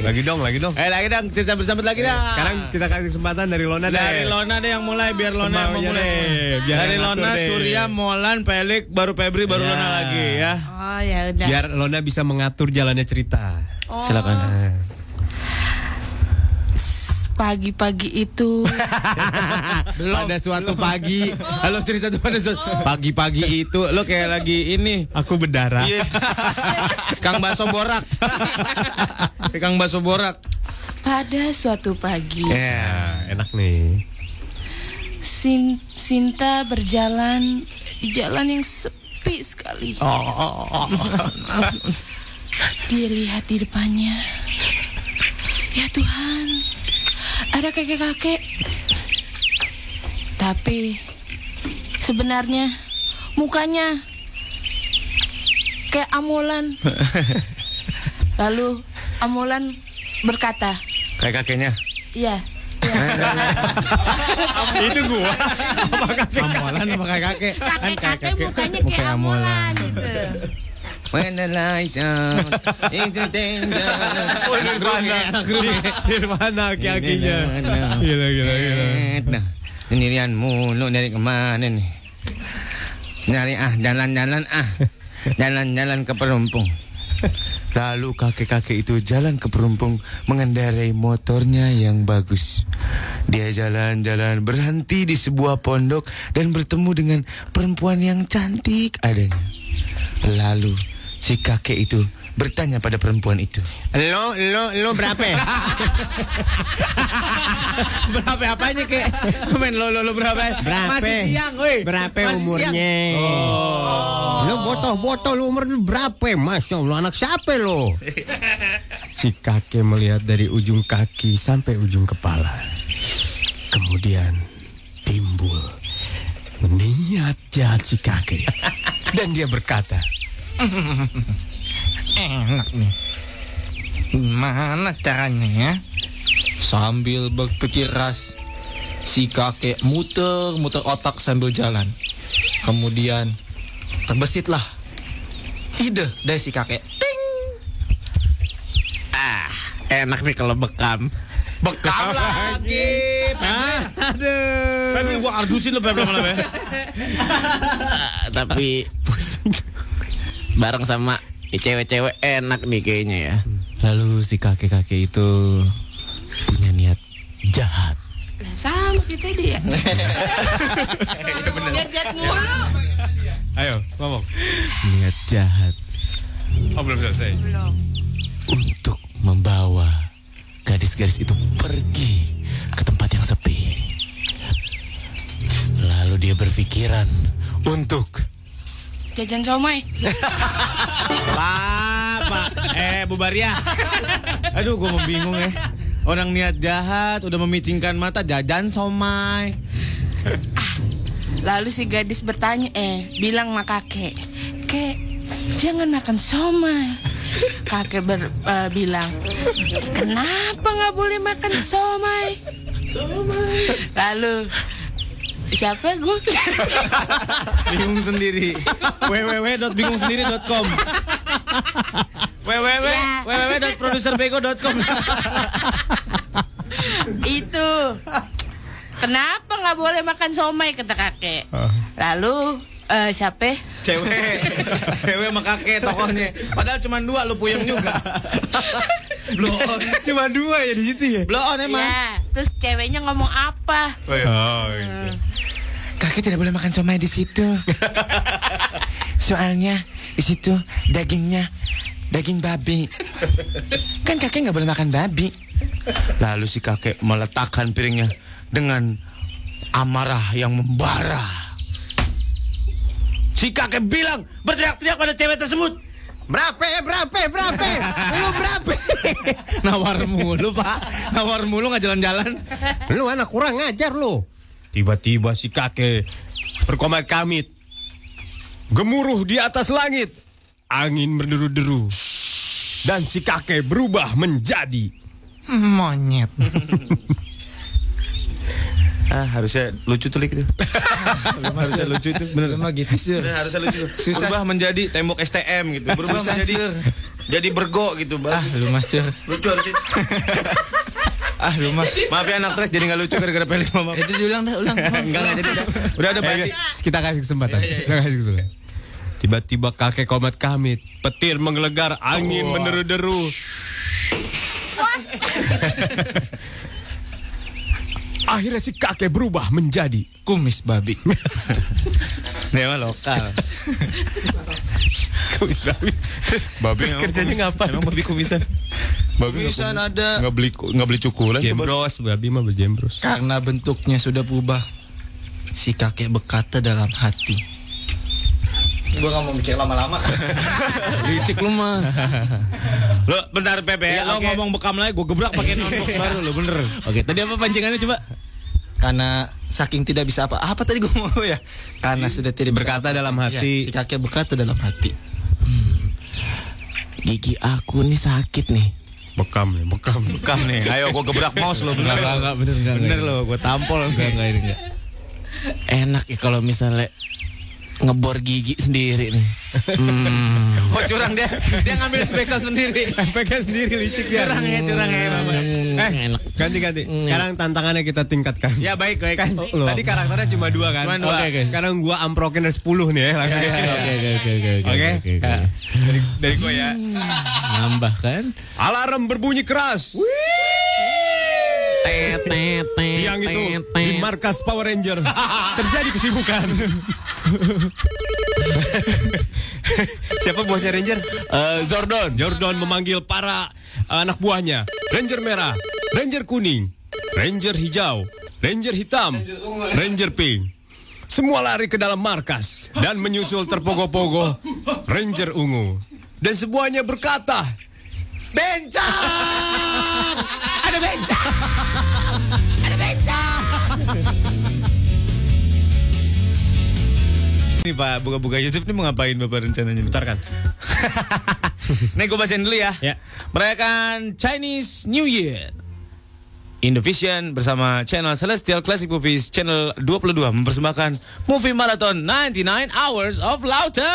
Lagi dong, lagi dong. Eh lagi dong, kita bersambut lagi dah. Sekarang kita kasih kesempatan dari Lona deh. Dari Lona deh yang mulai biar Lona yang deh, biar Dari Lona, deh. Surya, Molan, Pelik, baru Febri, baru Ya. Lona lagi ya. Oh ya udah. Biar Lona bisa mengatur jalannya cerita. Oh. Silakan. Pagi-pagi itu *laughs* pada suatu pagi, lo cerita tuh pada suatu pagi-pagi itu lo kayak lagi ini. Aku berdarah. Iya. *laughs* Kang Baso Borak. *laughs* Kang Baso Borak. pada suatu pagi Ya, enak nih. Sin- Sinta berjalan di jalan yang sepi sekali. Dia lihat di depannya. Ya Tuhan, ada kakek-kakek. Tapi sebenarnya mukanya kayak amolan. *laughs* Lalu amolan berkata, Kayak kakeknya. "Iya, *laughs* Itu gua. Amolan kayak kakek. Kan kakek-kakek mukanya kayak amolan gitu." When the lights out, itu tenda. Oh, Nirvana. Nirvana aki-akinya. Gila, gila, gila. Nah, sendirian mulu dari ke mana nih? Nyari ah, jalan-jalan ah. Jalan-jalan ke perumpung. Lalu kakek-kakek itu jalan ke perumpung mengendarai motornya yang bagus. Dia jalan-jalan berhenti di sebuah pondok dan bertemu dengan perempuan yang cantik adanya. Lalu si kakek itu bertanya pada perempuan itu. Lo, lo, lo berapa? *laughs* berapa apanya kek? Men lo lo, lo berapa? Berapa? Masih siang, woi. Berapa Masih umurnya? siang. Oh. Lo botol-botol umur lu berapa? Masya Allah, anak siapa lo? *laughs* si kakek melihat dari ujung kaki sampai ujung kepala. Kemudian timbul niat jahat si kakek. Dan dia berkata, Enak nih. Gimana caranya ya? Sambil berpikir ras, si kakek muter-muter otak sambil jalan. Kemudian terbesitlah ide dari si kakek. Ting! Ah, enak nih kalau bekam. Bekam lagi. aduh. Tapi gua ardusin lo pelan pelan Tapi *laughs* bareng sama cewek-cewek enak nih kayaknya ya. Lalu si kakek-kakek itu punya niat jahat. Lah, sama kita dia. *laughs* Jahat mulu. Ayo, ngomong. Niat jahat Oh, belum selesai. Belum. untuk membawa gadis-gadis itu pergi ke tempat yang sepi. Lalu dia berpikiran untuk Jajan somai. Pak, Pak. Eh, bubar ya. Aduh, gue mau bingung ya. Orang niat jahat udah memicingkan mata jajan somai. Lalu si gadis bertanya, eh, bilang sama kakek, kek, jangan makan somai. kakek ber- eh, bilang, kenapa nggak boleh makan somai? Lalu siapa? Gue? *laughs* Bingung sendiri. www.bingungsendiri.com www www.producerbego.com *laughs* Itu. Kenapa nggak boleh makan somai? Kata kakek. Lalu eh, siapa? Cewek Cewek sama kakek tokohnya Padahal cuma dua lu puyeng juga Blow on Cuma dua ya di situ ya. Blow on emang Ya, terus ceweknya ngomong apa? Oh, Kakek tidak boleh makan somai di situ. Soalnya di situ dagingnya daging babi. Kan kakek nggak boleh makan babi. Lalu si kakek meletakkan piringnya dengan amarah yang membara. Si kakek bilang berteriak-teriak pada cewek tersebut. Berapa? Berapa? Berapa? *laughs* Lu berapa? *laughs* Nawar mulu pak, nawar mulu nggak jalan-jalan. Lu anak kurang ngajar lu. Tiba-tiba si kakek berkomat kamit. Gemuruh di atas langit. Angin berderu-deru. Dan si kakek berubah menjadi Monyet. *laughs* ah harusnya lucu tuh lik itu. *laughs* harusnya lucu itu bener. Emang gitu sih. Harusnya lucu. Susah. Berubah menjadi tembok STM gitu. Berubah Susah, menjadi Sir. jadi bergo gitu. Ah, Bagus. lu mas Sir. Lucu harusnya. *laughs* Ah, lu mah. Maaf ya anak trash jadi nggak lucu gara-gara pelit mama. Itu diulang dah, ulang. *laughs* Enggak enggak jadi. udah. Ada basi. Kita kasih kesempatan. Kita kasih kesempatan. Tiba-tiba kakek komat kamit. Petir menggelegar, angin menderu-deru. Akhirnya si kakek berubah menjadi Kumis babi. *laughs* Emang lokal. *laughs* kumis babi. Terus Babi terus kerjanya kumis. ngapain? Emang babi kumisan. Babi Kumisan kumis. ada. Nggak beli nggak beli cukulan. Jembros, babi mah berjembros. Karena bentuknya sudah berubah. Si kakek berkata dalam hati. Gua gak mau mikir lama-lama. *laughs* Licik lu mah. Lo bentar Pepe, Iya, lo oke. ngomong bekam lagi, gue gebrak pakai *laughs* notebook baru lo bener. Oke, tadi apa pancingannya coba? Karena saking tidak bisa apa apa tadi gue mau ya karena sudah tidak bisa Berkata apa-apa. dalam Ya, hati. si kakek berkata dalam hati "Hmm, gigi aku nih sakit nih Bekam nih, bekam. Bekam nih, ayo gue gebrak mouse lo bener. Enggak, enggak, enggak, bener, enggak, Bener lo, gue tampol. Enggak, enggak, ini enggak. enak ya kalau misalnya ngebor gigi sendiri nih hmm. Oh curang dia, dia ngambil backsound sendiri. Pegang sendiri licik dia. Curang ya, curang ya, Bapak. Eh, ganti ganti. Sekarang tantangannya kita tingkatkan. Ya baik baik. Kan, tadi karakternya cuma dua kan? Cuma dua. Oke, oke. Sekarang gua amprokin dari 10 nih ya langsung. Ya, ya, ya. Oke, oke, oke, oke, oke. Oke. Dari dari gua ya. Nambah kan? Alarm berbunyi keras. Siang itu di markas Power Ranger terjadi kesibukan. Siapa bosnya Ranger? Eh, Zordon. Zordon memanggil para anak buahnya. Ranger merah, Ranger kuning, Ranger hijau, Ranger hitam, Ranger pink. Semua lari ke dalam markas dan menyusul terpogo-pogo Ranger ungu. Dan semuanya berkata, Bencang! Ada bencang! Ada bencang! Ini Pak, buka-buka YouTube ini mau ngapain Bapak rencananya? Putarkan. *laughs* Nih gue bacain dulu ya. Ya. Merayakan Chinese New Year. Indovision bersama channel Celestial Classic Movies channel 22 mempersembahkan movie marathon 99 Hours of Laughter.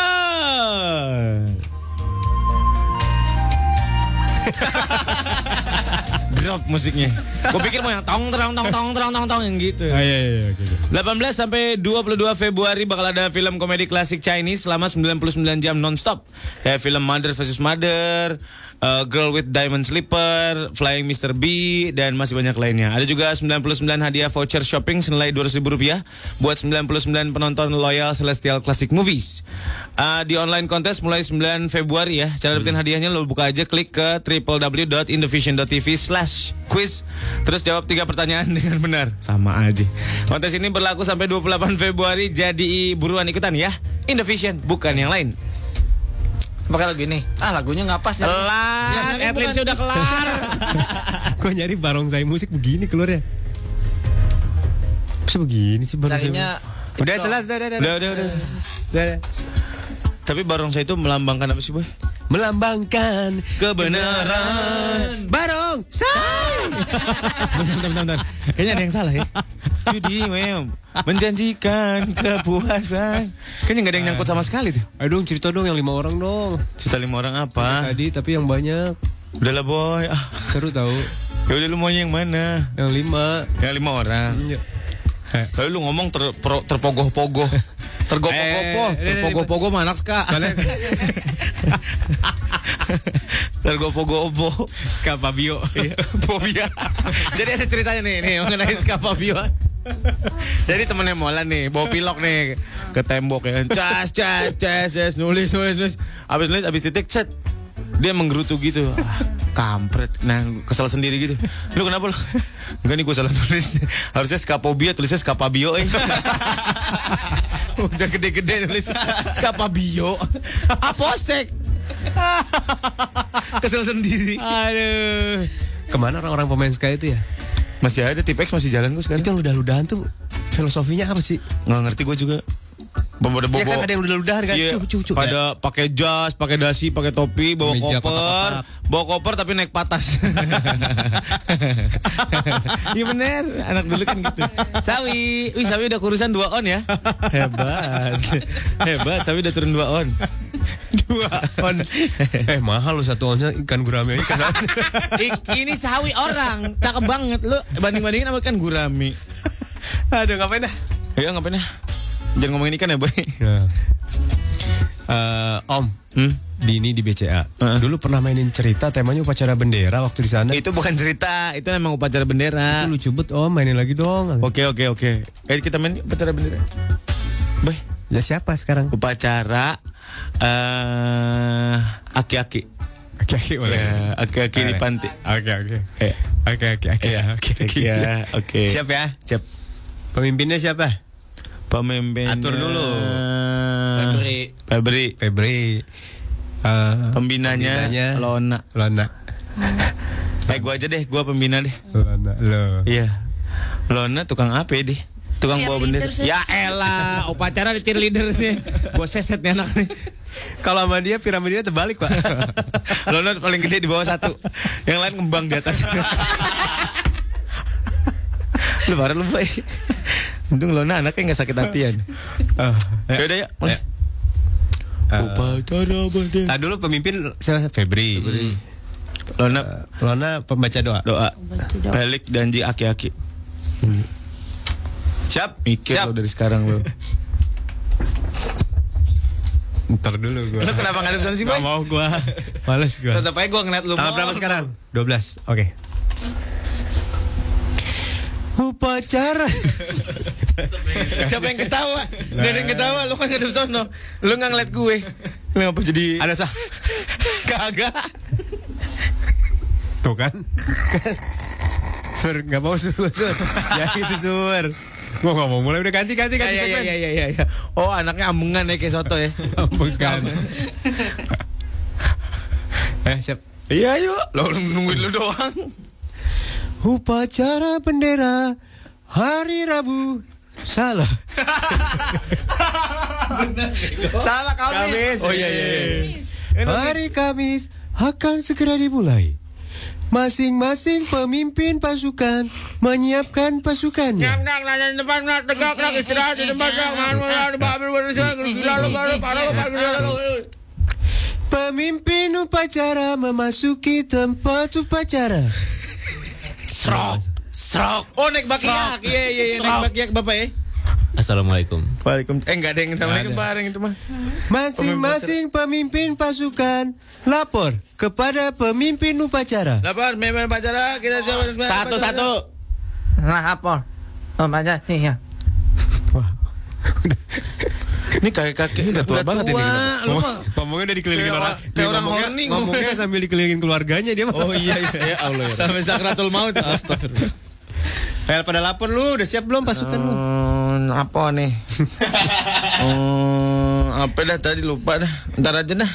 *laughs* Drop musiknya. Gue pikir mau yang tong tong tong tong tong tong tong yang gitu. Ah, iya, iya, oke. 18 sampai 22 Februari bakal ada film komedi klasik Chinese selama 99 jam nonstop. Kayak film Mother vs Mother, uh, Girl with Diamond Slipper, Flying Mr. B, dan masih banyak lainnya. Ada juga 99 hadiah voucher shopping senilai 200 ribu rupiah buat 99 penonton loyal Celestial Classic Movies. Uh, di online kontes mulai 9 Februari ya. Cara dapetin hadiahnya lo buka aja klik ke www.indovision.tv slash quiz. Terus jawab tiga pertanyaan *laughs* dengan benar. Sama aja. Kontes ini berlaku sampai 28 Februari. Jadi buruan ikutan ya. Indovision bukan yang lain. Pakai lagu ini ah lagunya nggak pas nyari. Ya, Telat, nyari adlibs bukan. udah kelar. *laughs* Kok nyari barongsai musik begini keluarnya? Bisa begini sih barongsai? Udah telat, udah, udah, Udah, udah, udah. udah. Tapi barongsai itu melambangkan apa sih, Boy? melambangkan Kebenaran. Barong, say! bentar, bentar, bentar. Kayaknya ada yang salah ya. Judi, mem. Menjanjikan kepuasan. Kayaknya nggak ada yang nyangkut sama sekali tuh. Ayo dong cerita dong yang lima orang dong. Cerita lima orang apa? Tadi tapi yang banyak. Udahlah boy. Ah, Seru tahu. ya udah lu maunya yang mana? Yang lima. Yang lima orang. Iya. Kalau lu ngomong ter, terpogoh-pogoh. *laughs* Tergopoh-gopoh. Eh, eh, eh, Terpogoh-pogoh mah anak ska. *laughs* Tergopoh-gopoh. Ska Fabio. Fobia. *laughs* Jadi ada ceritanya nih, nih mengenai ska Fabio. Jadi temennya Molan nih, bawa pilok nih ke tembok ya. Cas, cas, cas, cas, nulis, nulis, nulis. Abis nulis, abis titik, set. Dia menggerutu gitu. Ah, kampret. Nah, kesel sendiri gitu. Lu kenapa lu? Enggak nih gue salah nulis. Harusnya skapobia, tulisnya skapabio eh. *laughs* Udah gede-gede nulis skapabio. Aposek. *laughs* Kesel sendiri. Aduh. Ke mana orang-orang pemain Ska itu ya? Masih ada Tipex masih jalan gue sekarang. Itu ludah-ludahan tuh filosofinya apa sih? Nggak ngerti gue juga. Bobo Ya kan ada yang ludah-ludahan kan? Iya, Cuk, cuk, cuk. pada pakai jas, pakai dasi, pakai topi, bawa Meja koper, kotak-kotak. bawa koper tapi naik patas. *laughs* Iya bener, anak dulu kan gitu. Sawi, wih Sawi udah kurusan dua on ya. Hebat, hebat. Sawi udah turun dua on. Dua on. eh mahal lu satu onnya ikan gurame ikan. Ini Sawi orang, cakep banget lu. Banding bandingin sama ikan gurami. Aduh ngapain dah? Ya ngapain ya? Jangan ngomongin ikan ya boy. Eh, om, Hmm? Dini di BCA. Heeh. Dulu pernah mainin cerita temanya upacara bendera waktu di sana. Itu bukan cerita, itu memang upacara bendera. Itu lucu bet om, mainin lagi dong. Oke oke oke. Eh kita main upacara bendera. Boy, Ya siapa sekarang? upacara eh aki-aki. Oke oke Ya, aki-aki di panti. Oke oke. Eh, Oke oke oke. Oke oke. ya, oke. Siap ya. Siap. Pemimpinnya siapa? Pemimpin. Atur dulu. Febri. Febri. Febri. Eh, Pembinanya, Pembinanya. Lona. Lona. *laughs* Eh gua aja deh, gua pembina deh. Lona. Lo. Iya. Lona tukang apa ya deh? Tukang bawa bendera. Ya elah, upacara ada cheerleader nih. Gua seset nih anak nih. Kalau sama dia piramidnya terbalik pak. *laughs* Lona paling gede di bawah satu. Yang lain ngembang di atas. lu parah lu boy. Untung Lona anaknya nggak sakit hatian. Ya udah ya. Upacara bendera. Nah dulu pemimpin siapa? Febri. Lona Lona pembaca doa. doa. Pelik janji aki-aki. Siap. Mikir Siap. lo dari sekarang lo. Ntar dulu gua. Lu kenapa ngadep sana sih, Gak Boy? mau gua. Males gua. Tetap aja gua ngeliat lu. Tanggal berapa sekarang? 12. Oke. Upacara. Siapa yang ketawa? Gak ada yang ketawa, lu kan ngadep sono. Lu nggak ngeliat gue. Lu ngapa jadi Ada sah. kagak? Tuh kan. Sur, nggak mau sur, sur. Ya itu sur. Gua nggak mau mulai udah ganti ganti ganti Iya iya segmen. iya iya iya. Oh, anaknya ambungan ya kayak soto ya. Bukan. *laughs* eh siap. Iya yuk. Lo nungguin lu doang. Upacara bendera hari Rabu. Salah. Salah Kamis. Oh iya iya iya. Hari Kamis akan segera dimulai. Masing-masing pemimpin pasukan menyiapkan pasukannya. Pemimpin upacara memasuki tempat upacara. Srok, srok. Oh naik bakiak, iya iya iya naik bakiak bapak ya. Assalamualaikum. Waalaikumsalam. Eh enggak ada yang assalamualaikum bareng itu mah. Masing-masing pemimpin pasukan lapor kepada pemimpin upacara. Lapor, memang pacara kita siapa Satu satu. Nah apa? Oh banyak nih ya. Ini kakek kakek Ini udah tua banget ini. Lu mah Ngomongnya udah dikelilingin Kayak orang. orang- kayak orang ngomongnya, horny ngomongnya sambil dikelilingin keluarganya dia. Oh iya iya *laughs* ya Allah ya. Sampai sakratul maut. Astagfirullah. Eh pada lapor lu, udah siap belum pasukan lu? Hmm, apa nih? Hmm, *laughs* apa dah tadi lupa dah. Ntar aja dah. *laughs*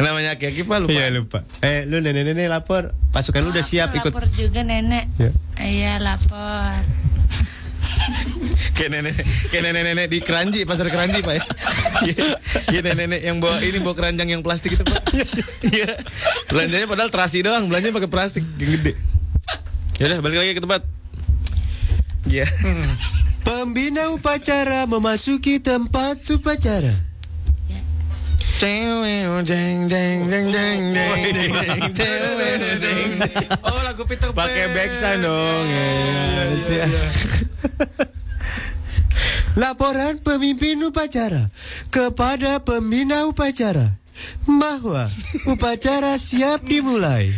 Namanya aki-aki pak lupa. Iya lupa. Eh lu nenek-nenek lapor, pasukan lu udah siap ikut. Lapor juga nenek. Ya. Iya lapor. Kayak nenek, kayak nenek-nenek di keranji, pasar keranji pak ya. Iya, Iya nenek-nenek yang bawa ini bawa keranjang yang plastik itu pak. Iya, belanjanya padahal terasi doang, belanjanya pakai plastik yang gede. Ya udah balik lagi ke tempat. Iya. Pembina upacara memasuki tempat upacara. Oh lagu Peter Pan. Pakai backsound dong. Ya, ya. Laporan pemimpin upacara kepada pembina upacara bahwa upacara siap dimulai.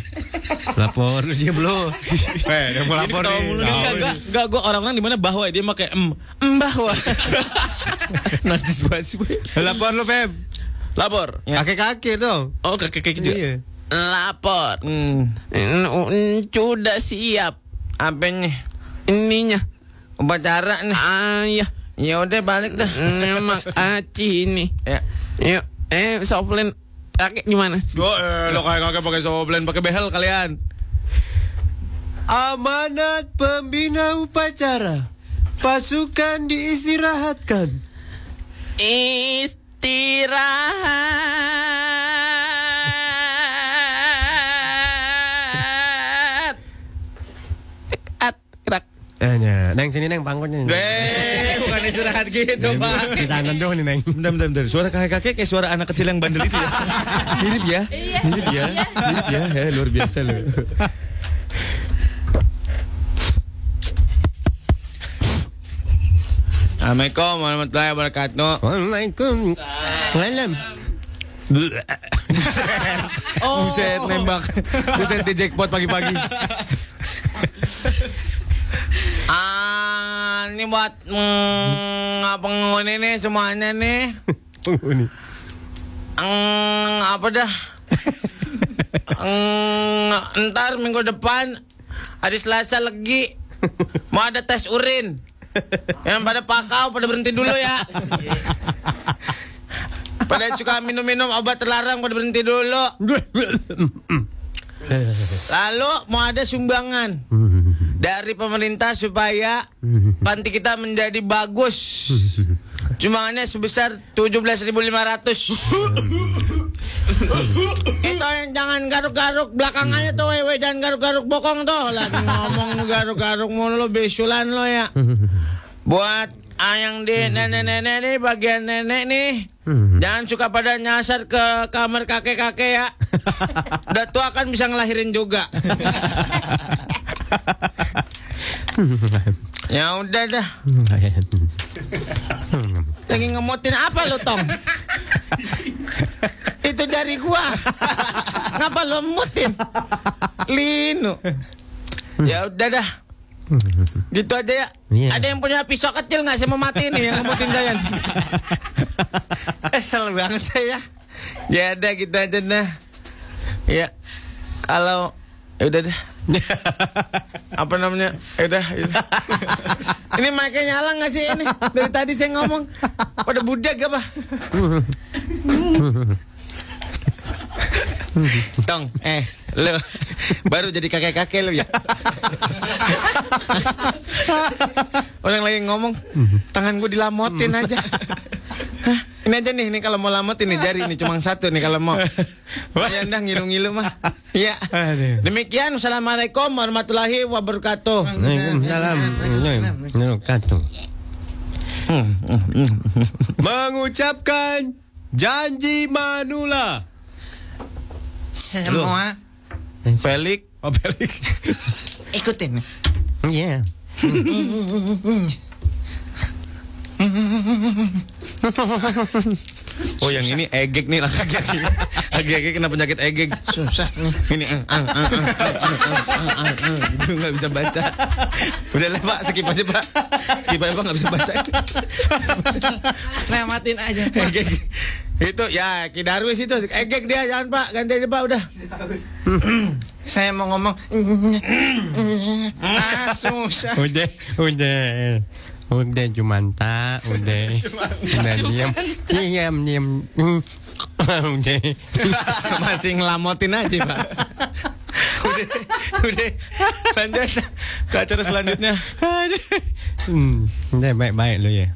Lapor dia belum. Eh, yang mau lapor nih. Enggak, enggak, enggak, gua orang-orang di mana bahwa dia pakai em, em bahwa. *laughs* Najis banget sih. Lapor lu Feb. Lapor. Kakek-kakek dong. Oh, kakek-kakek juga. Iya. Lapor. Hmm. Sudah siap. Apanya? Ininya. Upacara nih. Ah, iya. Ya udah balik dah. Memang *laughs* aci ini. Ya. Yuk, eh Soflin pakai gimana? Yo, eh, lo kayak kakek pakai soblen, pakai behel kalian. Amanat pembina upacara. Pasukan diistirahatkan. Istirahat. At, gerak. Eh, ya. Neng sini Neng pangkotnya. Eh, bukan istirahat gitu, Pak. Di tangan dong nih Neng. Bentar, bentar, bentar. Suara kakek-kakek kayak suara anak kecil yang bandel itu ya. *laughs* Mirip ya. Mirip ya. Mirip ya. ya. Luar biasa loh. Assalamualaikum warahmatullahi wabarakatuh. Waalaikum. Malam. *laughs* Oh. Buset nembak. Buset di jackpot pagi-pagi. ah, ini buat mm, penghuni nih semuanya nih. Penghuni. Mm, apa dah? Mm, ntar minggu depan hari Selasa lagi mau ada tes urin. Yang pada pakau pada berhenti dulu ya. Pada suka minum-minum obat terlarang pada berhenti dulu. Lalu mau ada sumbangan dari pemerintah supaya panti kita menjadi bagus. Sumbangannya sebesar 17.500. *laughs* Itu yang jangan garuk-garuk belakangnya tuh wewe jangan garuk-garuk bokong tuh. Lagi *laughs* ngomong garuk-garuk mulu besulan lo ya. *laughs* Buat ah, yang di nenek-nenek nih bagian nenek nih. Jangan suka pada nyasar ke kamar kakek-kakek ya. Udah tua kan bisa ngelahirin juga. ya udah dah. Lagi ngemotin apa lo Tom? Dari gua. Ngapa lo mutin? Lino. Ya udah dah. Gitu aja ya. Iya. Ada yang punya pisau kecil nggak? Saya mau mati nih yang ngemutin saya. Kesel banget saya. Ya udah gitu aja dah. Ya kalau ya udah dah. Apa namanya? Ya udah. ya udah. ini mic nyala nggak sih ini? Dari tadi saya ngomong pada budak apa? *laughs* Tong, eh, lu baru jadi kakek-kakek lu ya. *laughs* Orang lagi ngomong, tangan gue dilamotin aja. *laughs* Hah, ini aja nih, ini kalau mau lamotin nih jari nih cuma satu nih kalau mau. Ya dah ngilu-ngilu mah. Ya. Demikian, assalamualaikum warahmatullahi wabarakatuh. Waalaikumsalam. Wabarakatuh. Mengucapkan janji Manula. Semua Pelik, oh pelik. *laughs* ikutin. Iya. *laughs* Oh yang ini egek nih lah, agak-agak kena penyakit egek Susah nih Ini itu gak bisa baca Udah lah pak skip aja pak Skip aja pak gak bisa baca Nematin aja pak Egek Itu ya Kidarwis itu Egek dia jangan pak Ganti aja pak udah Saya mau ngomong Ah susah Udah Udah Udah Jumanta, udah. *laughs* Udah diam. Diam, diam. Udah. Masih ngelamotin aja Pak. *laughs* udah, udah. Lanjut ke acara selanjutnya. Hmm, ini baik-baik lo ya.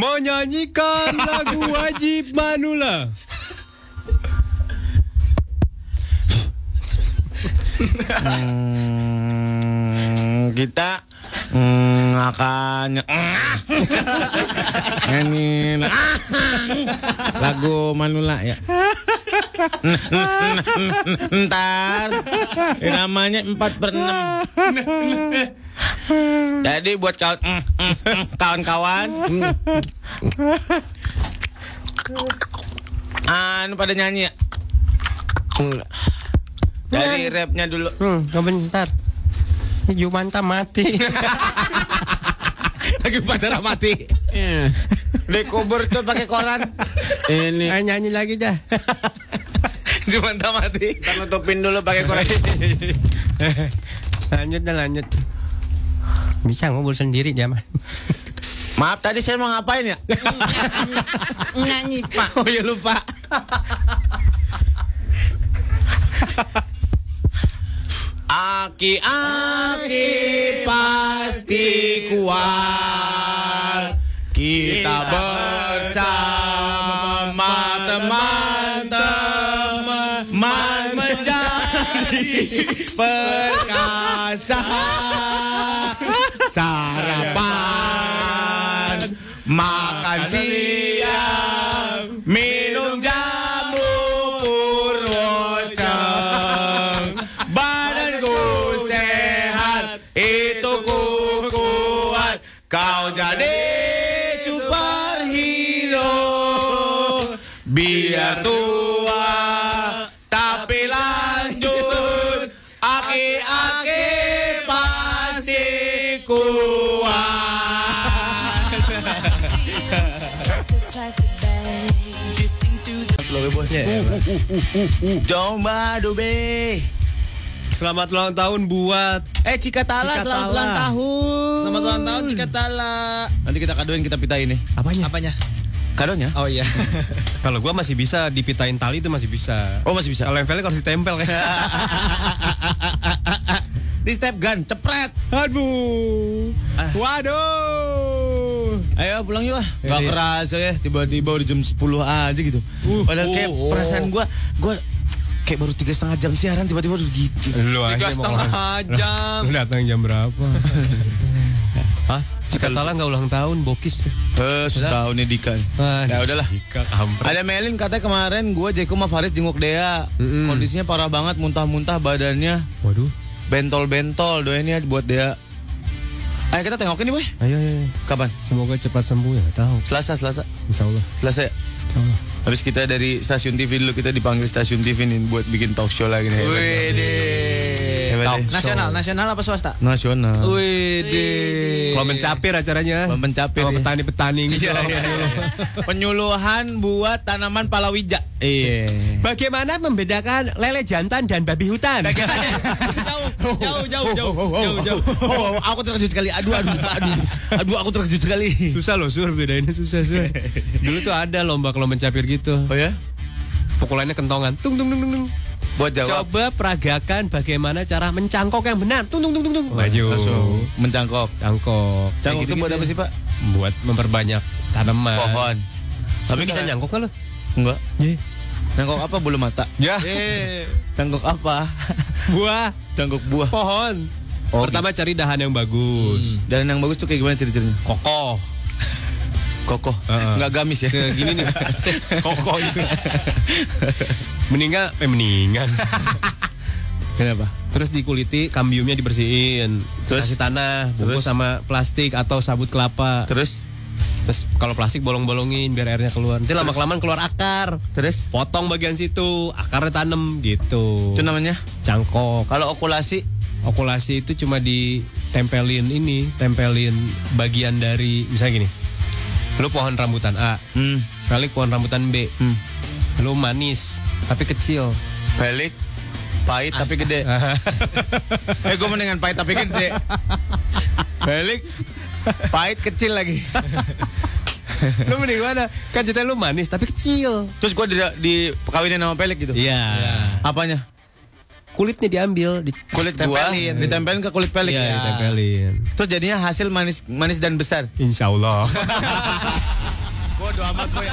Mau nyanyikan lagu wajib Manula. Hmm, kita hmm, akan nyanyi lagu Manula ya. Ntar. Namanya 4 per 6 Jadi buat kawan kawan-kawan. Anu pada nyanyi ya? Dari rapnya dulu. Hmm, bentar. Jumanta mati. *laughs* Lagi pacaran mati Dikubur tuh pakai koran Ini Ayo nyanyi lagi dah. *laughs* Cuma tak mati Kita nutupin dulu pakai koran *laughs* lanjut dah lanjut. Bisa ngobrol sendiri dia mah. Maaf tadi saya mau ngapain ya? Nyanyi pak Oh ya lupa Aki-aki pasti kuat. Kita bersama teman-teman menjadi perkasa. Sarapan Makan siang Coba dobe. Selamat ulang tahun buat Eh Cikatala, Cikatala. selamat ulang tahun. Selamat ulang tahun Cikatala. Nanti kita kadoin kita pitain nih. apanya? Apanya? Kadonya? Oh iya. *laughs* Kalau gua masih bisa dipitain tali itu masih bisa. Oh masih bisa. Kalau yang velg harus ditempel kan. *laughs* Di step gun, cepret. Aduh. Ah. Waduh. Ayo pulang yuk ah. Iya, Gak iya. kerasa ya tiba-tiba udah jam 10 aja gitu. Padahal kayak oh, oh. perasaan gua gua kayak baru tiga setengah jam siaran tiba-tiba udah gitu. Lu aja Tiga setengah jam. Lu datang jam berapa? *laughs* Hah? Cikatala nggak ulang tahun, bokis. Eh, sudah tahu nih Dika. Ah, Ya udahlah. Kampret. Ada Melin katanya kemarin gue Jeko sama Faris jenguk Dea. Mm-mm. Kondisinya parah banget, muntah-muntah badannya. Waduh. Bentol-bentol doain ya buat Dea. Ayo kita tengokin nih boy. Ayo, ayo, ayo. Kapan? Semoga cepat sembuh ya. Tahu. Selasa, Selasa. Insya Allah. Selasa ya? Insya Allah. Habis kita dari stasiun TV dulu kita dipanggil stasiun TV nih buat bikin talk show lagi nih. Hebat Talk deh. show. Nasional, nasional apa swasta? Nasional. Wih, Kalau mencapir acaranya. Kalau mencapir, Sama ya. petani-petani gitu. Iya, iya, iya. Penyuluhan buat tanaman palawija. Iya. Bagaimana membedakan lele jantan dan babi hutan? jauh, jauh, jauh, jauh, jauh, jauh. Oh, aku terkejut sekali. Aduh, aduh, aduh. Aduh, aku terkejut sekali. Susah loh sur bedainnya susah sur. *laughs* Dulu tuh ada lomba kalau mencapir gitu. Oh ya? Pukulannya kentongan. Tung tung tung tung. tung. Buat jawab. Coba peragakan bagaimana cara mencangkok yang benar. Tung tung tung tung tung. Maju. Langsung mencangkok. Cangkok. Cangkok Kayak itu buat gitu-gitu apa sih, Pak? Buat memperbanyak tanaman. Pohon. Tapi bisa nyangkok kan lo? Enggak. Iya. Cangkok apa bulu mata? Ya. Eh, *laughs* Cangkok apa? Buah. Cangkok buah. Pohon. Oh, Pertama cari dahan yang bagus. Dan yang bagus tuh kayak gimana ciri-cirinya? Kokoh. Kokoh. Heeh. Enggak gamis ya. Segini nih. *laughs* Kokoh itu. Meninggal, eh meningan. *laughs* Kenapa? Terus dikuliti, kambiumnya dibersihin. Terus? kasih tanah, bungkus Terus? sama plastik atau sabut kelapa. Terus? Terus kalau plastik bolong-bolongin biar airnya keluar. Nanti lama kelamaan keluar akar. Terus? Potong bagian situ, akarnya tanem gitu. Itu namanya? Cangkok. Kalau okulasi Okulasi itu cuma ditempelin ini, tempelin bagian dari misalnya gini. Lu pohon rambutan A, hmm, Felix pohon rambutan B. hmm. Lu manis tapi kecil. Pelik pahit tapi gede. *laughs* eh gue mendingan pahit tapi gede. Pelik pahit kecil lagi. *laughs* lu mending mana? Kan ceritanya lu manis tapi kecil. Terus gue di, di kawinin sama Pelik gitu. Iya. Apanya? Kulitnya diambil, di Kulit buah ditempelin ke kulit pelik Iya, ya. ditempelin. Terus jadinya hasil manis manis dan besar. Insya Allah. *laughs* Bodoh amat gue.